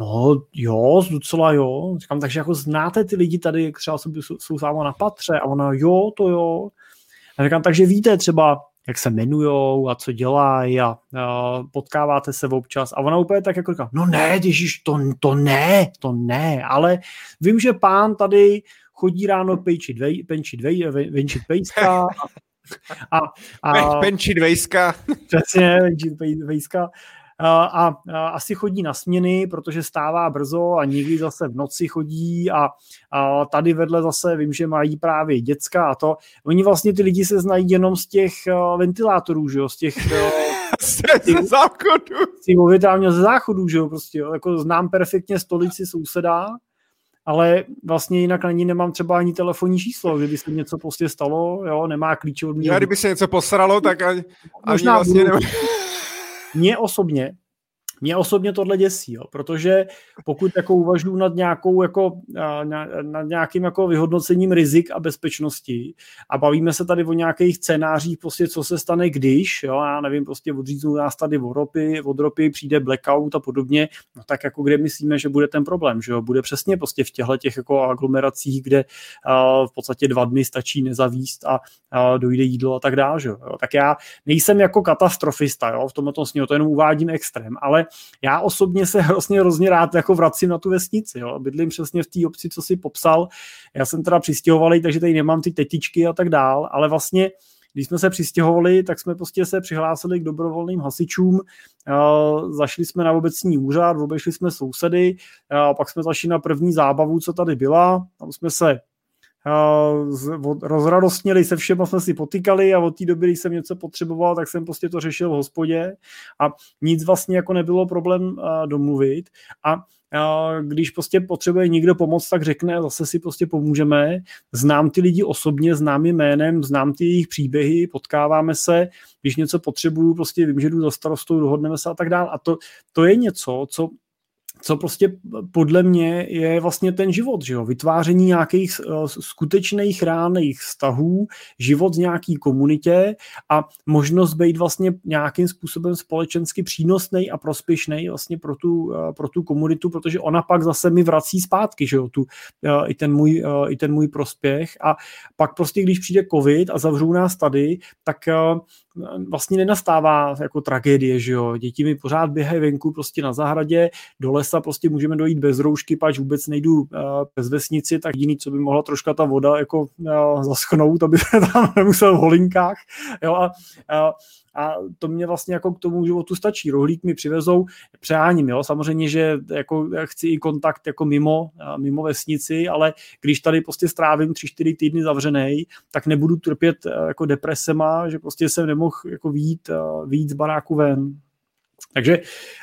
no jo, docela jo. Říkám, takže jako znáte ty lidi tady, třeba jsou, jsou s na patře? A ona, jo, to jo. A říkám, takže víte třeba, jak se jmenujou a co dělají a, a potkáváte se občas. A ona úplně tak jako říká, no ne, ježiš, to, to ne, to ne, ale vím, že pán tady chodí ráno pejčit, vej, penčit, vej, venčit pejska a, [LAUGHS] a, a penčit vejska. Přesně, venčit vejska a, a asi chodí na směny, protože stává brzo a někdy zase v noci chodí a, a tady vedle zase vím, že mají právě děcka a to. Oni vlastně ty lidi se znají jenom z těch uh, ventilátorů, že jo, z těch [LAUGHS] z těch záchodů. Z těch ze záchodů, že jo, prostě, jo, jako znám perfektně stolici souseda, ale vlastně jinak na ní nemám třeba ani telefonní číslo, kdyby se něco prostě stalo, jo, nemá klíče od mě. Já kdyby se něco posralo, tak ani, ani vlastně budu, Mně osobně mě osobně tohle děsí, jo, protože pokud jako uvažuji nad, nějakou, jako, nad nějakým jako vyhodnocením rizik a bezpečnosti a bavíme se tady o nějakých scénářích, prostě co se stane, když, jo, já nevím, prostě odříznou nás tady od ropy, od ropy přijde blackout a podobně, no tak jako kde myslíme, že bude ten problém, že jo, bude přesně prostě v těchto těch jako aglomeracích, kde uh, v podstatě dva dny stačí nezavíst a uh, dojde jídlo a tak dále, že jo. Tak já nejsem jako katastrofista, jo, v tomto směru, to jenom uvádím extrém, ale já osobně se hrozně, hrozně rád jako vracím na tu vesnici. Jo. Bydlím přesně v té obci, co si popsal. Já jsem teda přistěhovalý, takže tady nemám ty tetičky a tak dál, ale vlastně když jsme se přistěhovali, tak jsme prostě se přihlásili k dobrovolným hasičům, zašli jsme na obecní úřad, obešli jsme sousedy, pak jsme zašli na první zábavu, co tady byla, tam jsme se rozradostnili se všema jsme si potýkali a od té doby, když jsem něco potřeboval, tak jsem prostě to řešil v hospodě a nic vlastně jako nebylo problém domluvit a když prostě potřebuje někdo pomoc, tak řekne, zase si prostě pomůžeme. Znám ty lidi osobně, znám je jménem, znám ty jejich příběhy, potkáváme se, když něco potřebuju, prostě vím, že jdu za starostou, dohodneme se a tak dále. A to, to je něco, co co prostě podle mě je vlastně ten život, že jo? vytváření nějakých uh, skutečných reálných vztahů, život v nějaký komunitě a možnost být vlastně nějakým způsobem společensky přínosný a prospěšný vlastně pro tu, uh, pro tu komunitu, protože ona pak zase mi vrací zpátky, že jo? Tu, uh, i, ten můj, i ten můj prospěch a pak prostě, když přijde covid a zavřou nás tady, tak vlastně nenastává jako tragédie, že jo. Děti mi pořád běhají venku prostě na zahradě, do lesa prostě můžeme dojít bez roušky, pač vůbec nejdu uh, bez vesnici, tak jediný, co by mohla troška ta voda jako uh, zaschnout, aby se [LAUGHS] tam nemusel v holinkách, jo, a, uh, a to mě vlastně jako k tomu životu stačí. Rohlík mi přivezou, přeháním, jo, samozřejmě, že jako chci i kontakt jako mimo, mimo vesnici, ale když tady prostě strávím 3-4 týdny zavřený, tak nebudu trpět jako depresema, že prostě jsem nemohl jako výjít, výjít z baráku ven. Takže,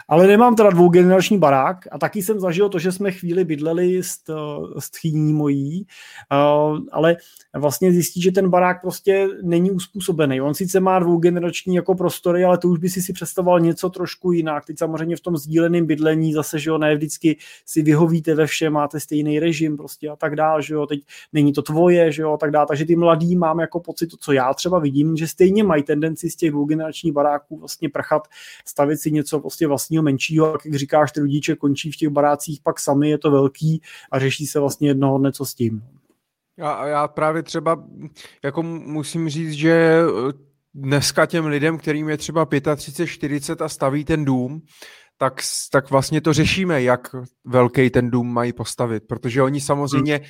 ale nemám teda dvougenerační barák a taky jsem zažil to, že jsme chvíli bydleli s, s tchýní mojí, uh, ale vlastně zjistí, že ten barák prostě není uspůsobený. On sice má dvougenerační jako prostory, ale to už by si si představoval něco trošku jinak. Teď samozřejmě v tom sdíleném bydlení zase, že jo, ne vždycky si vyhovíte ve všem, máte stejný režim prostě a tak dále, že jo, teď není to tvoje, že jo, a tak dále. Takže ty mladí mám jako pocit, to, co já třeba vidím, že stejně mají tendenci z těch dvougeneračních baráků vlastně prchat, stavit si něco prostě vlastního menšího, jak říkáš, ty rodiče končí v těch barácích pak sami, je to velký a řeší se vlastně jednoho dne, co s tím. Já, já právě třeba jako musím říct, že eh, dneska těm lidem, kterým je třeba 35, 40 a staví ten dům, tak, tak vlastně to řešíme, jak velký ten dům mají postavit, protože oni samozřejmě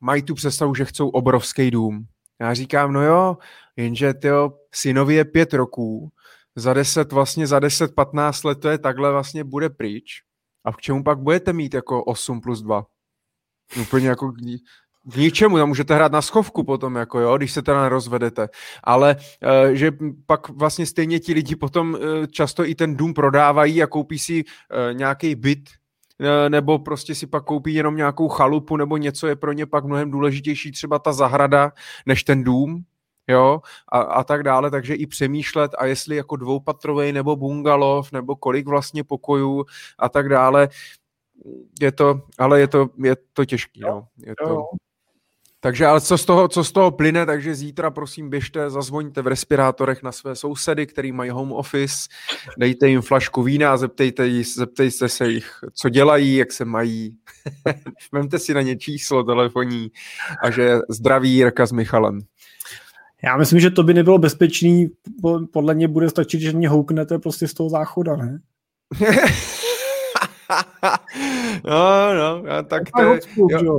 mají tu představu, že chcou obrovský dům. Já říkám, no jo, jenže tyjo, synovi je pět roků, za deset, vlastně za 10-15 let to je takhle vlastně bude pryč. A k čemu pak budete mít jako 8 plus 2? Úplně jako k ničemu, tam můžete hrát na schovku potom, jako jo, když se teda nerozvedete. Ale uh, že pak vlastně stejně ti lidi potom uh, často i ten dům prodávají a koupí si uh, nějaký byt, nebo prostě si pak koupí jenom nějakou chalupu nebo něco je pro ně pak mnohem důležitější třeba ta zahrada než ten dům, jo, a, a tak dále, takže i přemýšlet a jestli jako dvoupatrovej nebo bungalov, nebo kolik vlastně pokojů a tak dále, je to, ale je to, je to těžký, no. Je to, takže ale co z, toho, co z toho plyne, takže zítra prosím běžte, zazvoňte v respirátorech na své sousedy, který mají home office, dejte jim flašku vína a zeptejte, jí, zeptejte se jich, co dělají, jak se mají. [LAUGHS] Vemte si na ně číslo telefonní a že zdraví Jirka s Michalem. Já myslím, že to by nebylo bezpečný, podle mě bude stačit, že mě houknete prostě z toho záchoda, ne? [LAUGHS] no, no, tak to je, jo,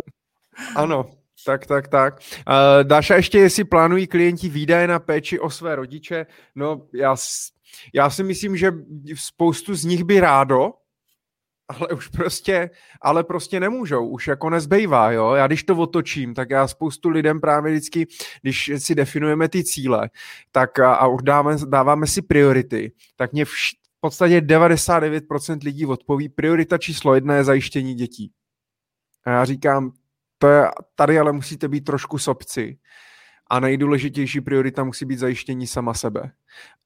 ano, tak, tak, tak. Uh, Dáša, ještě jestli plánují klienti výdaje na péči o své rodiče, no já, já si myslím, že spoustu z nich by rádo, ale už prostě, ale prostě nemůžou, už jako nezbejvá, jo. Já když to otočím, tak já spoustu lidem právě vždycky, když si definujeme ty cíle, tak a, a dáváme, dáváme si priority, tak mě vš, v podstatě 99% lidí odpoví, priorita číslo jedna je zajištění dětí. A já říkám, to je, tady ale musíte být trošku sobci a nejdůležitější priorita musí být zajištění sama sebe.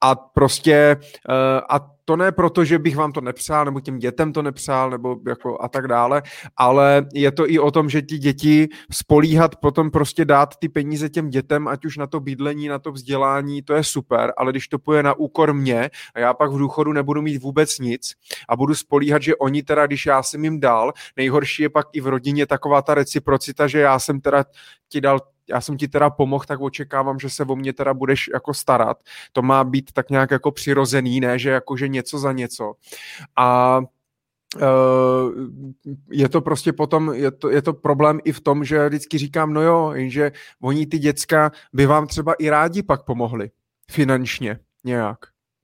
A prostě, uh, a to ne proto, že bych vám to nepřál, nebo těm dětem to nepřál, nebo jako a tak dále, ale je to i o tom, že ti děti spolíhat potom prostě dát ty peníze těm dětem, ať už na to bydlení, na to vzdělání, to je super, ale když to půjde na úkor mě a já pak v důchodu nebudu mít vůbec nic a budu spolíhat, že oni teda, když já jsem jim dal, nejhorší je pak i v rodině taková ta reciprocita, že já jsem teda ti dal já jsem ti teda pomohl, tak očekávám, že se o mě teda budeš jako starat. To má být tak nějak jako přirozený, ne, že jako, že něco za něco. A Uh, je to prostě potom, je to, je to problém i v tom, že vždycky říkám, no jo, jenže oni ty děcka by vám třeba i rádi pak pomohli finančně nějak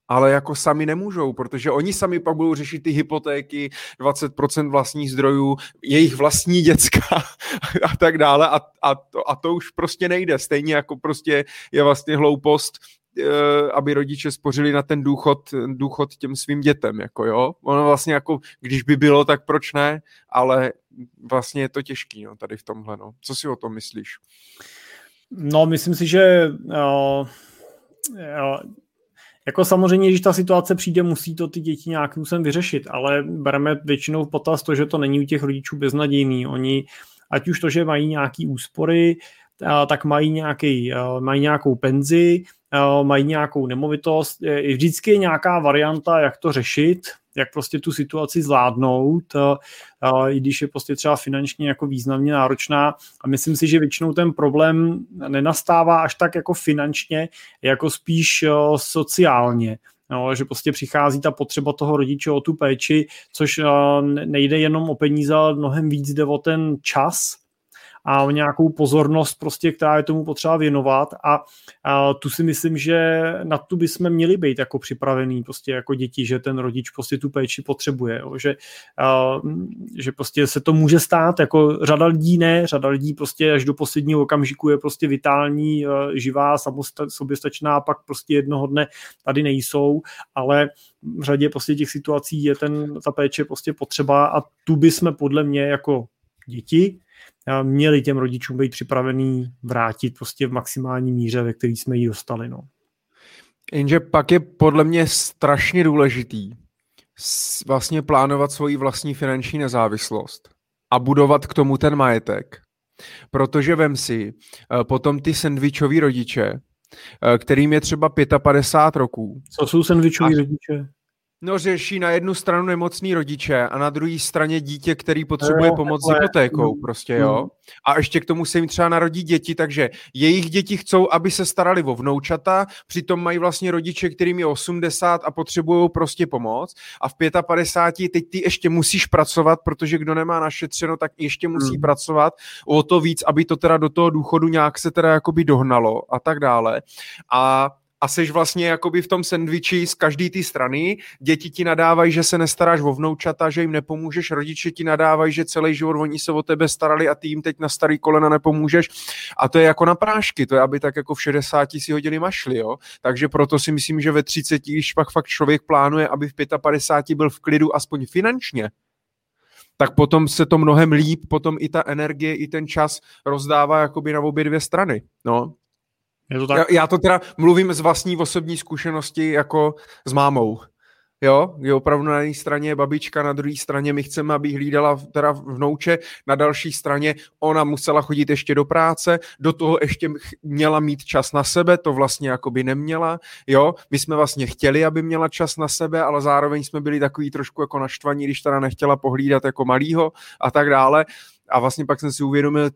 ale jako sami nemůžou, protože oni sami pak budou řešit ty hypotéky, 20% vlastních zdrojů, jejich vlastní děcka [LAUGHS] a tak dále a, a, to, a to už prostě nejde. Stejně jako prostě je vlastně hloupost, eh, aby rodiče spořili na ten důchod, důchod těm svým dětem, jako jo. Ono vlastně jako, když by bylo, tak proč ne, ale vlastně je to těžký, no, tady v tomhle, no. Co si o tom myslíš? No, myslím si, že uh, uh, jako samozřejmě, když ta situace přijde, musí to ty děti nějakým způsobem vyřešit, ale bereme většinou v potaz to, že to není u těch rodičů beznadějný. Oni, ať už to, že mají nějaký úspory, tak mají, nějaký, mají nějakou penzi, mají nějakou nemovitost. Vždycky je nějaká varianta, jak to řešit, jak prostě tu situaci zvládnout, i když je prostě třeba finančně jako významně náročná. A myslím si, že většinou ten problém nenastává až tak jako finančně, jako spíš sociálně. No, že prostě přichází ta potřeba toho rodiče o tu péči, což nejde jenom o peníze, ale mnohem víc jde o ten čas, a nějakou pozornost, prostě, která je tomu potřeba věnovat. A, a tu si myslím, že na tu bychom měli být jako připravený prostě jako děti, že ten rodič prostě tu péči potřebuje, jo, že, a, že prostě se to může stát, jako řada lidí ne, řada lidí prostě až do posledního okamžiku je prostě vitální, živá, samosta, soběstačná, pak prostě jednoho dne tady nejsou, ale v řadě prostě těch situací je ten, ta péče prostě potřeba a tu bychom podle mě jako děti měli těm rodičům být připravený vrátit prostě v maximální míře, ve který jsme ji dostali. No. Jenže pak je podle mě strašně důležitý vlastně plánovat svoji vlastní finanční nezávislost a budovat k tomu ten majetek. Protože vem si, eh, potom ty sendvičoví rodiče, eh, kterým je třeba 55 roků. Co jsou sendvičoví rodiče? No řeší na jednu stranu nemocný rodiče a na druhé straně dítě, který potřebuje no, pomoc s hypotékou, prostě jo. Mm. A ještě k tomu se jim třeba narodí děti, takže jejich děti chcou, aby se starali o vnoučata, přitom mají vlastně rodiče, kterým je 80 a potřebují prostě pomoc a v 55 teď ty ještě musíš pracovat, protože kdo nemá našetřeno, tak ještě musí mm. pracovat o to víc, aby to teda do toho důchodu nějak se teda jakoby dohnalo a tak dále. A a seš vlastně jakoby v tom sendviči z každé té strany. Děti ti nadávají, že se nestaráš o vnoučata, že jim nepomůžeš, rodiče ti nadávají, že celý život oni se o tebe starali a ty jim teď na starý kolena nepomůžeš. A to je jako na prášky, to je, aby tak jako v 60 si hodili mašli, jo. Takže proto si myslím, že ve 30, když pak fakt člověk plánuje, aby v 55 byl v klidu aspoň finančně, tak potom se to mnohem líp, potom i ta energie, i ten čas rozdává jakoby na obě dvě strany. No, je to tak? Já, já to teda mluvím z vlastní osobní zkušenosti jako s mámou. Jo, je opravdu na jedné straně babička, na druhé straně my chceme, aby hlídala teda vnouče, na další straně ona musela chodit ještě do práce, do toho ještě měla mít čas na sebe, to vlastně jako by neměla, jo, my jsme vlastně chtěli, aby měla čas na sebe, ale zároveň jsme byli takový trošku jako naštvaní, když teda nechtěla pohlídat jako malýho a tak dále a vlastně pak jsem si uvědomil,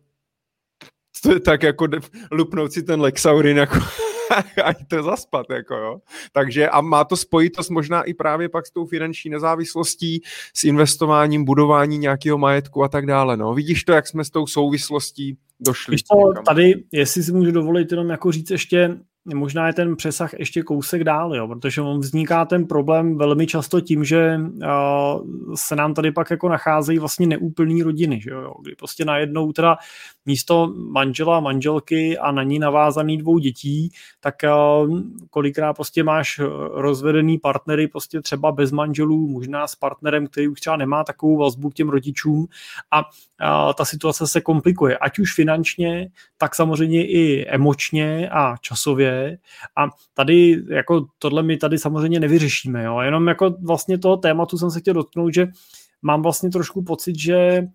to je tak jako lupnout si ten Lexaurin jako [LAUGHS] a to zaspat, jako jo. Takže a má to spojitost možná i právě pak s tou finanční nezávislostí, s investováním, budování nějakého majetku a tak dále, no. Vidíš to, jak jsme s tou souvislostí došli? Víš to, tady, jestli si můžu dovolit jenom jako říct ještě možná je ten přesah ještě kousek dál, jo, protože on vzniká ten problém velmi často tím, že uh, se nám tady pak jako nacházejí vlastně neúplný rodiny, že jo, kdy prostě najednou teda místo manžela, manželky a na ní navázaný dvou dětí, tak uh, kolikrát prostě máš rozvedený partnery prostě třeba bez manželů, možná s partnerem, který už třeba nemá takovou vazbu k těm rodičům a uh, ta situace se komplikuje, ať už finančně, tak samozřejmě i emočně a časově a tady jako tohle my tady samozřejmě nevyřešíme, jo, jenom jako vlastně toho tématu jsem se chtěl dotknout, že mám vlastně trošku pocit, že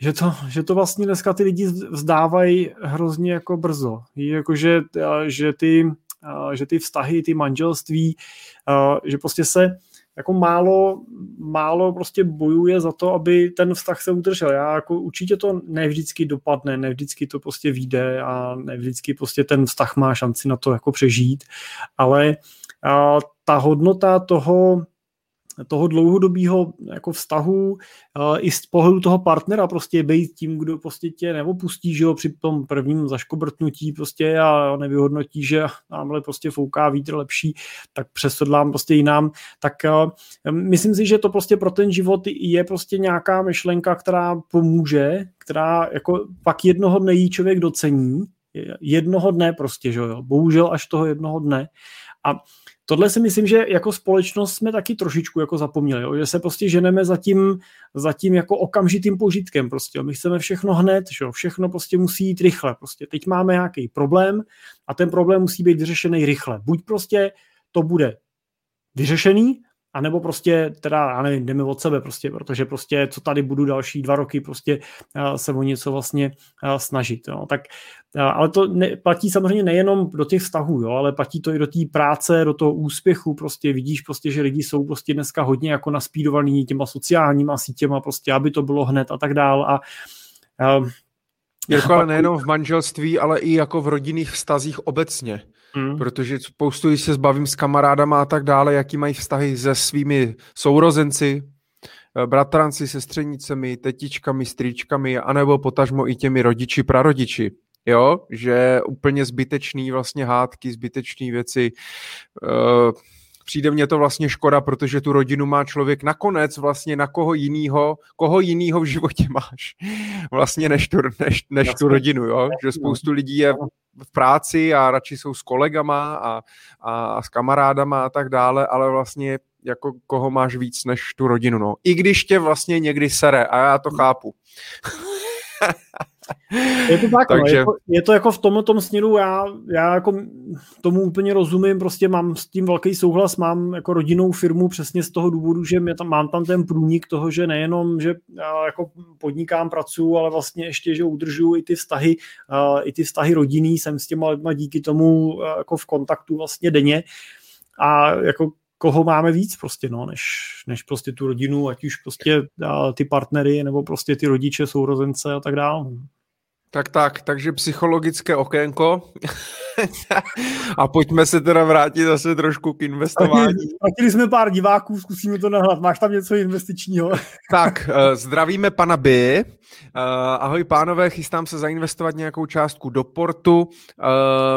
že to, že to vlastně dneska ty lidi vzdávají hrozně jako brzo. Jakože, že ty, že ty vztahy, ty manželství, že prostě se jako málo, málo prostě bojuje za to, aby ten vztah se udržel. Já jako určitě to nevždycky dopadne, nevždycky to prostě vyjde a nevždycky prostě ten vztah má šanci na to jako přežít, ale ta hodnota toho, toho dlouhodobého jako vztahu uh, i z pohledu toho partnera prostě být tím, kdo prostě tě neopustí, že jo, při tom prvním zaškobrtnutí prostě a nevyhodnotí, že námhle prostě fouká vítr lepší, tak přesedlám prostě jinám, tak uh, myslím si, že to prostě pro ten život je prostě nějaká myšlenka, která pomůže, která jako pak jednoho dne jí člověk docení, jednoho dne prostě, že jo, bohužel až toho jednoho dne. A tohle si myslím, že jako společnost jsme taky trošičku jako zapomněli, jo? že se prostě ženeme za tím, za tím jako okamžitým požitkem. Prostě, jo? My chceme všechno hned, že jo? všechno prostě musí jít rychle. Prostě. Teď máme nějaký problém a ten problém musí být vyřešený rychle. Buď prostě to bude vyřešený, a nebo prostě teda, já nevím, jdeme od sebe prostě, protože prostě co tady budu další dva roky prostě uh, se o něco vlastně uh, snažit, jo. tak uh, ale to ne, platí samozřejmě nejenom do těch vztahů, jo, ale platí to i do té práce, do toho úspěchu, prostě vidíš prostě, že lidi jsou prostě dneska hodně jako naspídovaný těma sociálníma sítěma prostě, aby to bylo hned a tak dál a uh, Jirko, ale [LAUGHS] nejenom v manželství, ale i jako v rodinných vztazích obecně. Hmm. Protože spoustu, když se zbavím s kamarádama a tak dále, jaký mají vztahy se svými sourozenci, eh, bratranci, sestřenicemi, tetičkami, strýčkami, anebo potažmo i těmi rodiči, prarodiči. Jo, že úplně zbytečný vlastně hádky, zbytečné věci. Uh, přijde mně to vlastně škoda, protože tu rodinu má člověk nakonec vlastně na koho jinýho, koho jinýho v životě [LAUGHS] máš vlastně než tu, než, než tu rodinu, jo? že spoustu lidí je v práci a radši jsou s kolegama a, a, a s kamarádama a tak dále, ale vlastně jako koho máš víc než tu rodinu, no. I když tě vlastně někdy sere a já to chápu. [LAUGHS] Je to tak, no. Takže... no, je, to, je to jako v tomhle tom směru, já, já jako tomu úplně rozumím, prostě mám s tím velký souhlas, mám jako rodinnou firmu přesně z toho důvodu, že mě tam, mám tam ten průnik toho, že nejenom, že jako podnikám, pracuji, ale vlastně ještě, že udržuju i ty vztahy, i ty vztahy rodinný, jsem s těma lidma díky tomu jako v kontaktu vlastně denně a jako koho máme víc prostě, no, než, než prostě tu rodinu, ať už prostě ty partnery, nebo prostě ty rodiče, sourozence a tak dále. Tak tak, takže psychologické okénko. [LAUGHS] a pojďme se teda vrátit zase trošku k investování. [LAUGHS] Ztratili jsme pár diváků, zkusíme to nahlad. Máš tam něco investičního? tak, eh, zdravíme pana B. Uh, ahoj pánové, chystám se zainvestovat nějakou částku do portu. Uh,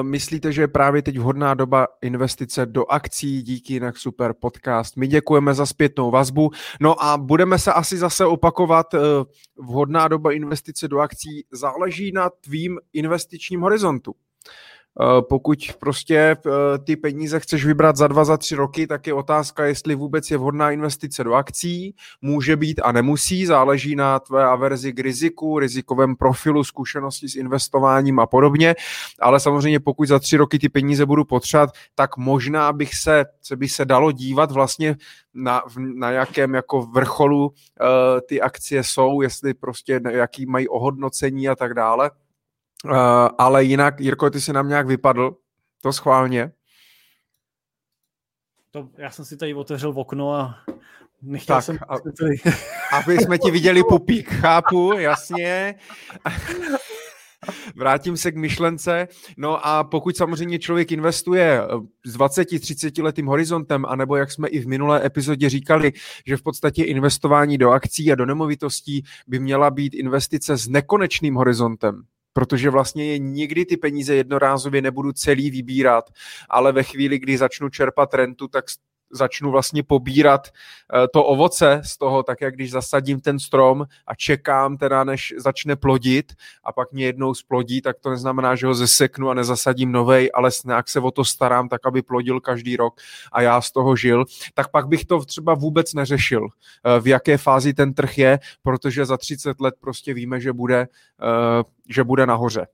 myslíte, že je právě teď vhodná doba investice do akcí? Díky jinak super podcast. My děkujeme za zpětnou vazbu. No a budeme se asi zase opakovat. Uh, vhodná doba investice do akcí záleží na tvým investičním horizontu. Eh, pokud prostě eh, ty peníze chceš vybrat za dva, za tři roky, tak je otázka, jestli vůbec je vhodná investice do akcí. Může být a nemusí, záleží na tvé averzi k riziku, rizikovém profilu, zkušenosti s investováním a podobně. Ale samozřejmě pokud za tři roky ty peníze budu potřebovat, tak možná bych se, se by se dalo dívat vlastně na, na jakém jako vrcholu uh, ty akcie jsou, jestli prostě jaký mají ohodnocení a tak dále. Uh, ale jinak, Jirko, ty si nám nějak vypadl, to schválně. To, já jsem si tady otevřel v okno a nechtěl tak, jsem... A, tady... [LAUGHS] aby jsme ti viděli pupík, chápu, jasně. [LAUGHS] Vrátím se k myšlence. No a pokud samozřejmě člověk investuje s 20-30 letým horizontem, anebo jak jsme i v minulé epizodě říkali, že v podstatě investování do akcí a do nemovitostí by měla být investice s nekonečným horizontem, protože vlastně je nikdy ty peníze jednorázově nebudu celý vybírat, ale ve chvíli, kdy začnu čerpat rentu, tak začnu vlastně pobírat eh, to ovoce z toho, tak jak když zasadím ten strom a čekám teda, než začne plodit a pak mě jednou splodí, tak to neznamená, že ho zeseknu a nezasadím novej, ale nějak se o to starám, tak aby plodil každý rok a já z toho žil, tak pak bych to třeba vůbec neřešil, eh, v jaké fázi ten trh je, protože za 30 let prostě víme, že bude, eh, že bude nahoře.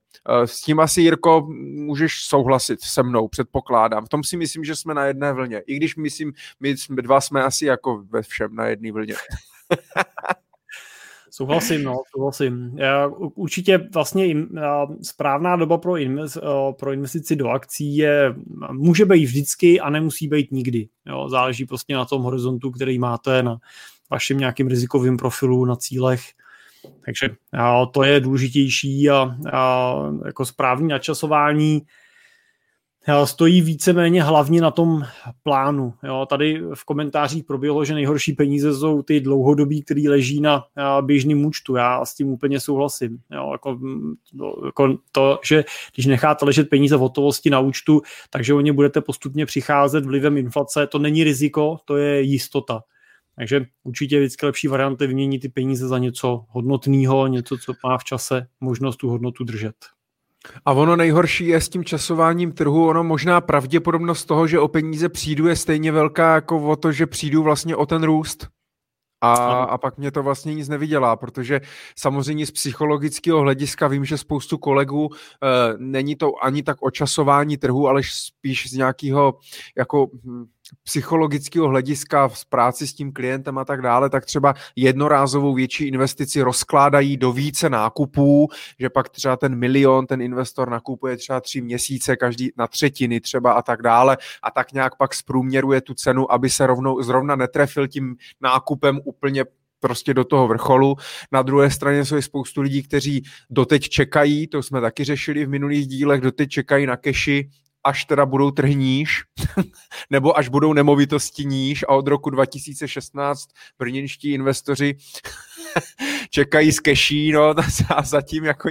S tím asi, Jirko, můžeš souhlasit se mnou, předpokládám. V tom si myslím, že jsme na jedné vlně. I když myslím, my dva jsme asi jako ve všem na jedné vlně. [LAUGHS] Souhlasím, no, souhlasím. Určitě vlastně správná doba pro, invest, pro investici do akcí je, může být vždycky a nemusí být nikdy. Jo, záleží prostě na tom horizontu, který máte, na vašem nějakým rizikovým profilu, na cílech. Takže to je důležitější a, a jako správný načasování stojí víceméně hlavně na tom plánu. Jo, tady v komentářích proběhlo, že nejhorší peníze jsou ty dlouhodobí, které leží na běžném účtu. Já s tím úplně souhlasím. Jo, jako, jako to, že když necháte ležet peníze v hotovosti na účtu, takže o ně budete postupně přicházet vlivem inflace, to není riziko, to je jistota. Takže určitě vždycky lepší varianta je vyměnit ty peníze za něco hodnotného, něco, co má v čase možnost tu hodnotu držet. A ono nejhorší je s tím časováním trhu, ono možná pravděpodobnost toho, že o peníze přijdu, je stejně velká jako o to, že přijdu vlastně o ten růst. A, a pak mě to vlastně nic nevydělá, protože samozřejmě z psychologického hlediska vím, že spoustu kolegů e, není to ani tak o časování trhu, ale spíš z nějakého jako hm, psychologického hlediska v práci s tím klientem a tak dále, tak třeba jednorázovou větší investici rozkládají do více nákupů, že pak třeba ten milion ten investor nakupuje třeba tři měsíce, každý na třetiny třeba a tak dále a tak nějak pak zprůměruje tu cenu, aby se rovnou, zrovna netrefil tím nákupem úplně prostě do toho vrcholu. Na druhé straně jsou i spoustu lidí, kteří doteď čekají, to jsme taky řešili v minulých dílech, doteď čekají na keši, až teda budou trhy níž, [LAUGHS] nebo až budou nemovitosti níž a od roku 2016 brněnští investoři [LAUGHS] čekají z keší, no [LAUGHS] a zatím, jako,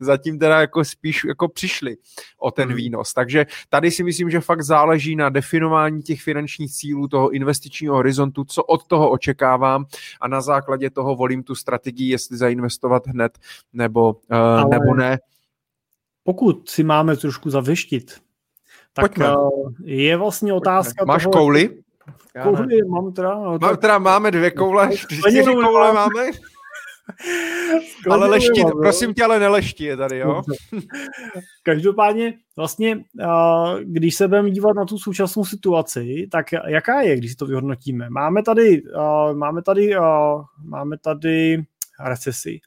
zatím teda jako spíš jako přišli o ten hmm. výnos. Takže tady si myslím, že fakt záleží na definování těch finančních cílů, toho investičního horizontu, co od toho očekávám a na základě toho volím tu strategii, jestli zainvestovat hned nebo, uh, nebo ne. Pokud si máme trošku zaveštit tak Pojďme. Eh, je vlastně otázka Máš toho... kouli? Kouli mám teda. No, mám, tak... teda máme dvě koule, čtyři koule máme. [LAUGHS] ale lešti, prosím tě, ale nelešti je tady, jo? Každopádně vlastně, eh, když se budeme dívat na tu současnou situaci, tak jaká je, když to vyhodnotíme? Máme tady, eh, máme tady, máme tady recesi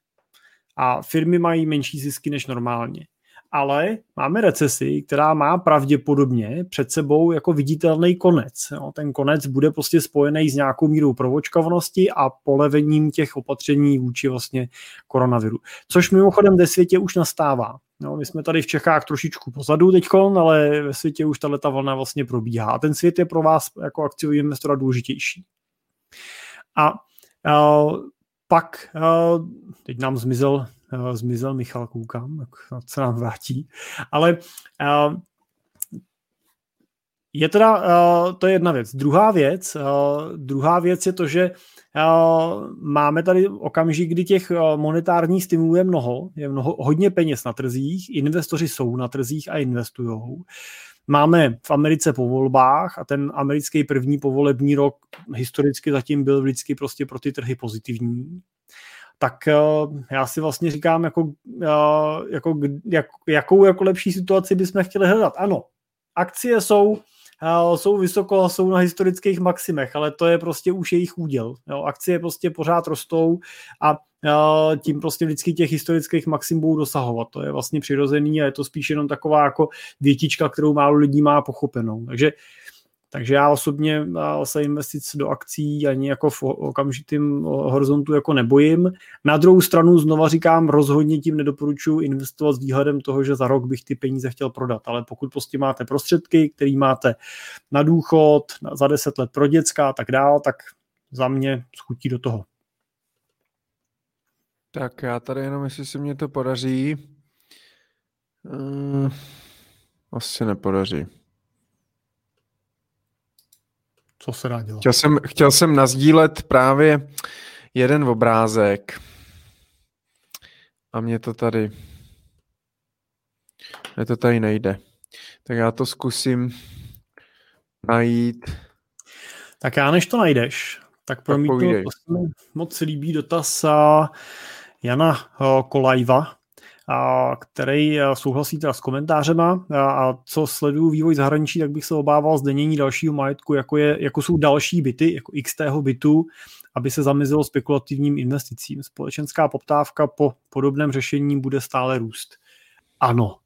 a firmy mají menší zisky než normálně ale máme recesi, která má pravděpodobně před sebou jako viditelný konec. Jo. Ten konec bude prostě spojený s nějakou mírou provočkavosti a polevením těch opatření vůči vlastně koronaviru. Což mimochodem ve světě už nastává. No, my jsme tady v Čechách trošičku pozadu teď, ale ve světě už tato vlna vlastně probíhá. A ten svět je pro vás jako akciový investora důležitější. A uh, pak, uh, teď nám zmizel uh, zmizel Michal, koukám, jak se nám vrátí. Ale uh, je teda, uh, to je jedna věc. Druhá věc, uh, druhá věc je to, že máme tady okamžik, kdy těch monetárních stimulů je mnoho, je mnoho, hodně peněz na trzích, investoři jsou na trzích a investují. Máme v Americe po volbách a ten americký první povolební rok historicky zatím byl vždycky prostě pro ty trhy pozitivní tak eh, já si vlastně říkám, jako, eh, jako, jak, jakou jako lepší situaci bychom chtěli hledat. Ano, akcie jsou, eh, jsou vysoko, jsou na historických maximech, ale to je prostě už jejich úděl. Jo. Akcie prostě pořád rostou a tím prostě vždycky těch historických maxim budou dosahovat. To je vlastně přirozený a je to spíš jenom taková jako větička, kterou málo lidí má pochopenou. Takže takže já osobně se investic do akcí ani jako v okamžitým horizontu jako nebojím. Na druhou stranu znova říkám, rozhodně tím nedoporučuji investovat s výhledem toho, že za rok bych ty peníze chtěl prodat. Ale pokud prostě máte prostředky, který máte na důchod, za 10 let pro děcka a tak dál, tak za mě schutí do toho. Tak já tady jenom, jestli se mě to podaří, Uh, asi nepodaří. Co se dá dělat? Chtěl jsem, chtěl jsem nazdílet právě jeden obrázek a mě to tady mě to tady nejde. Tak já to zkusím najít. Tak já než to najdeš, tak pro mě to moc líbí dotaz Jana Kolajva, který souhlasí teda s komentářema a co sleduju vývoj zahraničí, tak bych se obával zdenění dalšího majetku, jako, je, jako jsou další byty, jako x tého bytu, aby se zamezilo spekulativním investicím. Společenská poptávka po podobném řešení bude stále růst. Ano.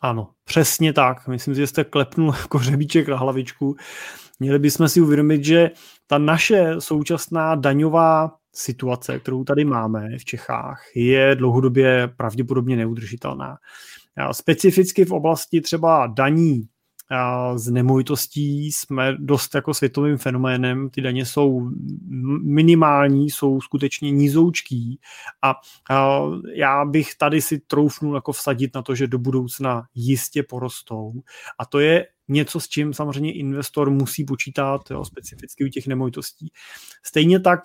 Ano, přesně tak. Myslím že jste klepnul [LAUGHS] jako řebíček na hlavičku. Měli bychom si uvědomit, že ta naše současná daňová situace, kterou tady máme v Čechách, je dlouhodobě pravděpodobně neudržitelná. Specificky v oblasti třeba daní z nemovitostí jsme dost jako světovým fenoménem. Ty daně jsou minimální, jsou skutečně nízoučký a já bych tady si troufnul jako vsadit na to, že do budoucna jistě porostou. A to je něco, s čím samozřejmě investor musí počítat, jo, specificky u těch nemovitostí. Stejně tak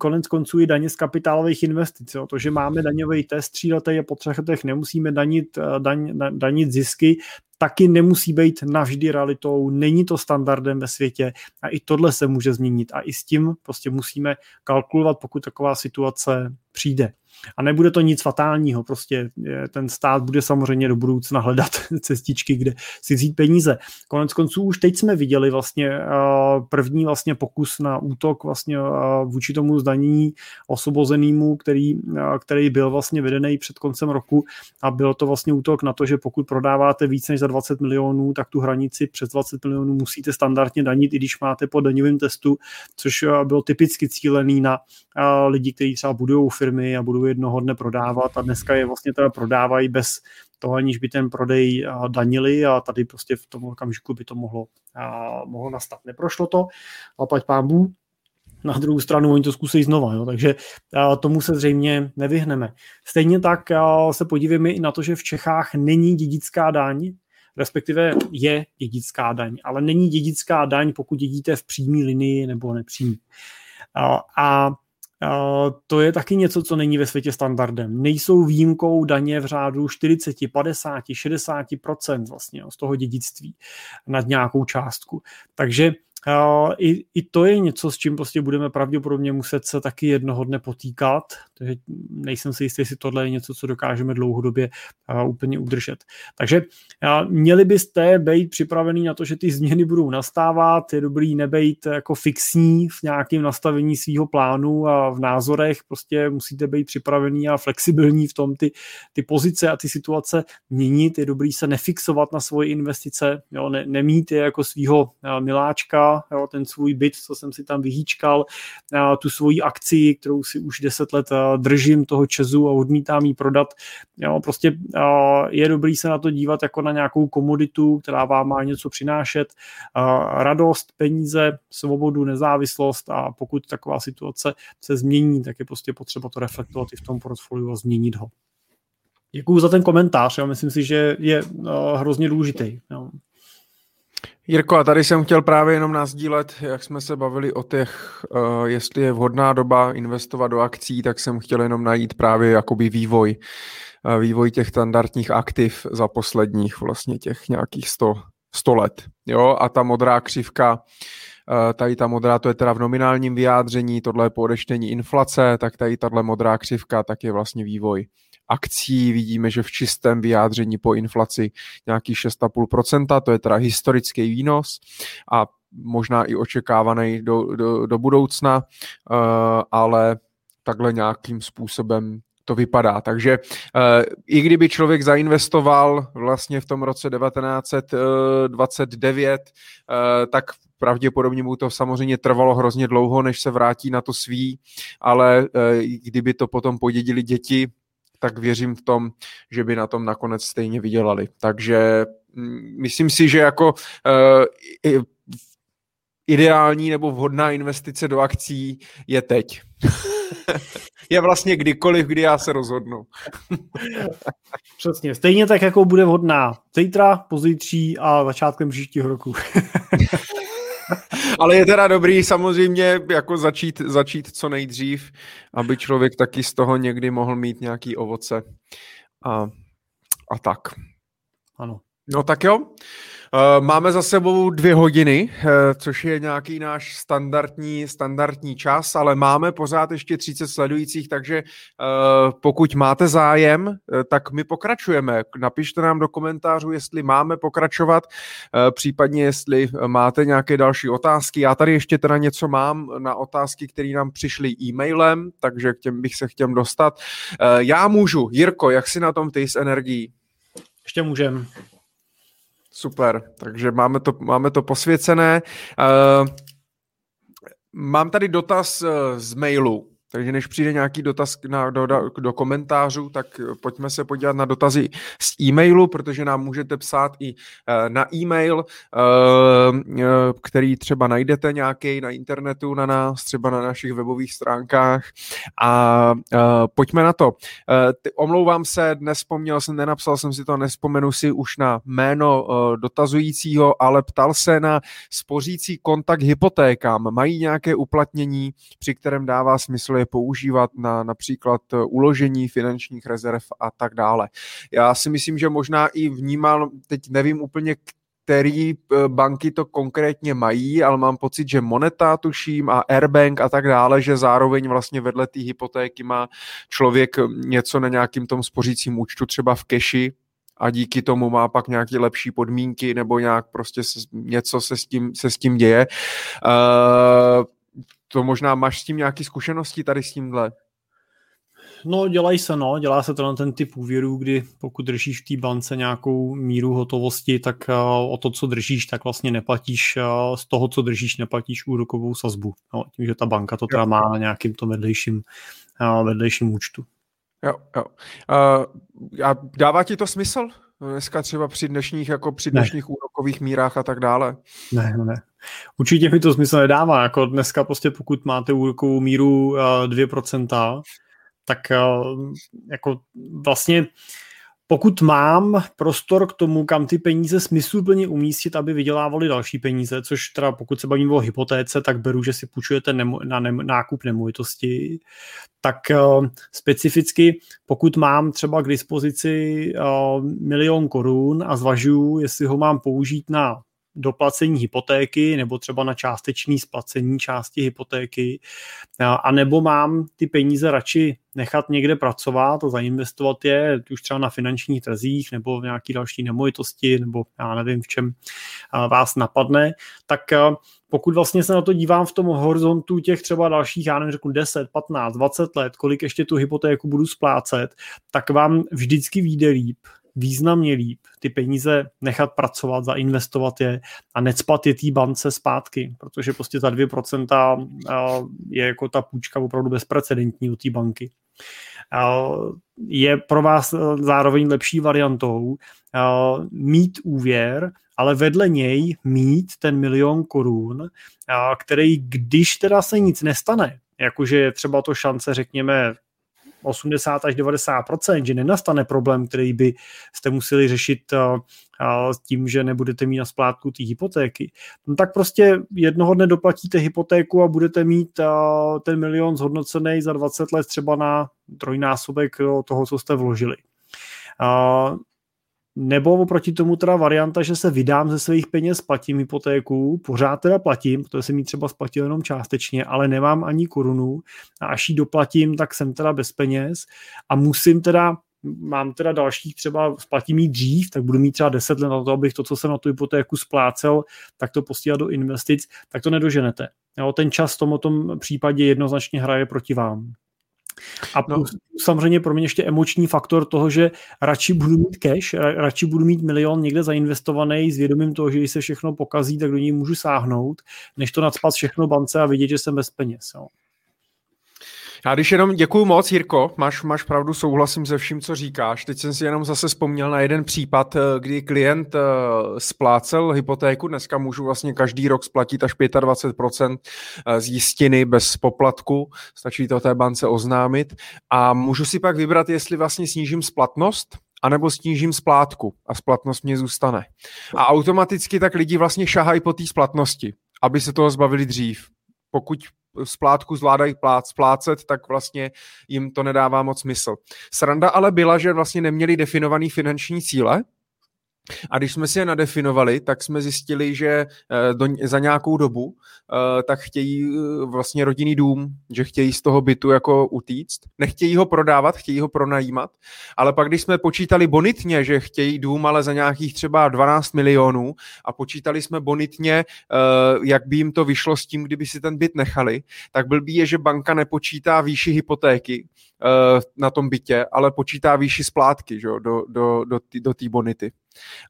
konec konců i daně z kapitálových investic. Jo. To, že máme daňový test tříletý a po třech letech nemusíme danit, daň, danit zisky, taky nemusí být navždy realitou, není to standardem ve světě a i tohle se může změnit a i s tím prostě musíme kalkulovat, pokud taková situace přijde. A nebude to nic fatálního, prostě ten stát bude samozřejmě do budoucna hledat [LAUGHS] cestičky, kde si vzít peníze. Konec konců už teď jsme viděli vlastně eh, první vlastně pokus na útok vlastně eh, vůči tomu zdanění osobozenému, který, eh, který byl vlastně vedený před koncem roku a byl to vlastně útok na to, že pokud prodáváte víc než za 20 milionů, tak tu hranici přes 20 milionů musíte standardně danit, i když máte po daňovém testu, což bylo typicky cílený na lidi, kteří třeba budují firmy a budou jednoho dne prodávat a dneska je vlastně teda prodávají bez toho, aniž by ten prodej danili a tady prostě v tom okamžiku by to mohlo, mohlo nastat. Neprošlo to, ale pať pámbu, na druhou stranu oni to zkusí znova, jo, takže tomu se zřejmě nevyhneme. Stejně tak se podívejme i na to, že v Čechách není dědická daň, respektive je dědická daň, ale není dědická daň, pokud dědíte v přímé linii nebo nepřímý. A to je taky něco, co není ve světě standardem. Nejsou výjimkou daně v řádu 40, 50, 60% vlastně z toho dědictví nad nějakou částku. Takže i, I to je něco, s čím prostě budeme pravděpodobně muset se taky jednoho dne potýkat, takže nejsem si jistý, jestli tohle je něco, co dokážeme dlouhodobě úplně udržet. Takže měli byste být připravený na to, že ty změny budou nastávat, je dobrý nebejt jako fixní v nějakém nastavení svého plánu a v názorech, prostě musíte být připravený a flexibilní v tom ty, ty pozice a ty situace měnit, je dobrý se nefixovat na svoje investice, jo, ne, nemít je jako svého miláčka, jo, ten svůj byt, co jsem si tam vyhýčkal, tu svoji akci, kterou si už deset let držím toho Česu a odmítám ji prodat. Jo, prostě je dobrý se na to dívat jako na nějakou komoditu, která vám má něco přinášet, radost, peníze, svobodu, nezávislost a pokud taková situace se změní, tak je prostě potřeba to reflektovat i v tom portfoliu a změnit ho. Děkuji za ten komentář, jo. myslím si, že je hrozně důležitý. Jo. Jirko, a tady jsem chtěl právě jenom nazdílet, jak jsme se bavili o těch, uh, jestli je vhodná doba investovat do akcí, tak jsem chtěl jenom najít právě jakoby vývoj, uh, vývoj těch standardních aktiv za posledních vlastně těch nějakých 100, 100 let. Jo, a ta modrá křivka, uh, tady ta modrá, to je teda v nominálním vyjádření, tohle je po odečtení inflace, tak tady tahle modrá křivka, tak je vlastně vývoj akcí vidíme, že v čistém vyjádření po inflaci nějaký 6,5%, to je teda historický výnos a možná i očekávaný do, do, do budoucna, uh, ale takhle nějakým způsobem to vypadá. Takže uh, i kdyby člověk zainvestoval vlastně v tom roce 1929, uh, tak pravděpodobně mu to samozřejmě trvalo hrozně dlouho, než se vrátí na to svý, ale kdyby to potom podědili děti, tak věřím v tom, že by na tom nakonec stejně vydělali. Takže mm, myslím si, že jako uh, ideální nebo vhodná investice do akcí je teď. [LAUGHS] je vlastně kdykoliv, kdy já se rozhodnu. [LAUGHS] Přesně, stejně tak, jako bude vhodná zítra, pozítří a začátkem příštího roku. [LAUGHS] [LAUGHS] Ale je teda dobrý samozřejmě jako začít, začít co nejdřív, aby člověk taky z toho někdy mohl mít nějaký ovoce a, a tak. Ano. No tak jo. Eh, máme za sebou dvě hodiny, eh, což je nějaký náš standardní, standardní čas, ale máme pořád ještě 30 sledujících, takže eh, pokud máte zájem, tak my pokračujeme. Napište nám do komentářů, jestli máme pokračovat, případně jestli máte nějaké další otázky. Já tady ještě teda něco mám na otázky, které nám přišly e-mailem, takže k těm bych se chtěl dostat. Já můžu. Jirko, jak si na tom ty s energií? Ještě můžem. Super, takže máme to, máme to posvěcené. Uh, mám tady dotaz uh, z mailu. Takže než přijde nějaký dotaz na, do, do komentářů, tak pojďme se podívat na dotazy z e-mailu, protože nám můžete psát i eh, na e-mail, eh, eh, který třeba najdete nějaký na internetu na nás, třeba na našich webových stránkách. A pojďme na to. Omlouvám se, nespomněl jsem, nenapsal jsem si to, nespomenu si už na jméno dotazujícího, ale ptal se na spořící kontakt hypotékám. Mají nějaké uplatnění, při kterém dává smysl je používat na například eh, uložení finančních rezerv a tak dále. Já si myslím, že možná i vnímal, teď nevím úplně, který eh, banky to konkrétně mají, ale mám pocit, že Moneta tuším a Airbank a tak dále, že zároveň vlastně vedle té hypotéky má člověk něco na nějakým tom spořícím účtu, třeba v keši, a díky tomu má pak nějaké lepší podmínky nebo nějak prostě se, něco se s tím, se s tím děje. Uh, to možná máš s tím nějaké zkušenosti tady s tímhle? No, dělají se, no. Dělá se to na ten typ úvěrů, kdy pokud držíš v té bance nějakou míru hotovosti, tak uh, o to, co držíš, tak vlastně neplatíš, uh, z toho, co držíš, neplatíš úrokovou sazbu. No, tím, že ta banka to teda má na nějakým tom vedlejším, uh, vedlejším účtu. Jo, jo. Uh, a dává ti to smysl? Dneska třeba při dnešních, jako při dnešních ne. úrokových mírách a tak dále? Ne, ne. Určitě mi to smysl nedává. Jako dneska prostě pokud máte úrokovou míru 2%, tak jako vlastně pokud mám prostor k tomu, kam ty peníze smysluplně umístit, aby vydělávali další peníze, což teda pokud se bavím o hypotéce, tak beru, že si půjčujete nemo, na nem, nákup nemovitosti, tak uh, specificky pokud mám třeba k dispozici uh, milion korun a zvažuju, jestli ho mám použít na doplacení hypotéky nebo třeba na částečný splacení části hypotéky, a nebo mám ty peníze radši nechat někde pracovat a zainvestovat je už třeba na finančních trzích nebo v nějaký další nemovitosti nebo já nevím, v čem vás napadne, tak pokud vlastně se na to dívám v tom horizontu těch třeba dalších, já nevím, řeknu 10, 15, 20 let, kolik ještě tu hypotéku budu splácet, tak vám vždycky vyjde líp, významně líp ty peníze nechat pracovat, zainvestovat je a necpat je té bance zpátky, protože prostě za 2% je jako ta půjčka opravdu bezprecedentní u té banky. Je pro vás zároveň lepší variantou mít úvěr, ale vedle něj mít ten milion korun, který když teda se nic nestane, jakože je třeba to šance, řekněme, 80 až 90 že nenastane problém, který by jste museli řešit s tím, že nebudete mít na splátku té hypotéky, no tak prostě jednoho dne doplatíte hypotéku a budete mít ten milion zhodnocený za 20 let třeba na trojnásobek toho, co jste vložili. Nebo oproti tomu teda varianta, že se vydám ze svých peněz, platím hypotéku, pořád teda platím, protože jsem ji třeba splatil jenom částečně, ale nemám ani korunu a až ji doplatím, tak jsem teda bez peněz a musím teda mám teda dalších třeba splatím jí dřív, tak budu mít třeba 10 let na to, abych to, co jsem na tu hypotéku splácel, tak to postíhat do investic, tak to nedoženete. Jo, ten čas v tom, tom případě jednoznačně hraje proti vám. A no. samozřejmě pro mě ještě emoční faktor toho, že radši budu mít cash, radši budu mít milion někde zainvestovaný s vědomím toho, že když se všechno pokazí, tak do něj můžu sáhnout, než to nadspat všechno bance a vidět, že jsem bez peněz. Jo. Já když jenom děkuju moc, Jirko, máš, máš pravdu, souhlasím se vším, co říkáš. Teď jsem si jenom zase vzpomněl na jeden případ, eh, kdy klient eh, splácel hypotéku, dneska můžu vlastně každý rok splatit až 25% eh, z jistiny bez poplatku, stačí to té bance oznámit a můžu si pak vybrat, jestli vlastně snížím splatnost, anebo snížím splátku a splatnost mě zůstane. A automaticky tak lidi vlastně šahají po té splatnosti, aby se toho zbavili dřív. Pokud splátku zvládají plát, splácet, tak vlastně jim to nedává moc smysl. Sranda ale byla, že vlastně neměli definovaný finanční cíle, a když jsme si je nadefinovali, tak jsme zjistili, že eh, do, za nějakou dobu eh, tak chtějí eh, vlastně rodinný dům, že chtějí z toho bytu jako utíct. Nechtějí ho prodávat, chtějí ho pronajímat, ale pak když jsme počítali bonitně, že chtějí dům, ale za nějakých třeba 12 milionů a počítali jsme bonitně, jak by jim to vyšlo s tím, kdyby si ten byt nechali, tak blbý je, že banka nepočítá výši hypotéky na tom bytě, ale počítá výši splátky že, do, do, do, do té bonity.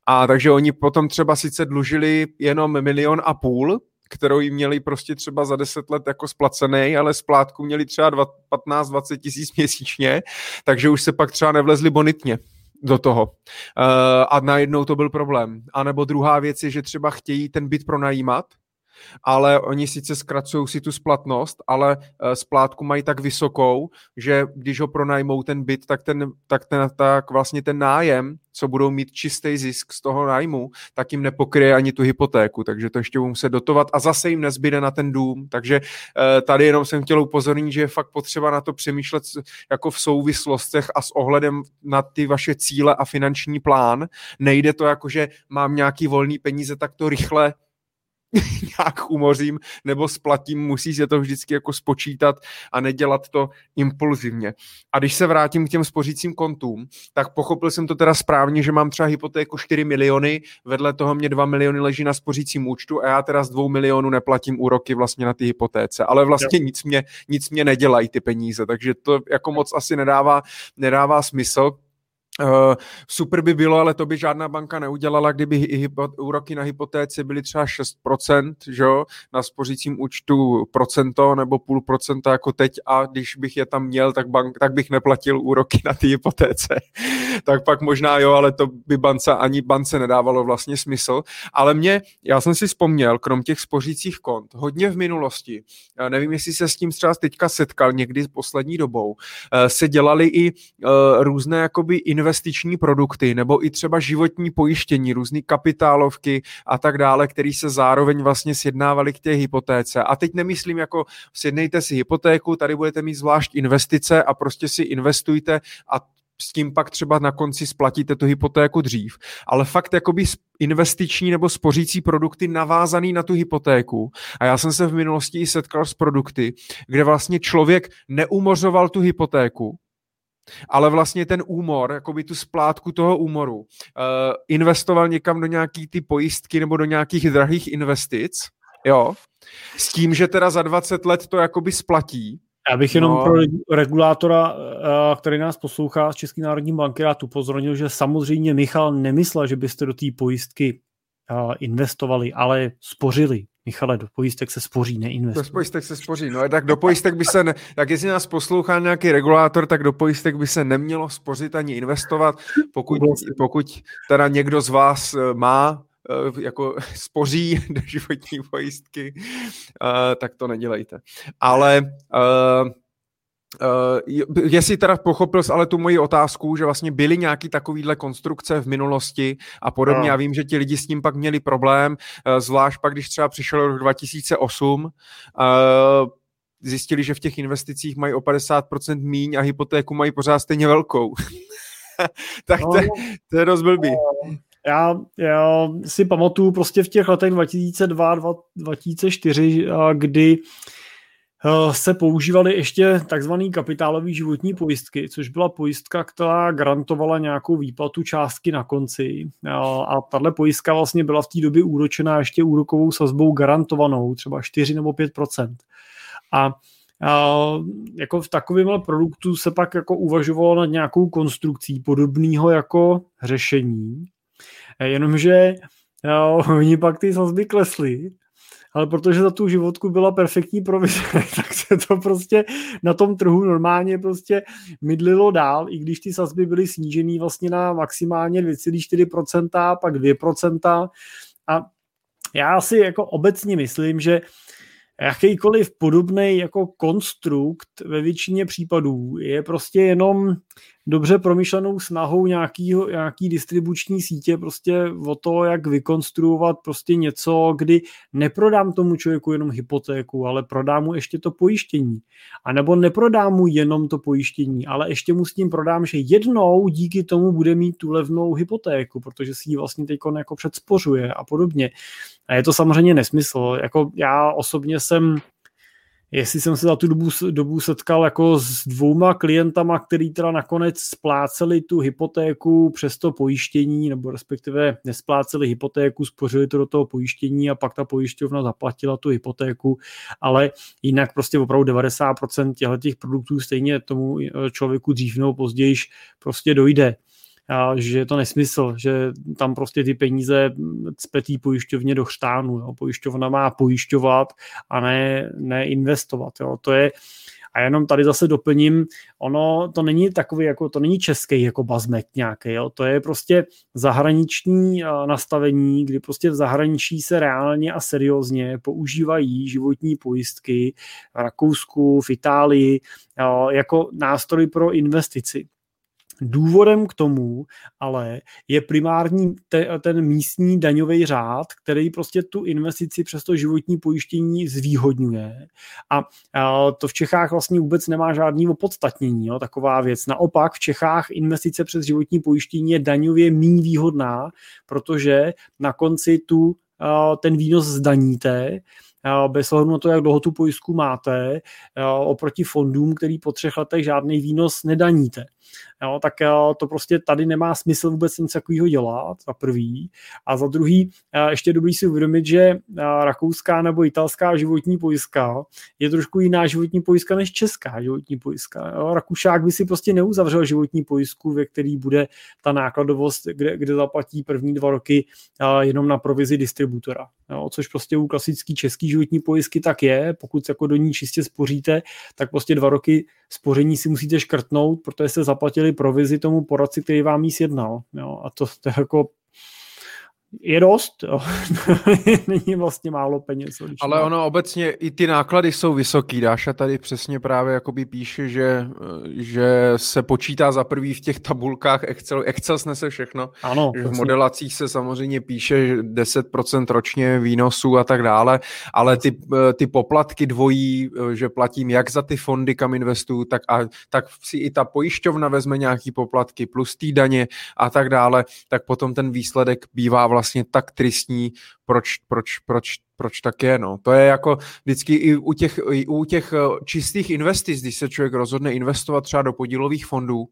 A takže oni potom třeba sice dlužili jenom milion a půl, kterou jim měli prostě třeba za 10 let jako splacený, ale splátku měli třeba 15-20 tisíc měsíčně, takže už se pak třeba nevlezli bonitně do toho. Uh, a najednou to byl problém. A nebo druhá věc je, že třeba chtějí ten byt pronajímat, ale oni sice zkracují si tu splatnost, ale uh, splátku mají tak vysokou, že když ho pronajmou ten byt, tak, ten, tak, ten, tak vlastně ten nájem, co budou mít čistý zisk z toho nájmu, tak jim nepokryje ani tu hypotéku, takže to ještě budou muset dotovat. A zase jim nezbyde na ten dům, takže uh, tady jenom jsem chtěl upozornit, že je fakt potřeba na to přemýšlet jako v souvislostech a s ohledem na ty vaše cíle a finanční plán. Nejde to jako, že mám nějaký volný peníze, tak to rychle [LAUGHS] nějak umořím nebo splatím, musí se to vždycky jako spočítat a nedělat to impulzivně. A když se vrátím k těm spořícím kontům, tak pochopil jsem to teda správně, že mám třeba hypotéku 4 miliony, vedle toho mě 2 miliony leží na spořícím účtu a já teda z 2 milionů neplatím úroky vlastně na ty hypotéce, ale vlastně nic mě, nic mě nedělají ty peníze, takže to jako moc asi nedává, nedává smysl. Uh, super by bylo, ale to by žádná banka neudělala, kdyby hypo, úroky na hypotéce byly třeba 6%, že na spořícím účtu procento nebo půl procenta jako teď a když bych je tam měl, tak, bank, tak bych neplatil úroky na ty hypotéce. Tak pak možná jo, ale to by bance ani bance nedávalo vlastně smysl. Ale mě, já jsem si vzpomněl, krom těch spořících kont, hodně v minulosti, nevím, jestli se s tím třeba teďka setkal někdy s poslední dobou, eh, se dělali i uh, různé jakoby investiční produkty nebo i třeba životní pojištění, různé kapitálovky a tak dále, které se zároveň vlastně sjednávaly k té hypotéce. A teď nemyslím jako sjednejte si hypotéku, tady budete mít zvlášť investice a prostě si investujte a s tím pak třeba na konci splatíte tu hypotéku dřív, ale fakt jakoby investiční nebo spořící produkty navázaný na tu hypotéku. A já jsem se v minulosti i setkal s produkty, kde vlastně člověk neumořoval tu hypotéku, ale vlastně ten úmor, jakoby tu splátku toho úmoru, uh, investoval někam do nějaký ty pojistky nebo do nějakých drahých investic, jo, s tím, že teda za 20 let to jakoby splatí, já bych jenom no. pro regulátora, eh, který nás poslouchá z České národní banky, rád upozornil, že samozřejmě Michal nemyslel, že byste do té pojistky eh, investovali, ale spořili. Michale, do pojistek se spoří, neinvestuje. Do pojistek se spoří, no tak do pojistek by se, ne, tak jestli nás poslouchá nějaký regulátor, tak do pojistek by se nemělo spořit ani investovat, pokud, pokud teda někdo z vás eh, má jako [LAUGHS] spoří [LAUGHS] do životní pojistky, eh, tak to nedělejte. Ale Uh, jestli teda pochopil jsi ale tu moji otázku, že vlastně byly nějaký takovýhle konstrukce v minulosti a podobně. No. Já vím, že ti lidi s tím pak měli problém, uh, zvlášť pak, když třeba přišel rok 2008, uh, zjistili, že v těch investicích mají o 50% míň a hypotéku mají pořád stejně velkou. [LAUGHS] tak no, to, to je dost blbý. No já, já si pamatuju prostě v těch letech 2002, 2004, kdy eh, se používaly ještě takzvaný kapitálový životní pojistky, což byla pojistka, která garantovala nějakou výplatu částky na konci. A tahle pojistka vlastně byla v té době úročená ještě úrokovou sazbou garantovanou, třeba 4 nebo 5 A a jako v takovémhle produktu se pak jako uvažovalo nad nějakou konstrukcí podobného jako řešení, Jenomže jo, [LAUGHS] oni pak ty sazby klesly ale protože za tu životku byla perfektní provize, [LAUGHS] tak se to prostě na tom trhu normálně prostě mydlilo dál, i když ty sazby byly snížený vlastně na maximálně 2,4%, pak 2%. A já si jako obecně myslím, že jakýkoliv podobný jako konstrukt ve většině případů je prostě jenom dobře promyšlenou snahou nějaký, nějaký distribuční sítě prostě o to, jak vykonstruovat prostě něco, kdy neprodám tomu člověku jenom hypotéku, ale prodám mu ještě to pojištění. A nebo neprodám mu jenom to pojištění, ale ještě mu s tím prodám, že jednou díky tomu bude mít tu levnou hypotéku, protože si ji vlastně teď jako předspořuje a podobně. A je to samozřejmě nesmysl. Jako já osobně jsem jestli jsem se za tu dobu, dobu setkal jako s dvouma klientama, který teda nakonec spláceli tu hypotéku přes to pojištění, nebo respektive nespláceli hypotéku, spořili to do toho pojištění a pak ta pojišťovna zaplatila tu hypotéku, ale jinak prostě opravdu 90% těch produktů stejně tomu člověku dřív nebo později prostě dojde že je to nesmysl, že tam prostě ty peníze cpetý pojišťovně do chřtánu. Jo. Pojišťovna má pojišťovat a ne, ne investovat. Jo. To je, a jenom tady zase doplním, ono to není takový, jako to není český jako bazmek nějaký, jo? to je prostě zahraniční nastavení, kdy prostě v zahraničí se reálně a seriózně používají životní pojistky v Rakousku, v Itálii jako nástroj pro investici. Důvodem k tomu ale je primární te, ten místní daňový řád, který prostě tu investici přes to životní pojištění zvýhodňuje. A, a to v Čechách vlastně vůbec nemá žádný opodstatnění, jo, taková věc. Naopak v Čechách investice přes životní pojištění je daňově méně výhodná, protože na konci tu ten výnos zdaníte, bez ohledu na to, jak dlouho tu pojistku máte, oproti fondům, který po třech letech žádný výnos nedaníte jo, tak eh, to prostě tady nemá smysl vůbec nic takového dělat, za prvý. A za druhý, eh, ještě dobrý si uvědomit, že eh, rakouská nebo italská životní pojistka je trošku jiná životní pojistka než česká životní pojistka. Jo. Rakušák by si prostě neuzavřel životní pojistku, ve který bude ta nákladovost, kde, kde zaplatí první dva roky jenom na provizi distributora. Jo, což prostě u klasický český životní pojistky tak je, pokud jako do ní čistě spoříte, tak prostě dva roky spoření si musíte škrtnout, protože se zaplatili provizi tomu poradci, který vám jí sjednal. Jo? A to, to je jako je dost, jo. [LAUGHS] není vlastně málo peněz. Ale má... ono obecně i ty náklady jsou vysoký. Dáša tady přesně právě jakoby píše, že, že se počítá za prvý v těch tabulkách Excel. Excel snese všechno. Ano, v modelacích se samozřejmě píše že 10% ročně výnosů a tak dále, ale ty, ty poplatky dvojí, že platím jak za ty fondy, kam investuju, tak, a, tak si i ta pojišťovna vezme nějaký poplatky plus ty daně a tak dále, tak potom ten výsledek bývá vlastně vlastně tak tristní, proč, proč, proč, proč tak je. No. To je jako vždycky i u těch, i u těch eh, čistých investic, když se člověk rozhodne investovat třeba do podílových fondů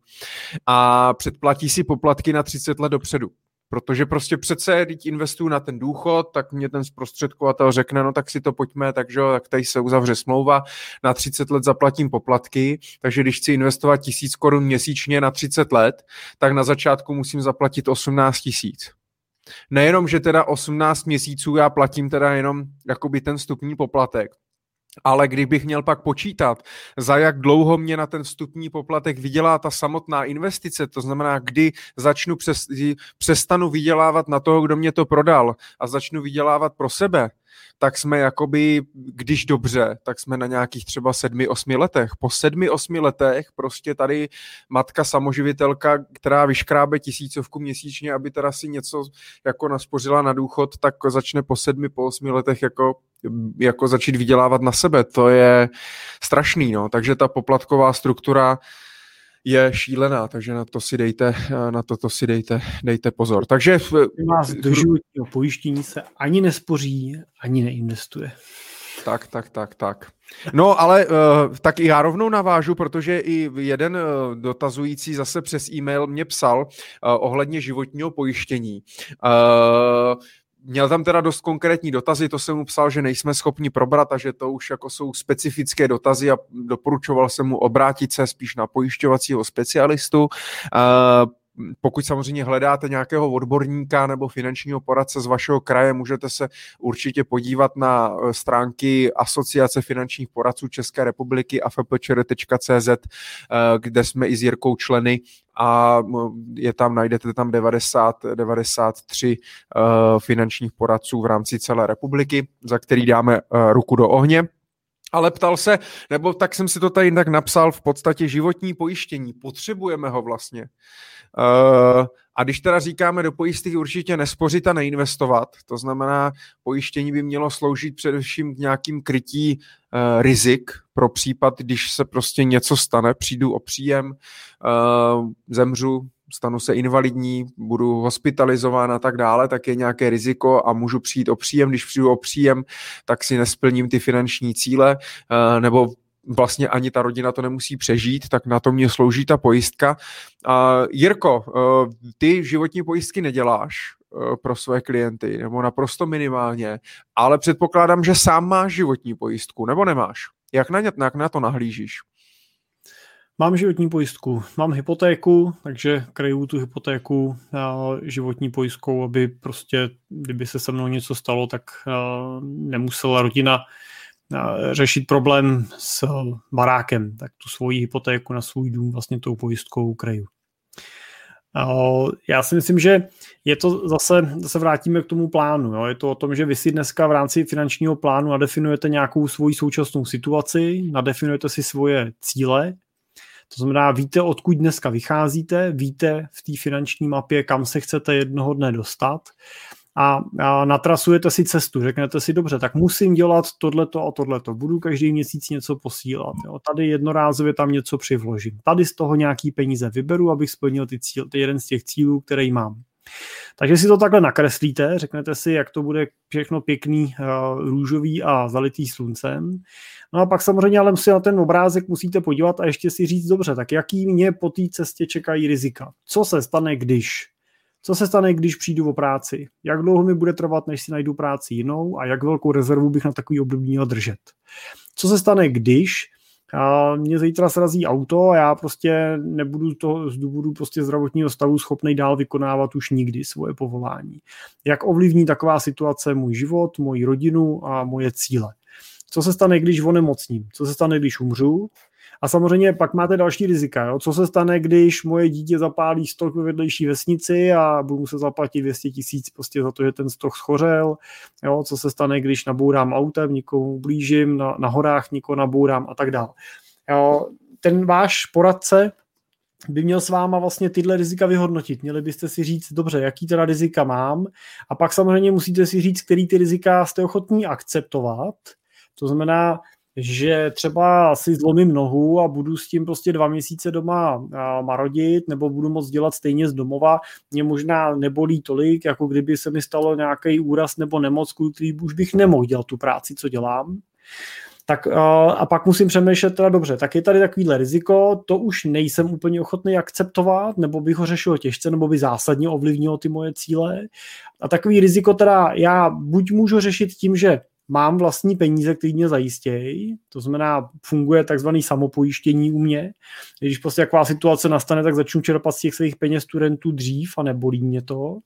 a předplatí si poplatky na 30 let dopředu. Protože prostě přece, když investuju na ten důchod, tak mě ten zprostředkovatel řekne, no tak si to pojďme, takže tak tady se uzavře smlouva, na 30 let zaplatím poplatky, takže když chci investovat tisíc korun měsíčně na 30 let, tak na začátku musím zaplatit 18 tisíc. Nejenom, že teda 18 měsíců já platím teda jenom jakoby ten vstupní poplatek, ale kdybych měl pak počítat, za jak dlouho mě na ten vstupní poplatek vydělá ta samotná investice, to znamená, kdy začnu přes, přestanu vydělávat na toho, kdo mě to prodal a začnu vydělávat pro sebe, tak jsme jakoby, když dobře, tak jsme na nějakých třeba sedmi, osmi letech. Po sedmi, osmi letech prostě tady matka samoživitelka, která vyškrábe tisícovku měsíčně, aby teda si něco jako naspořila na důchod, tak začne po sedmi, po osmi letech jako jako začít vydělávat na sebe. To je strašný, no. Takže ta poplatková struktura je šílená, takže na to si dejte, na to, to si dejte, dejte pozor. Takže u nás do životního pojištění se ani nespoří, ani neinvestuje. Tak, tak, tak, tak. No, ale uh, tak i já rovnou navážu, protože i jeden uh, dotazující zase přes e-mail mě psal uh, ohledně životního pojištění. Uh, Měl tam teda dost konkrétní dotazy, to jsem mu psal, že nejsme schopni probrat a že to už jako jsou specifické dotazy a doporučoval jsem mu obrátit se spíš na pojišťovacího specialistu. Pokud samozřejmě hledáte nějakého odborníka nebo finančního poradce z vašeho kraje, můžete se určitě podívat na stránky Asociace finančních poradců České republiky afpčr.cz, kde jsme i s Jirkou členy a je tam, najdete tam 90, 93 uh, finančních poradců v rámci celé republiky, za který dáme ruku do ohně. Ale ptal se, nebo tak jsem si to tady tak napsal, v podstatě životní pojištění. Potřebujeme ho vlastně. Uh, a když teda říkáme do pojistek určitě nespořit a neinvestovat, to znamená, pojištění by mělo sloužit především k nějakým krytí uh, rizik pro případ, když se prostě něco stane, přijdu o příjem, uh, zemřu, stanu se invalidní, budu hospitalizován a tak dále, tak je nějaké riziko a můžu přijít o příjem. Když přijdu o příjem, tak si nesplním ty finanční cíle, uh, nebo vlastně ani ta rodina to nemusí přežít, tak na to mě slouží ta pojistka. Jirko, uh, ty životní pojistky neděláš uh, pro své klienty, nebo naprosto minimálně, ale předpokládám, že sám máš životní pojistku, nebo nemáš? Jak na, jak na to nahlížíš? Mám životní pojistku, mám hypotéku, takže kryju tu hypotéku životní pojistkou, aby prostě, kdyby se se mnou něco stalo, tak nemusela rodina řešit problém s barákem, tak tu svoji hypotéku na svůj dům vlastně tou pojistkou kryju. Já si myslím, že je to zase, zase vrátíme k tomu plánu. Jo. Je to o tom, že vy si dneska v rámci finančního plánu nadefinujete nějakou svoji současnou situaci, nadefinujete si svoje cíle, to znamená, víte, odkud dneska vycházíte, víte v té finanční mapě, kam se chcete jednoho dne dostat a, a natrasujete si cestu, řeknete si, dobře, tak musím dělat tohleto a tohleto, budu každý měsíc něco posílat, jo. tady jednorázově tam něco přivložím, tady z toho nějaký peníze vyberu, abych splnil ty cíl, ty jeden z těch cílů, který mám. Takže si to takhle nakreslíte, řeknete si, jak to bude všechno pěkný, uh, růžový a zalitý sluncem. No a pak samozřejmě ale si na ten obrázek musíte podívat a ještě si říct, dobře, tak jaký mě po té cestě čekají rizika? Co se stane, když? Co se stane, když přijdu o práci? Jak dlouho mi bude trvat, než si najdu práci jinou a jak velkou rezervu bych na takový období měl držet? Co se stane, když a mě zítra srazí auto a já prostě nebudu to z důvodu prostě zdravotního stavu schopný dál vykonávat už nikdy svoje povolání. Jak ovlivní taková situace můj život, moji rodinu a moje cíle? Co se stane, když onemocním? Co se stane, když umřu? A samozřejmě pak máte další rizika. Jo? Co se stane, když moje dítě zapálí stok ve vedlejší vesnici a budu muset zaplatit 200 tisíc prostě za to, že ten stok schořel. Jo? Co se stane, když nabourám autem, nikomu blížím, na, na horách nikoho nabourám a tak dále. Jo? Ten váš poradce by měl s váma vlastně tyhle rizika vyhodnotit. Měli byste si říct, dobře, jaký teda rizika mám a pak samozřejmě musíte si říct, který ty rizika jste ochotní akceptovat. To znamená, že třeba si zlomím nohu a budu s tím prostě dva měsíce doma marodit, nebo budu moc dělat stejně z domova, mě možná nebolí tolik, jako kdyby se mi stalo nějaký úraz nebo nemoc, který už bych nemohl dělat tu práci, co dělám. Tak a pak musím přemýšlet teda dobře, tak je tady takovýhle riziko, to už nejsem úplně ochotný akceptovat, nebo bych ho řešil těžce, nebo by zásadně ovlivnilo ty moje cíle. A takový riziko teda já buď můžu řešit tím, že mám vlastní peníze, které mě zajistějí, to znamená, funguje takzvaný samopojištění u mě. Když prostě taková situace nastane, tak začnu čerpat z těch svých peněz studentů dřív a nebolí mě to.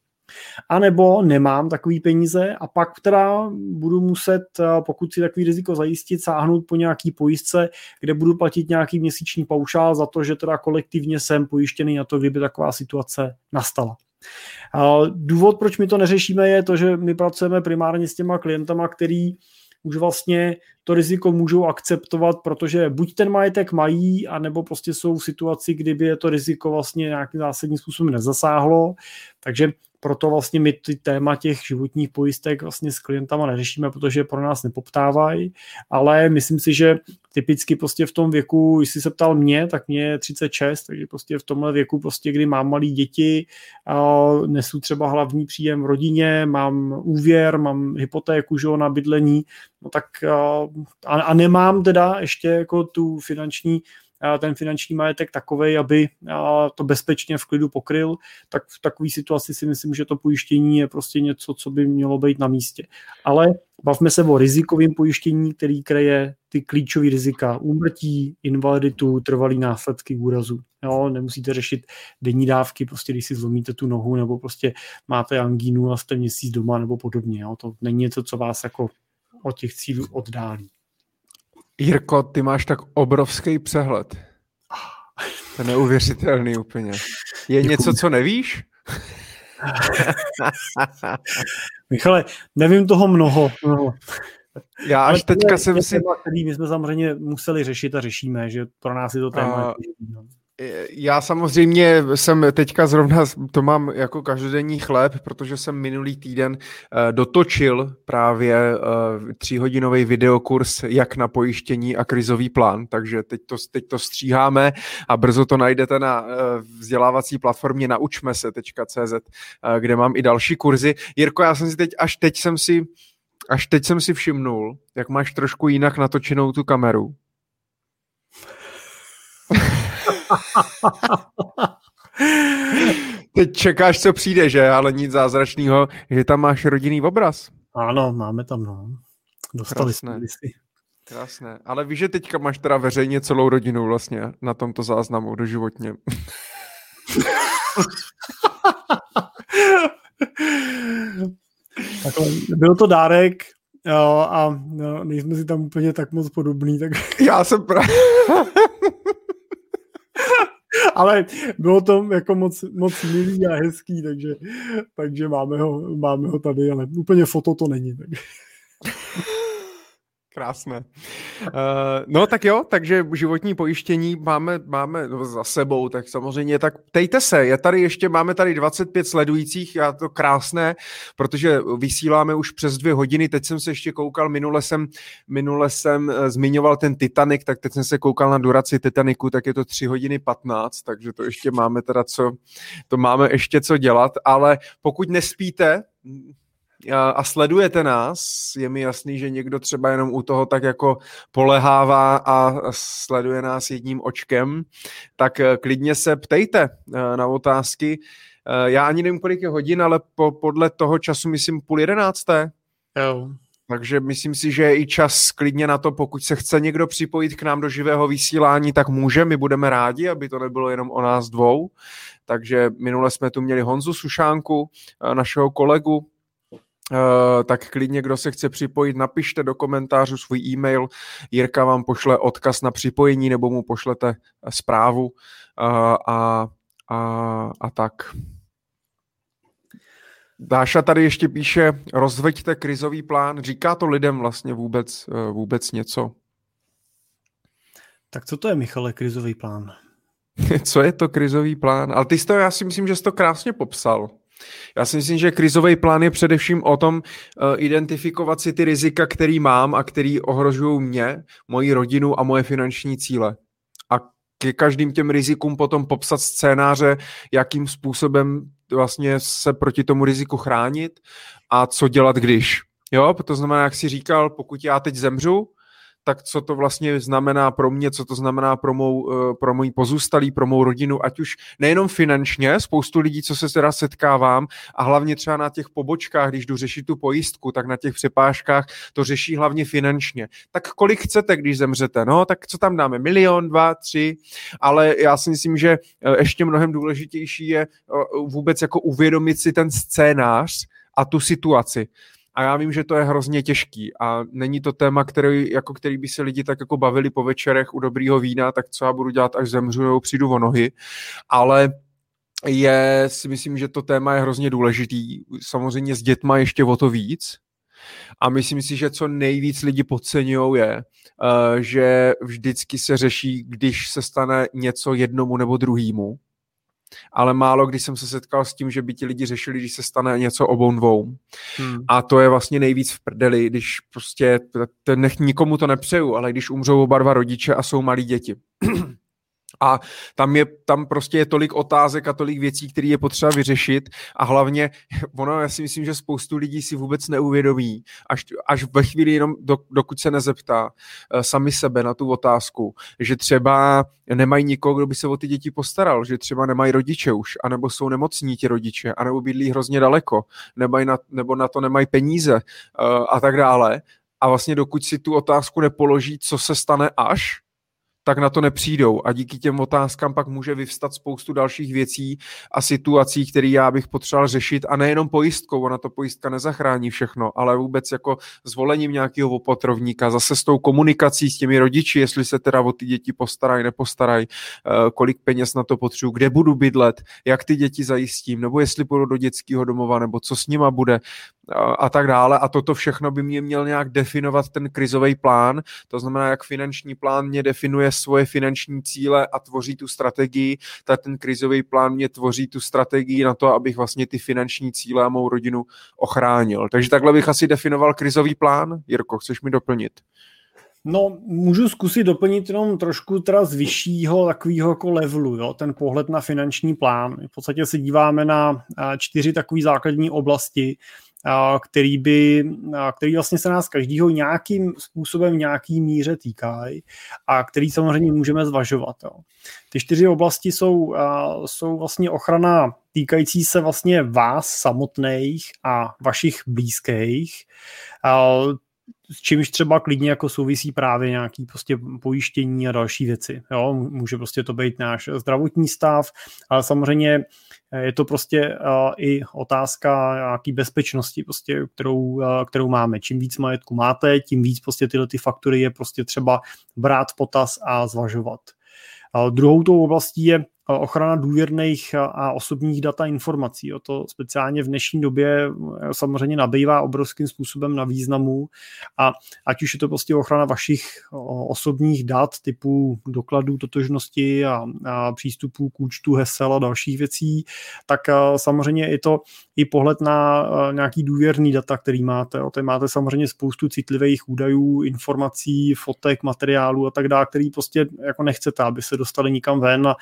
A nebo nemám takový peníze a pak teda budu muset, pokud si takový riziko zajistit, sáhnout po nějaký pojistce, kde budu platit nějaký měsíční paušál za to, že teda kolektivně jsem pojištěný na to, kdyby taková situace nastala. Důvod, proč my to neřešíme, je to, že my pracujeme primárně s těma klientama, který už vlastně to riziko můžou akceptovat, protože buď ten majetek mají, anebo prostě jsou v situaci, kdyby je to riziko vlastně nějakým zásadním způsobem nezasáhlo. Takže proto vlastně my ty téma těch životních pojistek vlastně s klientama neřešíme, protože pro nás nepoptávají, ale myslím si, že typicky prostě v tom věku, jestli se ptal mě, tak mě je 36, takže prostě v tomhle věku prostě, kdy mám malý děti, nesu třeba hlavní příjem v rodině, mám úvěr, mám hypotéku, že na bydlení, no tak a, a nemám teda ještě jako tu finanční ten finanční majetek takový, aby to bezpečně v klidu pokryl, tak v takové situaci si myslím, že to pojištění je prostě něco, co by mělo být na místě. Ale bavme se o rizikovém pojištění, který kreje ty klíčové rizika úmrtí, invaliditu, trvalý následky úrazu. Jo, nemusíte řešit denní dávky, prostě když si zlomíte tu nohu, nebo prostě máte angínu a jste měsíc doma, nebo podobně. Jo. To není něco, co vás jako od těch cílů oddálí. Jirko, ty máš tak obrovský přehled. To je neuvěřitelný úplně. Je Děkuji. něco, co nevíš? [LAUGHS] Michale, nevím toho mnoho. mnoho. Já až Ale teďka jsem si... Který my jsme samozřejmě museli řešit a řešíme, že pro nás je to téma. Uh, já samozřejmě jsem teďka zrovna, to mám jako každodenní chléb, protože jsem minulý týden uh, dotočil právě uh, tříhodinový videokurs jak na pojištění a krizový plán, takže teď to, teď to stříháme a brzo to najdete na uh, vzdělávací platformě naučme se.cz, kde mám i další kurzy. Jirko, já jsem si teď, až teď jsem si až teď jsem si všimnul, jak máš trošku jinak natočenou tu kameru. [LAUGHS] Teď čekáš, co přijde, že? Ale nic zázračného, že tam máš rodinný obraz. Ano, máme tam, no. Dostali jsme si. Krásné. Ale víš, že teďka máš teda veřejně celou rodinu vlastně na tomto záznamu doživotně. [LAUGHS] Takhle, byl to dárek jo, a no, nejsme si tam úplně tak moc podobný. Tak... Já jsem právě... [LAUGHS] [LAUGHS] Ale bylo to jako moc, moc milý a hezký, takže, takže máme, ho, máme ho tady, ale úplně foto to není. Tak. [LAUGHS] Krásné. Uh, no tak jo, takže životní pojištění máme, máme za sebou, tak samozřejmě, tak tejte se, je tady ještě, máme tady 25 sledujících, já to krásné, protože vysíláme už přes dvě hodiny, teď jsem se ještě koukal, minule jsem, minule jsem uh, zmiňoval ten Titanic, tak teď jsem se koukal na duraci Titaniku, tak je to 3 hodiny 15, takže to ještě máme teda co, to máme ještě co dělat, ale pokud nespíte, a sledujete nás, je mi jasný, že někdo třeba jenom u toho tak jako polehává a sleduje nás jedním očkem, tak eh, klidně se ptejte eh, na otázky. Eh, já ani nevím, kolik je hodin, ale po, podle toho času myslím půl jedenácté. Jo. Takže myslím si, že je i čas klidně na to, pokud se chce někdo připojit k nám do živého vysílání, tak může, my budeme rádi, aby to nebylo jenom o nás dvou. Takže minule jsme tu měli Honzu Sušánku, našeho kolegu, tak klidně, kdo se chce připojit, napište do komentářů svůj e-mail. Jirka vám pošle odkaz na připojení nebo mu pošlete zprávu uh, a, a, a tak. Dáša tady ještě píše, rozveďte krizový plán. Říká to lidem vlastně vůbec, vůbec něco? Tak co to je, Michale, krizový plán? [LAUGHS] co je to krizový plán? Ale ty jsi to, já si myslím, že jsi to krásně popsal. Já si myslím, že krizový plán je především o tom uh, identifikovat si ty rizika, který mám a který ohrožují mě, moji rodinu a moje finanční cíle. A ke každým těm rizikům potom popsat scénáře, jakým způsobem vlastně se proti tomu riziku chránit a co dělat, když. Jo, to znamená, jak si říkal, pokud já teď zemřu, tak co to vlastně znamená pro mě, co to znamená pro mou, eh, pro můj pozůstalý, pro mou rodinu, ať už nejenom finančně, spoustu lidí, co se teda setkávám a hlavně třeba na těch pobočkách, když jdu řešit tu pojistku, tak na těch přepážkách to řeší hlavně finančně. Tak kolik chcete, když zemřete? No, tak co tam dáme? Milion, dva, tři, ale já si myslím, že eh, ještě mnohem důležitější je eh, vůbec jako uvědomit si ten scénář a tu situaci a já vím, že to je hrozně těžký a není to téma, který, jako který by se lidi tak jako bavili po večerech u dobrýho vína, tak co já budu dělat, až zemřu nebo přijdu o nohy, ale je, si myslím, že to téma je hrozně důležitý. Samozřejmě s dětma ještě o to víc, a myslím si, že co nejvíc lidi podceňují je, uh, že vždycky se řeší, když se stane něco jednomu nebo druhému ale málo kdy jsem se setkal s tím, že by ti lidi řešili, když se stane něco obou dvou. Hmm. A to je vlastně nejvíc v prdeli, když prostě, nech, nikomu to nepřeju, ale když umřou oba dva rodiče a jsou malí děti. [CLEARS THROAT] A tam, je, tam prostě je tolik otázek a tolik věcí, které je potřeba vyřešit a hlavně, [LAUGHS] ono, já si myslím, že spoustu lidí si vůbec neuvědomí, až, až ve chvíli jenom, do, dokud se nezeptá uh, sami sebe na tu otázku, že třeba nemají nikoho, kdo by se o ty děti postaral, že třeba nemají rodiče už, anebo jsou nemocní ti rodiče, anebo bydlí hrozně daleko, nemají na, nebo na to nemají peníze uh, a tak dále. A vlastně dokud si tu otázku nepoloží, co se stane až, tak na to nepřijdou. A díky těm otázkám pak může vyvstat spoustu dalších věcí a situací, které já bych potřeboval řešit. A nejenom pojistkou, ona to pojistka nezachrání všechno, ale vůbec jako zvolením nějakého opatrovníka, zase s tou komunikací s těmi rodiči, jestli se teda o ty děti postarají, nepostarají, eh, kolik peněz na to potřebuji, kde budu bydlet, jak ty děti zajistím, nebo jestli půjdu do dětského domova, nebo co s nima bude a tak dále. A toto všechno by mě měl nějak definovat ten krizový plán. To znamená, jak finanční plán mě definuje svoje finanční cíle a tvoří tu strategii, tak ten krizový plán mě tvoří tu strategii na to, abych vlastně ty finanční cíle a mou rodinu ochránil. Takže takhle bych asi definoval krizový plán. Jirko, chceš mi doplnit? No, můžu zkusit doplnit jenom trošku teda z vyššího takového jako levelu, jo, ten pohled na finanční plán. V podstatě se díváme na čtyři takové základní oblasti, který, by, který vlastně se nás každýho nějakým způsobem, nějaký míře týkají a který samozřejmě můžeme zvažovat. Jo. Ty čtyři oblasti jsou, jsou vlastně ochrana týkající se vlastně vás samotných a vašich blízkých s čímž třeba klidně jako souvisí právě nějaký prostě pojištění a další věci. Jo? Může prostě to být náš zdravotní stav, ale samozřejmě je to prostě uh, i otázka nějaký bezpečnosti, prostě, kterou, uh, kterou máme. Čím víc majetku máte, tím víc prostě tyhle ty faktory je prostě třeba brát v potaz a zvažovat. Uh, druhou tou oblastí je ochrana důvěrných a osobních data informací. O to speciálně v dnešní době eh, samozřejmě nabývá obrovským způsobem na významu a ať už je to prostě ochrana vašich osobních dat typu dokladů totožnosti a, a přístupů k účtu, hesel a dalších věcí, tak eh, samozřejmě je to i pohled na eh, nějaký důvěrný data, který máte. O máte samozřejmě spoustu citlivých údajů, informací, fotek, materiálů a tak dále, který prostě jako nechcete, aby se dostali nikam ven a,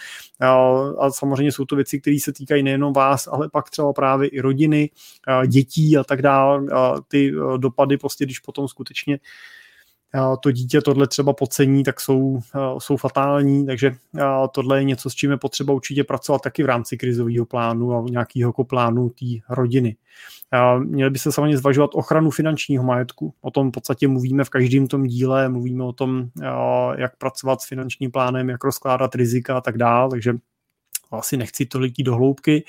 a a samozřejmě jsou to věci, které se týkají nejenom vás, ale pak třeba právě i rodiny, dětí a tak dále. Ty e, dopady prostě, když potom skutečně to dítě tohle třeba podcení, tak jsou, jsou fatální, takže tohle je něco, s čím je potřeba určitě pracovat taky v rámci krizového plánu a nějakého jako plánu té rodiny. Měli by se samozřejmě zvažovat ochranu finančního majetku. O tom v podstatě mluvíme v každém tom díle, mluvíme o tom, jak pracovat s finančním plánem, jak rozkládat rizika a tak dále, takže asi nechci tolik jít do hloubky.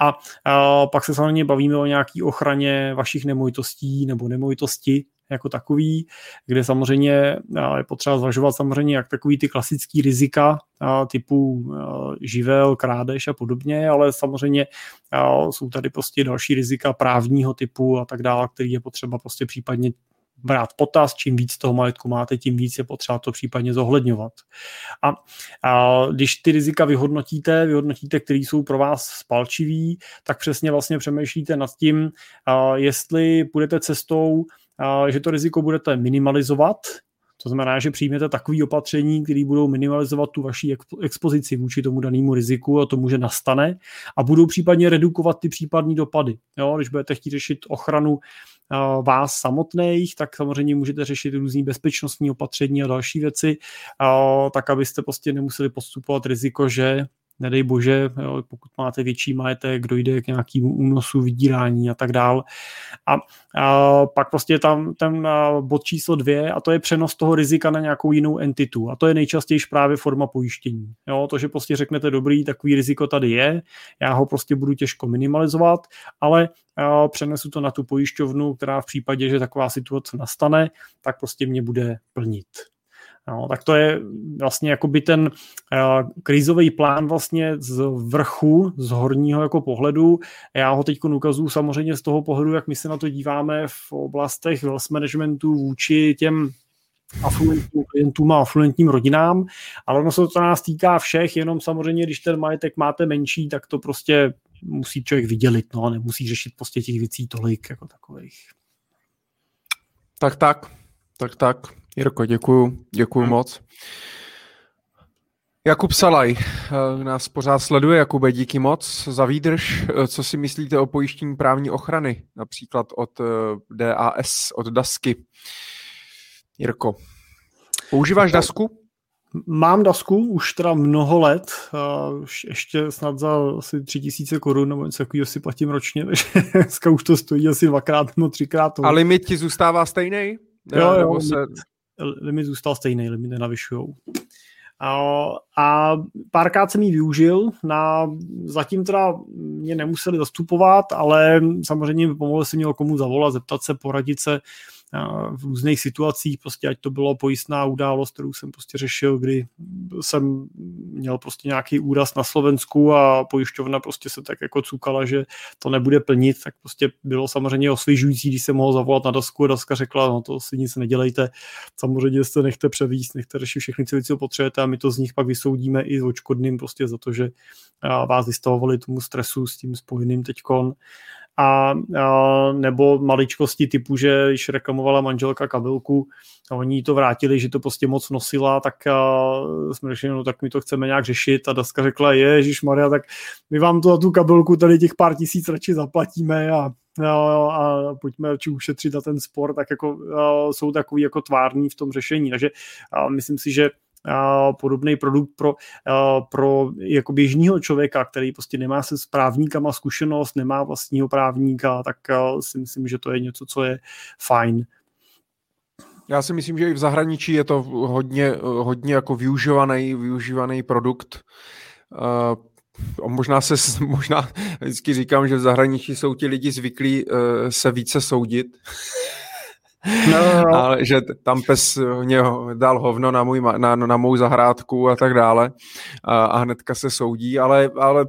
A, a pak se samozřejmě bavíme o nějaké ochraně vašich nemovitostí nebo nemovitosti jako takový, kde samozřejmě je potřeba zvažovat samozřejmě jak takový ty klasický rizika typu živel, krádež a podobně, ale samozřejmě jsou tady prostě další rizika právního typu a tak dále, který je potřeba prostě případně brát potaz, čím víc toho majetku máte, tím víc je potřeba to případně zohledňovat. A, a když ty rizika vyhodnotíte, vyhodnotíte, které jsou pro vás spalčivý, tak přesně vlastně přemýšlíte nad tím, a jestli půjdete cestou, že to riziko budete minimalizovat, to znamená, že přijmete takové opatření, které budou minimalizovat tu vaši expozici vůči tomu danému riziku a tomu, že nastane a budou případně redukovat ty případné dopady. Jo, když budete chtít řešit ochranu vás samotných, tak samozřejmě můžete řešit různý bezpečnostní opatření a další věci, tak abyste prostě nemuseli postupovat riziko, že nedej bože, jo, pokud máte větší majetek, dojde k nějakému únosu, vydírání a tak dál. A, a pak prostě je tam ten bod číslo dvě a to je přenos toho rizika na nějakou jinou entitu. A to je nejčastěji právě forma pojištění. Jo, to, že prostě řeknete, dobrý, takový riziko tady je, já ho prostě budu těžko minimalizovat, ale přenesu to na tu pojišťovnu, která v případě, že taková situace nastane, tak prostě mě bude plnit. No, tak to je vlastně jakoby ten uh, krizový plán vlastně z vrchu, z horního jako pohledu. Já ho teď ukazuju samozřejmě z toho pohledu, jak my se na to díváme v oblastech wealth managementu vůči těm afluentním klientům a afluentním rodinám, ale ono se to nás týká všech, jenom samozřejmě, když ten majetek máte menší, tak to prostě musí člověk vydělit, no, nemusí řešit prostě těch věcí tolik jako takových. Tak, tak, tak, tak. Jirko, děkuju, děkuju hmm. moc. Jakub Salaj eh, nás pořád sleduje. Jakube, díky moc za výdrž. Eh, co si myslíte o pojištění právní ochrany, například od eh, DAS, od DASky? Jirko, používáš DASku? Mám dasku už teda mnoho let, už ještě snad za asi tři tisíce korun nebo něco takového si platím ročně, [LAUGHS] takže dneska už to stojí asi dvakrát nebo třikrát. A limit ti zůstává stejný? Jo, jo, limit, se... limit zůstal stejný, limit nenavyšujou. A, a párkrát jsem ji využil, na, zatím teda mě nemuseli zastupovat, ale samozřejmě pomohli si měl komu zavolat, zeptat se, poradit se, v různých situacích, prostě ať to bylo pojistná událost, kterou jsem prostě řešil, kdy jsem měl prostě nějaký úraz na Slovensku a pojišťovna prostě se tak jako cukala, že to nebude plnit, tak prostě bylo samozřejmě osvěžující, když jsem mohl zavolat na dasku a daska řekla, no to si nic nedělejte, samozřejmě se nechte převíst, nechte řešit všechny věci, co potřebujete a my to z nich pak vysoudíme i s prostě za to, že vás vystavovali tomu stresu s tím spojeným teďkon a, a nebo maličkosti typu, že když reklamovala manželka kabelku a oni to vrátili, že to prostě moc nosila, tak a, jsme řekli, no tak my to chceme nějak řešit a Daska řekla, Ježíš Maria, tak my vám to tu kabelku tady těch pár tisíc radši zaplatíme a a, a pojďme radši ušetřit na ten sport, tak jako a, jsou takový jako tvární v tom řešení. Takže a, myslím si, že podobný produkt pro, pro jako běžního člověka, který prostě nemá se s právníkama zkušenost, nemá vlastního právníka, tak si myslím, že to je něco, co je fajn. Já si myslím, že i v zahraničí je to hodně, hodně jako využívaný, využívaný produkt. Možná se, možná vždycky říkám, že v zahraničí jsou ti lidi zvyklí uh, se více soudit. No, no, no. Ale že tam pes mě dal hovno na, můj, na, na mou zahrádku a tak dále a, a hnedka se soudí, ale, ale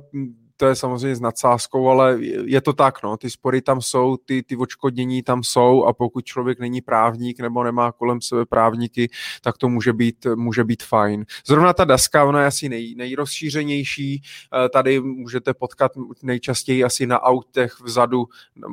to je samozřejmě s nadsázkou, ale je to tak, no, ty spory tam jsou, ty, ty očkodnění tam jsou a pokud člověk není právník nebo nemá kolem sebe právníky, tak to může být, může být fajn. Zrovna ta daska, ona je asi nej, nejrozšířenější, eh, tady můžete potkat nejčastěji asi na autech vzadu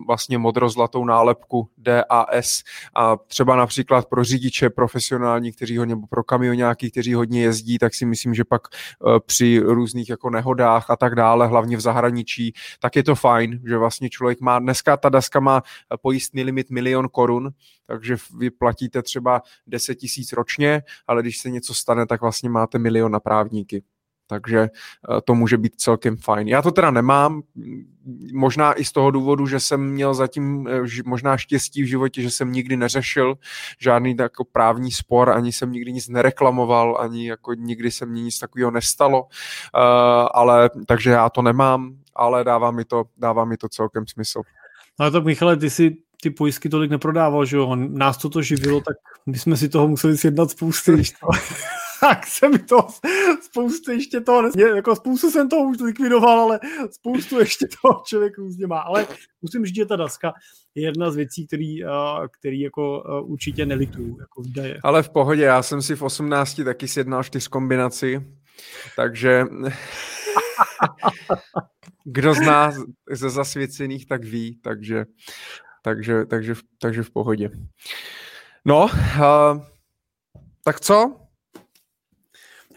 vlastně modrozlatou nálepku DAS a třeba například pro řidiče profesionální, kteří hodně, nebo pro kamionáky, kteří hodně jezdí, tak si myslím, že pak eh, při různých jako nehodách a tak dále, hlavně v zahraničí, tak je to fajn, že vlastně člověk má, dneska ta daska má pojistný limit milion korun, takže vy platíte třeba 10 tisíc ročně, ale když se něco stane, tak vlastně máte milion na právníky. Takže eh, to může být celkem fajn. Já to teda nemám, možná i z toho důvodu, že jsem měl zatím eh, možná štěstí v životě, že jsem nikdy neřešil žádný jako právní spor, ani jsem nikdy nic nereklamoval, ani jako nikdy se mně nic takového nestalo, eh, ale takže já to nemám, ale dává mi to, dává mi to celkem smysl. Ale tak Michale, ty si ty pojistky tolik neprodával, že jo? Nás to to živilo, tak my jsme si toho museli sjednat spousty. Tak se mi to spoustu ještě toho, jako spoustu jsem toho už likvidoval, ale spoustu ještě toho člověk různě má. Ale musím říct, že ta daska je jedna z věcí, který, který jako určitě nelituju, jako. Ale v pohodě, já jsem si v 18 taky sjednal čtyř kombinaci, takže [LAUGHS] kdo zná ze zasvěcených, tak ví, takže, takže, takže, takže v pohodě. No, uh, tak co?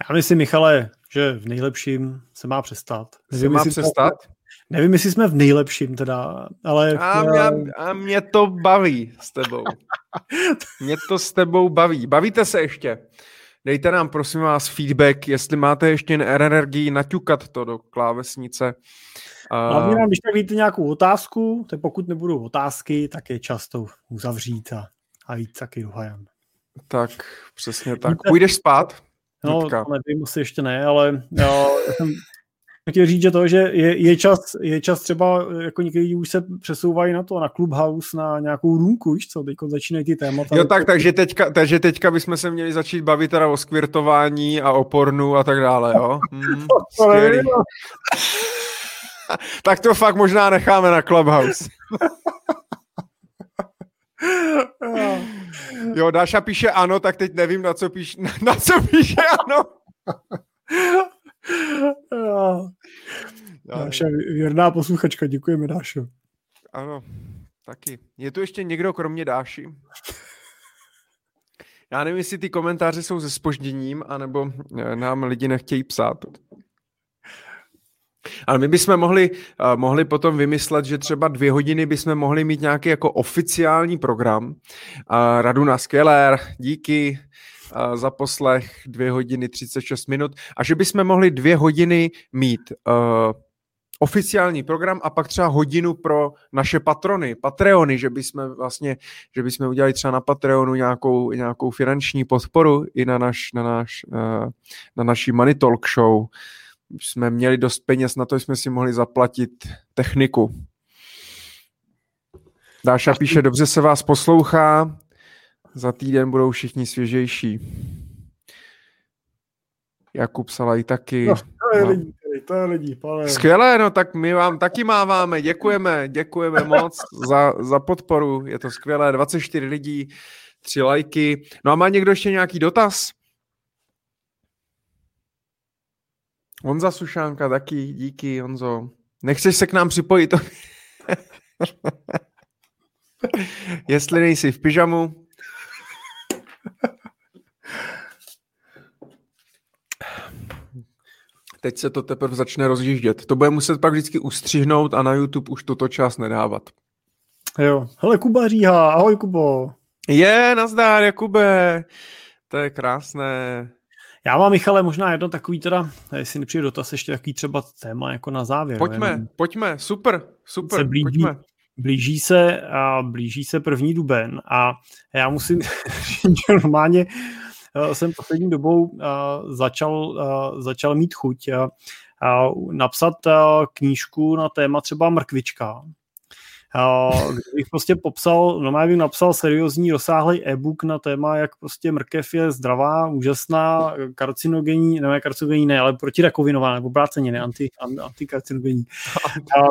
Já myslím, Michale, že v nejlepším se má přestat. Nevím, se má přestat? Jsme, nevím, jestli jsme v nejlepším teda, ale... A mě, a mě to baví s tebou. [LAUGHS] mě to s tebou baví. Bavíte se ještě? Dejte nám prosím vás feedback, jestli máte ještě energii naťukat to do klávesnice. Hlavně nám, když tak víte nějakou otázku, tak pokud nebudou otázky, tak je čas to uzavřít a, a jít taky do hajan. Tak, přesně tak. Půjdeš spát? No, to nevím, asi ještě ne, ale jo, já jsem [LAUGHS] chtěl říct, že to, že je, je, čas, je čas třeba, jako někdy už se přesouvají na to, na Clubhouse, na nějakou růmku, víš co, teď začínají ty témata. Jo tak, takže teďka, takže teďka bychom se měli začít bavit teda o skvirtování a o pornu a tak dále, jo? [LAUGHS] Hmm, [LAUGHS] tak to fakt možná necháme na Clubhouse. Jo, Dáša píše ano, tak teď nevím, na co, píš, na, na co píše ano. [LAUGHS] Dáša, věrná posluchačka, děkujeme, Dášo. Ano, taky. Je tu ještě někdo kromě Dáši? Já nevím, jestli ty komentáře jsou se spožděním, anebo eh, nám lidi nechtějí psát. Ale my bychom mohli, uh, mohli potom vymyslet, že třeba dvě hodiny bychom mohli mít nějaký jako oficiální program. Uh, Raduna Skeller, díky uh, za poslech dvě hodiny 36 minut. A že bychom mohli dvě hodiny mít uh, oficiální program a pak třeba hodinu pro naše patrony, Patreony, že bychom vlastně, že bychom udělali třeba na Patreonu nějakou, nějakou finanční podporu i na, naš, na, naš, na naší Money Talk show. Jsme měli dost peněz na to, jsme si mohli zaplatit techniku. Dáša píše, dobře se vás poslouchá, za týden budou všichni svěžejší. Jakub Salaj taky. No, to je no. lidí, to je lidí, pane. Skvělé, no tak my vám taky máváme, děkujeme, děkujeme moc za, za podporu, je to skvělé, 24 lidí, tři lajky. No a má někdo ještě nějaký dotaz? Honza Sušánka taky, díky Honzo. Nechceš se k nám připojit? [LAUGHS] Jestli nejsi v pyžamu, Teď se to teprve začne rozjíždět. To bude muset pak vždycky ustřihnout a na YouTube už tuto čas nedávat. Jo. Hele, Kuba říhá. Ahoj, Kubo. Je, nazdár, Jakube. To je krásné. Já mám, Michale, možná jedno takový teda, jestli nepřijde dotaz, ještě takový třeba téma jako na závěr. Pojďme, jenom. pojďme, super, super, se blíží, pojďme. Blíží se, a blíží se první duben a já musím říct, [LAUGHS] že normálně Eh, jsem poslední dobou eh, začal, eh, začal mít chuť napsat knížku na téma třeba mrkvička, kdybych prostě popsal, no bych napsal seriózní rozsáhlý e-book na téma, jak prostě mrkev je zdravá, úžasná, karcinogenní, ne karcinogenní ne, ale protirakovinová, nebo bráceně, ne, anti, antikarcinogenní. [LAUGHS] A,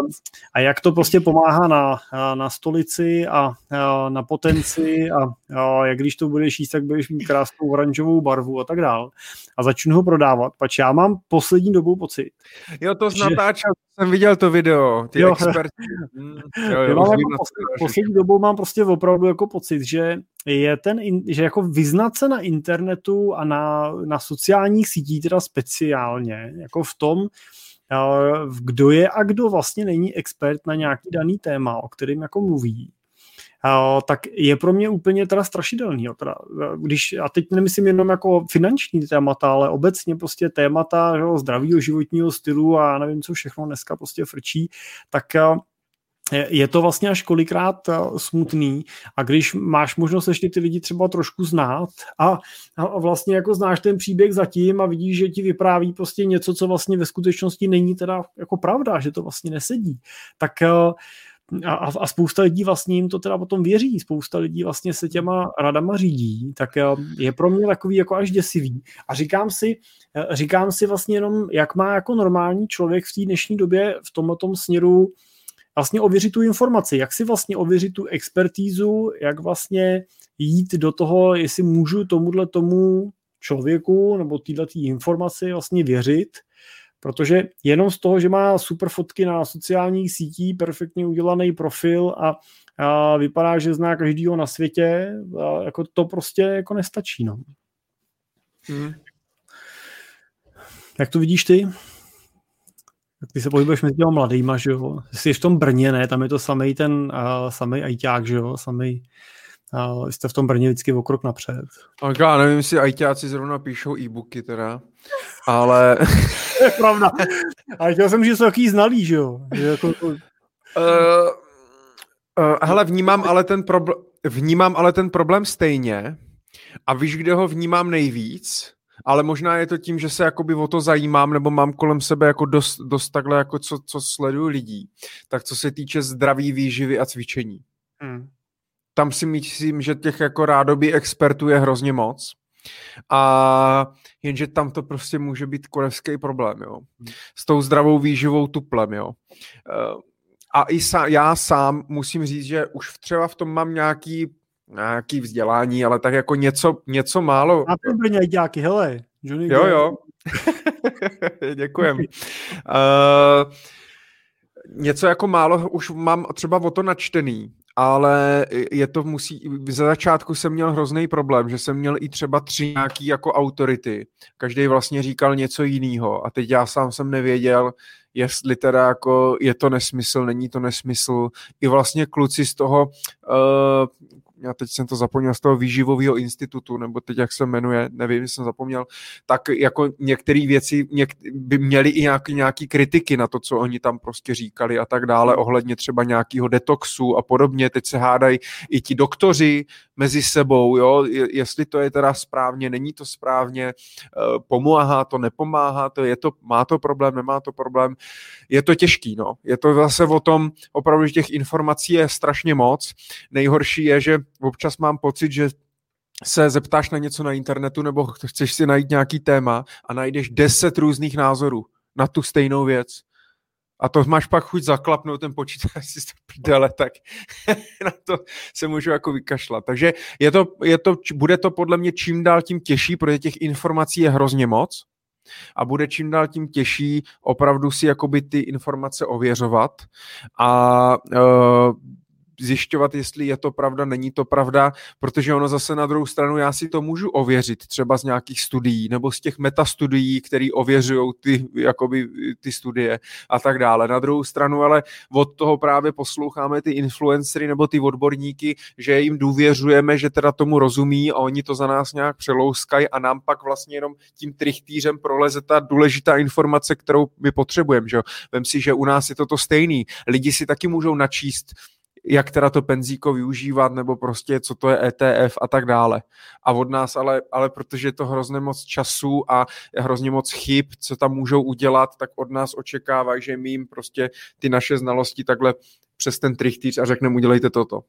a, jak to prostě pomáhá na, na stolici a, a na potenci a, a jak když to budeš jíst, tak budeš mít krásnou oranžovou barvu a tak dál. A začnu ho prodávat, pač já mám poslední dobou pocit. Jo, to z natáčel, jsem viděl to video, ty jo, experti. [LAUGHS] Mm, jo, jo, mám jako poslední dobou mám prostě opravdu jako pocit, že je ten, že jako vyznat se na internetu a na, na sociálních sítích teda speciálně, jako v tom, kdo je a kdo vlastně není expert na nějaký daný téma, o kterým jako mluví, tak je pro mě úplně teda strašidelný. Jo, teda, když, a teď nemyslím jenom jako finanční témata, ale obecně prostě témata že, zdravého životního stylu a nevím, co všechno dneska prostě frčí, tak je to vlastně až kolikrát smutný. A když máš možnost ještě ty lidi třeba trošku znát a, a vlastně jako znáš ten příběh zatím a vidíš, že ti vypráví prostě něco, co vlastně ve skutečnosti není teda jako pravda, že to vlastně nesedí, tak a, a spousta lidí vlastně jim to teda potom věří, spousta lidí vlastně se těma radama řídí, tak eh, je pro mě takový jako až děsivý. A říkám si, eh, říkám si vlastně jenom, jak má jako normální člověk v té dnešní době v tomto směru vlastně ověřit tu informaci, jak si vlastně ověřit tu expertízu, jak vlastně jít do toho, jestli můžu tomuhle tomu člověku nebo této informaci vlastně věřit, protože jenom z toho, že má super fotky na sociálních sítích, perfektně udělaný profil a, a vypadá, že zná každýho na světě, a jako to prostě jako nestačí. No. Hmm. Jak to vidíš ty? Tak ty se pohybuješ mezi těma mladýma, že jo? Jsi v tom Brně, ne? Tam je to samý ten uh, samý ajťák, že jo? Samý, uh, jste v tom Brně vždycky o krok napřed. Tak já nevím, jestli ajťáci zrovna píšou e-booky teda, ale... to je pravda. A chtěl jsem, že jsou takový znalý, že jo? Že jako uh, uh, hele, vnímám ale ten problém, vnímám ale ten problém stejně a víš, kde ho vnímám nejvíc? Ale možná je to tím, že se jakoby o to zajímám, nebo mám kolem sebe jako dost, dost takhle, jako co, co sleduju lidí. Tak co se týče zdraví výživy a cvičení. Hmm. Tam si myslím, že těch jako rádoby expertů je hrozně moc. A jenže tam to prostě může být kolevský problém, jo. Hmm. S tou zdravou výživou tuplem, jo. Eh, a i sa, já sám musím říct, že už třeba v tom mám nějaký nějaký vzdělání, ale tak jako něco, něco málo. A to by nějaký, hele. Johnny jo, jo. [LAUGHS] Děkujem. Uh, něco jako málo už mám třeba o to načtený, ale je to musí, za začátku jsem měl hrozný problém, že jsem měl i třeba tři nějaký jako autority. Každý vlastně říkal něco jiného a teď já sám jsem nevěděl, jestli teda jako je to nesmysl, není to nesmysl. I vlastně kluci z toho, uh, já teď jsem to zapomněl z toho výživového institutu, nebo teď jak se jmenuje, nevím, jsem zapomněl, tak jako některé věci něk, by měly i nějaký, nějaký kritiky na to, co oni tam prostě říkali a tak dále, ohledně třeba nějakého detoxu a podobně. Teď se hádají i ti doktoři mezi sebou, jo, jestli to je teda správně, není to správně, eh, pomáhá to, nepomáhá to, je to, má to problém, nemá to problém. Je to těžký, no. Je to zase o tom, opravdu, že těch informací je strašně moc. Nejhorší je, že občas mám pocit, že se zeptáš na něco na internetu nebo chceš si najít nějaký téma a najdeš deset různých názorů na tu stejnou věc. A to máš pak chuť zaklapnout ten počítač [LAUGHS] si to prdele, tak [LAUGHS] na to se můžu jako vykašlat. Takže je to, je to, bude to podle mě čím dál tím těžší, protože těch informací je hrozně moc a bude čím dál tím těžší opravdu si jakoby ty informace ověřovat a uh, zjišťovat, jestli je to pravda, není to pravda, protože ono zase na druhou stranu já si to můžu ověřit třeba z nějakých studií nebo z těch metastudií, které ověřují ty, jakoby, ty studie a tak dále. Na druhou stranu ale od toho právě posloucháme ty influencery nebo ty odborníky, že jim důvěřujeme, že teda tomu rozumí a oni to za nás nějak přelouskají a nám pak vlastně jenom tím trichtýřem proleze ta důležitá informace, kterou my potřebujeme. Že? Vem si, že u nás je to to stejný. Lidi si taky můžou načíst jak teda to penzíko využívat, nebo prostě co to je ETF a tak dále. A od nás ale, ale protože je to hrozně moc času a hrozně moc chyb, co tam můžou udělat, tak od nás očekávají, že my jim prostě ty naše znalosti takhle přes ten trichtýř a řekneme udělejte toto.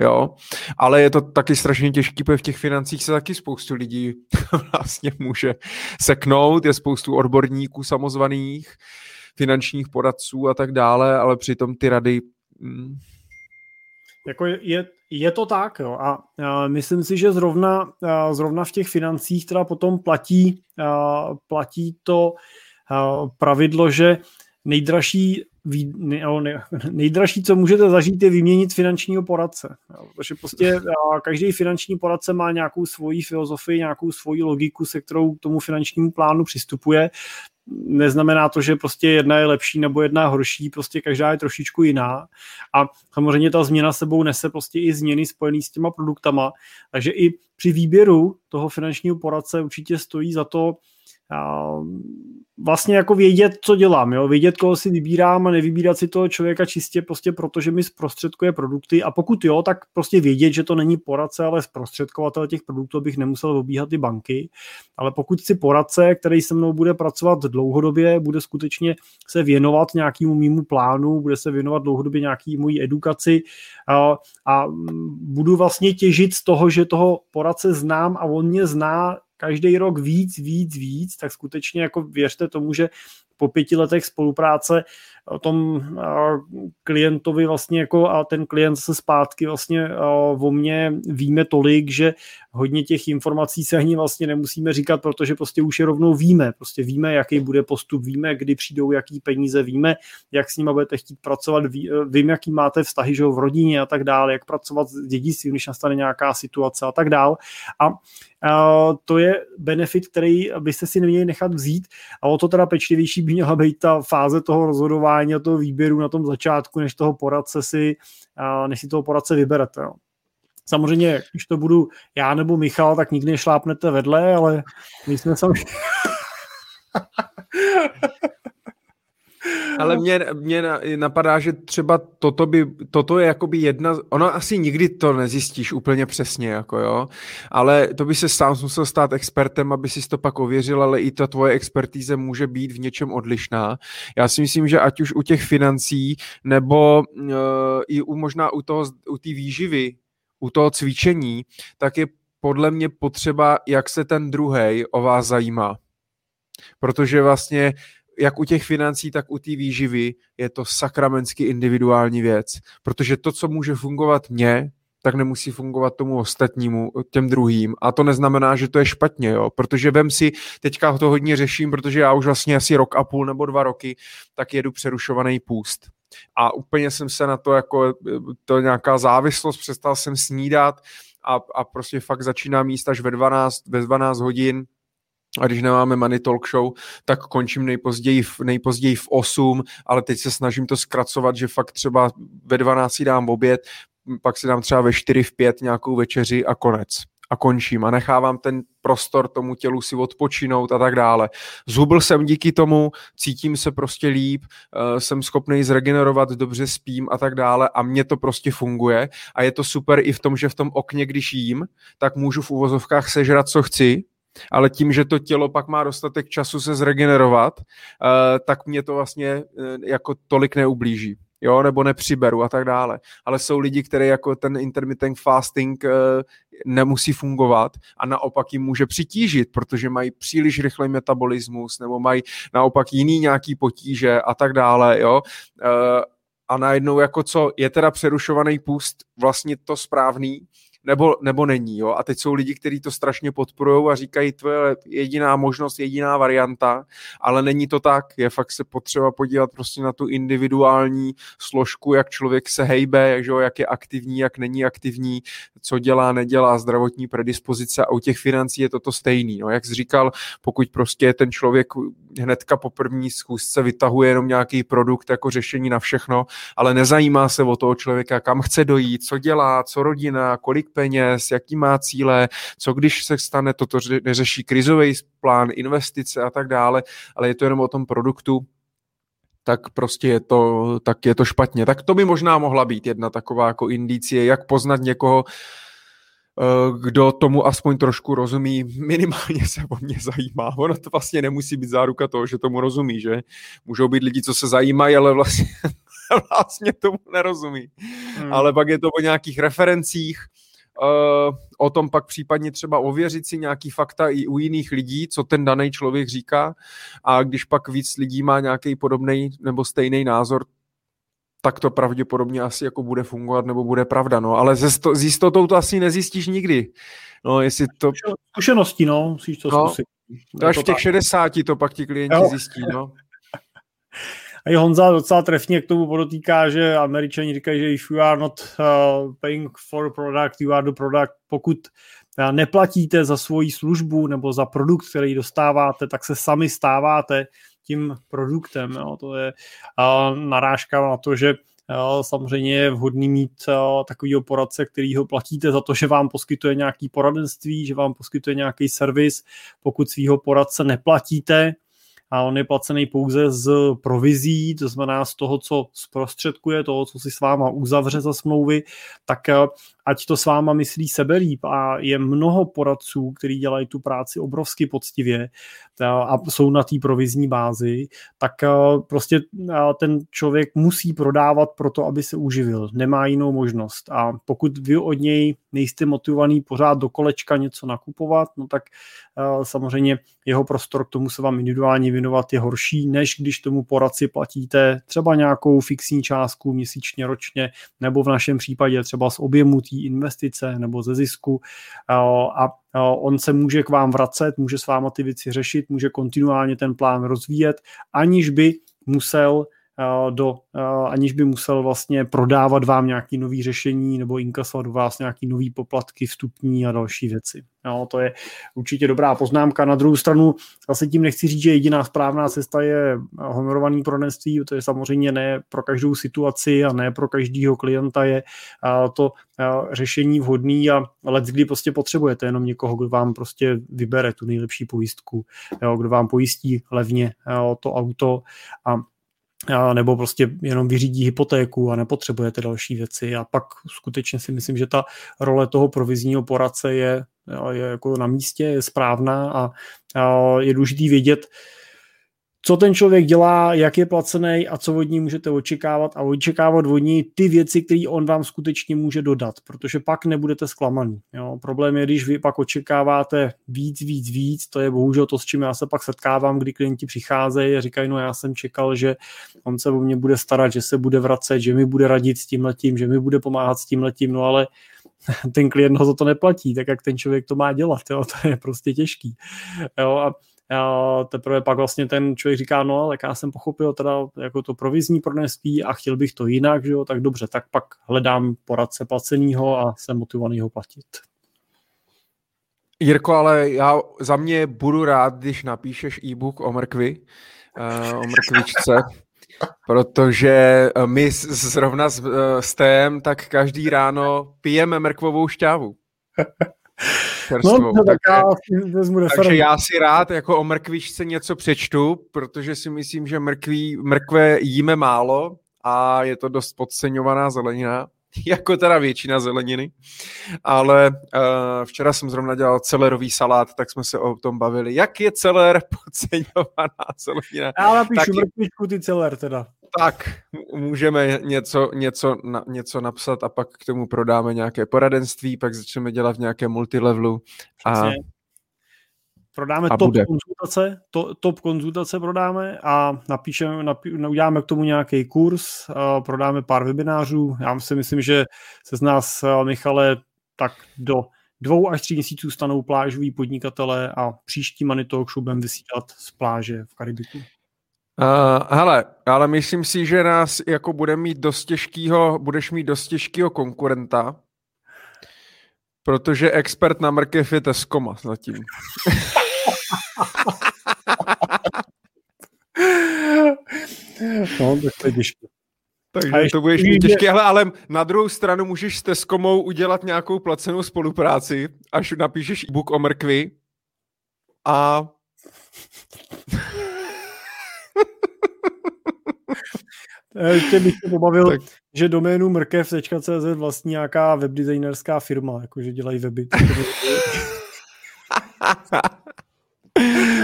Jo, ale je to taky strašně těžký, protože v těch financích se taky spoustu lidí [LAUGHS] vlastně může seknout, je spoustu odborníků samozvaných, finančních poradců a tak dále, ale přitom ty rady mm, jako je, je to tak, jo. A, a myslím si, že zrovna, a zrovna v těch financích teda potom platí, a, platí to a, pravidlo, že nejdražší, ne, ne, [LAUGHS] nejdražší, co můžete zažít, je vyměnit finančního poradce. Jo. Protože prostě každý finanční poradce má nějakou svoji filozofii, nějakou svoji logiku, se kterou k tomu finančnímu plánu přistupuje neznamená to, že prostě jedna je lepší nebo jedna je horší, prostě každá je trošičku jiná. A samozřejmě ta změna sebou nese prostě i změny spojené s těma produktama, takže i při výběru toho finančního poradce určitě stojí za to vlastně jako vědět, co dělám, jo? vědět, koho si vybírám a nevybírat si toho člověka čistě prostě proto, že mi zprostředkuje produkty a pokud jo, tak prostě vědět, že to není poradce, ale zprostředkovatel těch produktů, bych nemusel obíhat ty banky, ale pokud si poradce, který se mnou bude pracovat dlouhodobě, bude skutečně se věnovat nějakému mýmu plánu, bude se věnovat dlouhodobě nějaký mojí edukaci a, a budu vlastně těžit z toho, že toho poradce znám a on mě zná každý rok víc, víc, víc, tak skutečně jako věřte tomu, že po pěti letech spolupráce tom klientovi vlastně jako a ten klient se zpátky vlastně o mě víme tolik, že hodně těch informací se ani vlastně nemusíme říkat, protože prostě už je rovnou víme, prostě víme, jaký bude postup, víme, kdy přijdou jaký peníze, víme, jak s nimi budete chtít pracovat, vím, jaký máte vztahy že v rodině a tak dále, jak pracovat s dědictvím, když nastane nějaká situace a tak dále. A to je benefit, který byste si neměli nechat vzít a o to teda pečlivější by měla být ta fáze toho rozhodování a toho výběru na tom začátku, než toho poradce si, než si toho poradce vyberete. Jo. Samozřejmě, když to budu já nebo Michal, tak nikdy nešlápnete vedle, ale my jsme sami... [LAUGHS] Ale mě, mě napadá, že třeba toto, by, toto je jakoby jedna, ono asi nikdy to nezjistíš úplně přesně, jako jo, ale to by se sám musel stát expertem, aby si to pak ověřil, ale i ta tvoje expertíze může být v něčem odlišná. Já si myslím, že ať už u těch financí, nebo uh, i u, možná u toho, u té výživy, u toho cvičení, tak je podle mě potřeba, jak se ten druhý o vás zajímá. Protože vlastně jak u těch financí, tak u té výživy je to sakramensky individuální věc. Protože to, co může fungovat mně, tak nemusí fungovat tomu ostatnímu, těm druhým. A to neznamená, že to je špatně, jo? protože vem si, teďka to hodně řeším, protože já už vlastně asi rok a půl nebo dva roky, tak jedu přerušovaný půst. A úplně jsem se na to jako, to nějaká závislost, přestal jsem snídat a, a prostě fakt začínám jíst až ve 12, ve 12 hodin, a když nemáme Money Talk Show, tak končím nejpozději v, nejpozději v 8, ale teď se snažím to zkracovat, že fakt třeba ve 12 dám oběd, pak si dám třeba ve 4, v 5 nějakou večeři a konec. A končím a nechávám ten prostor tomu tělu si odpočinout a tak dále. Zhubil jsem díky tomu, cítím se prostě líp, uh, jsem schopný zregenerovat, dobře spím a tak dále a mně to prostě funguje a je to super i v tom, že v tom okně, když jím, tak můžu v uvozovkách sežrat, co chci, ale tím, že to tělo pak má dostatek času se zregenerovat, uh, tak mě to vlastně uh, jako tolik neublíží jo, nebo nepřiberu a tak dále. Ale jsou lidi, které jako ten intermittent fasting uh, nemusí fungovat a naopak jim může přitížit, protože mají příliš rychlý metabolismus nebo mají naopak jiný nějaký potíže a tak dále, jo. Uh, a najednou jako co, je teda přerušovaný půst vlastně to správný, nebo, nebo není. Jo? A teď jsou lidi, kteří to strašně podporují a říkají, to je jediná možnost, jediná varianta, ale není to tak. Je fakt se potřeba podívat prostě na tu individuální složku, jak člověk se hejbe, jak, jo, jak je aktivní, jak není aktivní, co dělá, nedělá, zdravotní predispozice a u těch financí je toto stejný. No, jak jsi říkal, pokud prostě ten člověk hnedka po první schůzce vytahuje jenom nějaký produkt jako řešení na všechno, ale nezajímá se o toho člověka, kam chce dojít, co dělá, co rodina, kolik peněz, jaký má cíle, co když se stane, toto neřeší krizový plán, investice a tak dále, ale je to jenom o tom produktu, tak prostě je to, tak je to špatně. Tak to by možná mohla být jedna taková jako indicie, jak poznat někoho, eh, kdo tomu aspoň trošku rozumí, minimálně se o mě zajímá. Ono to vlastně nemusí být záruka toho, že tomu rozumí, že? Můžou být lidi, co se zajímají, ale vlastně, [LAUGHS] vlastně tomu nerozumí. Hmm. Ale pak je to o nějakých referencích, o tom pak případně třeba ověřit si nějaký fakta i u jiných lidí, co ten daný člověk říká a když pak víc lidí má nějaký podobný nebo stejný názor, tak to pravděpodobně asi jako bude fungovat nebo bude pravda, no, ale ze sto, s jistotou to asi nezjistíš nikdy. No, jestli to... Zkušeností, no, musíš to no, zkusit. To až v těch 60 to pak ti klienti jo. zjistí, no. [LAUGHS] I Honza docela trefně k tomu podotýká, že američani říkají, že if you are not uh, paying for product, you are the product. Pokud uh, neplatíte za svoji službu nebo za produkt, který dostáváte, tak se sami stáváte tím produktem. Jo. To je uh, narážka na to, že samozřejmě je vhodný mít takovýho poradce, který ho platíte za to, že vám poskytuje nějaký poradenství, že vám poskytuje nějaký servis. Pokud svého poradce neplatíte, a on je placený pouze z provizí, to znamená z toho, co zprostředkuje, toho, co si s váma uzavře za smlouvy, tak eh, ať to s váma myslí sebe líp a je mnoho poradců, kteří dělají tu práci obrovsky poctivě a jsou na té provizní bázi, tak eh, prostě eh, ten člověk musí prodávat proto, aby se uživil. Nemá jinou možnost. A pokud vy od něj nejste motivovaný pořád do kolečka něco nakupovat, no tak samozřejmě jeho prostor k tomu se vám individuálně věnovat je horší, než když tomu poradci platíte třeba nějakou fixní částku měsíčně, ročně, nebo v našem případě třeba z objemu té investice nebo ze zisku. A on se může k vám vracet, může s váma ty věci řešit, může kontinuálně ten plán rozvíjet, aniž by musel do, aniž by musel vlastně prodávat vám nějaký nový řešení nebo inkasovat do vás nějaký nový poplatky, vstupní a další věci. No, to je určitě dobrá poznámka. Na druhou stranu zase tím nechci říct, že jediná správná cesta je honorovaný prodejství, to je samozřejmě ne pro každou situaci a ne pro každého klienta je to řešení vhodný a let kdy prostě potřebujete jenom někoho, kdo vám prostě vybere tu nejlepší pojistku, jo, kdo vám pojistí levně jo, to auto a nebo prostě jenom vyřídí hypotéku a nepotřebujete další věci. A pak skutečně si myslím, že ta role toho provizního poradce je, je jako na místě, je správná a, a je důležitý vědět, co ten člověk dělá, jak je placený a co od ní můžete očekávat a očekávat od ní ty věci, které on vám skutečně může dodat, protože pak nebudete zklamaný. Jo. Problém je, když vy pak očekáváte víc, víc, víc, to je bohužel to, s čím já se pak setkávám, kdy klienti přicházejí a říkají, no já jsem čekal, že on se o mě bude starat, že se bude vracet, že mi bude radit s tím letím, že mi bude pomáhat s tím letím, no ale [LAUGHS] ten klient ho za to neplatí, tak jak ten člověk to má dělat, jo, to je prostě těžký. Jo, a a teprve pak vlastně ten člověk říká, no, tak já jsem pochopil teda jako to provizní proneství a chtěl bych to jinak, že jo, tak dobře, tak pak hledám poradce placenýho a jsem motivovaný ho platit. Jirko, ale já za mě budu rád, když napíšeš e-book o mrkvi, uh, o mrkvičce, protože eh, my zrovna s, eh, s tém tak každý ráno pijeme mrkvovou šťávu. Čerstvou. No, tak já vezmu takže já si rád jako o mrkvičce něco přečtu, protože si myslím, že mrkví, mrkve jíme málo a je to dost podceňovaná zelenina, [LAUGHS] jako teda většina zeleniny. Ale uh, včera jsem zrovna dělal celerový salát, tak jsme se o tom bavili. Jak je celer [LAUGHS] podceňovaná zelenina? Já napíšu mrkvičku, ty celer teda. Tak, můžeme něco, něco, na, něco napsat a pak k tomu prodáme nějaké poradenství, pak začneme dělat v nějaké multilevelu. A, prodáme a top bude. konzultace, to, top konzultace prodáme a napíšeme, napí, uděláme k tomu nějaký kurz, a prodáme pár webinářů. Já si myslím, že se z nás, Michale, tak do dvou až tří měsíců stanou plážoví podnikatele a příští Money Talk Show budeme vysílat z pláže v Karibiku. Uh, hele, ale myslím si, že nás jako bude mít dost těžkýho, budeš mít dost těžkýho konkurenta, protože expert na mrkev je Teskoma zatím. no, tak to je těžké. Takže to budeš mít těžké, ale, ale na druhou stranu můžeš s Teskomou udělat nějakou placenou spolupráci, až napíšeš e-book o mrkvi a Ještě bych se pobavil, tak. že doménu mrkev.cz vlastní nějaká webdesignerská firma, jakože dělají weby. [LAUGHS]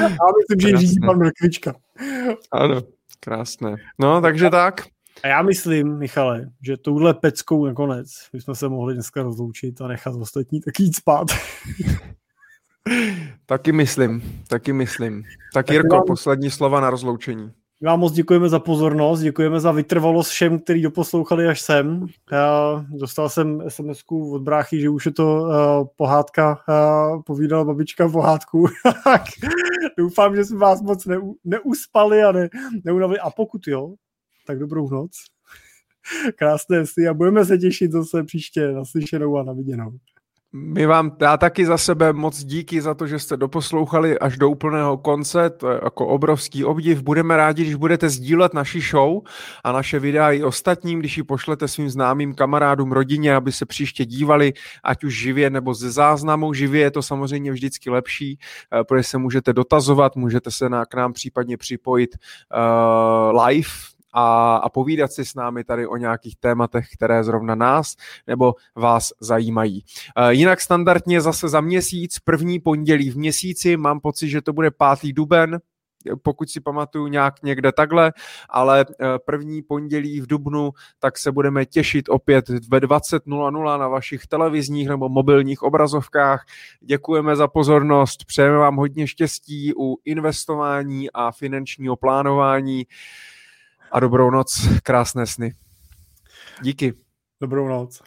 Já myslím, že řídí pan Mrkvička. Ano, krásné. No, takže tak. A já myslím, Michale, že touhle peckou nakonec bychom se mohli dneska rozloučit a nechat ostatní tak jít spát. [LAUGHS] taky myslím, taky myslím. Tak, tak Jirko, vám... poslední slova na rozloučení. My vám moc děkujeme za pozornost, děkujeme za vytrvalost všem, kteří doposlouchali až sem. Já dostal jsem sms od bráchy, že už je to uh, pohádka, uh, povídala babička pohádku. [LAUGHS] Doufám, že jsme vás moc ne, neuspali a ne, neunavili. A pokud jo, tak dobrou noc. [LAUGHS] Krásné sny a budeme se těšit zase příště naslyšenou a na viděnou. My vám, já taky za sebe moc díky za to, že jste doposlouchali až do úplného konce, to je jako obrovský obdiv. Budeme rádi, když budete sdílet naši show a naše videa i ostatním, když ji pošlete svým známým kamarádům, rodině, aby se příště dívali, ať už živě nebo ze záznamu. Živě je to samozřejmě vždycky lepší, eh, protože se můžete dotazovat, můžete se na, k nám případně připojit uh, live a, a povídat si s námi tady o nějakých tématech, které zrovna nás nebo vás zajímají. E, jinak standardně zase za měsíc, první pondělí v měsíci, mám pocit, že to bude pátý duben, pokud si pamatuju nějak někde takhle, ale e, první pondělí v Dubnu, tak se budeme těšit opět ve 20.00 na vašich televizních nebo mobilních obrazovkách. Děkujeme za pozornost, přejeme vám hodně štěstí u investování a finančního plánování a dobrou noc, krásné sny. Díky. Dobrou noc.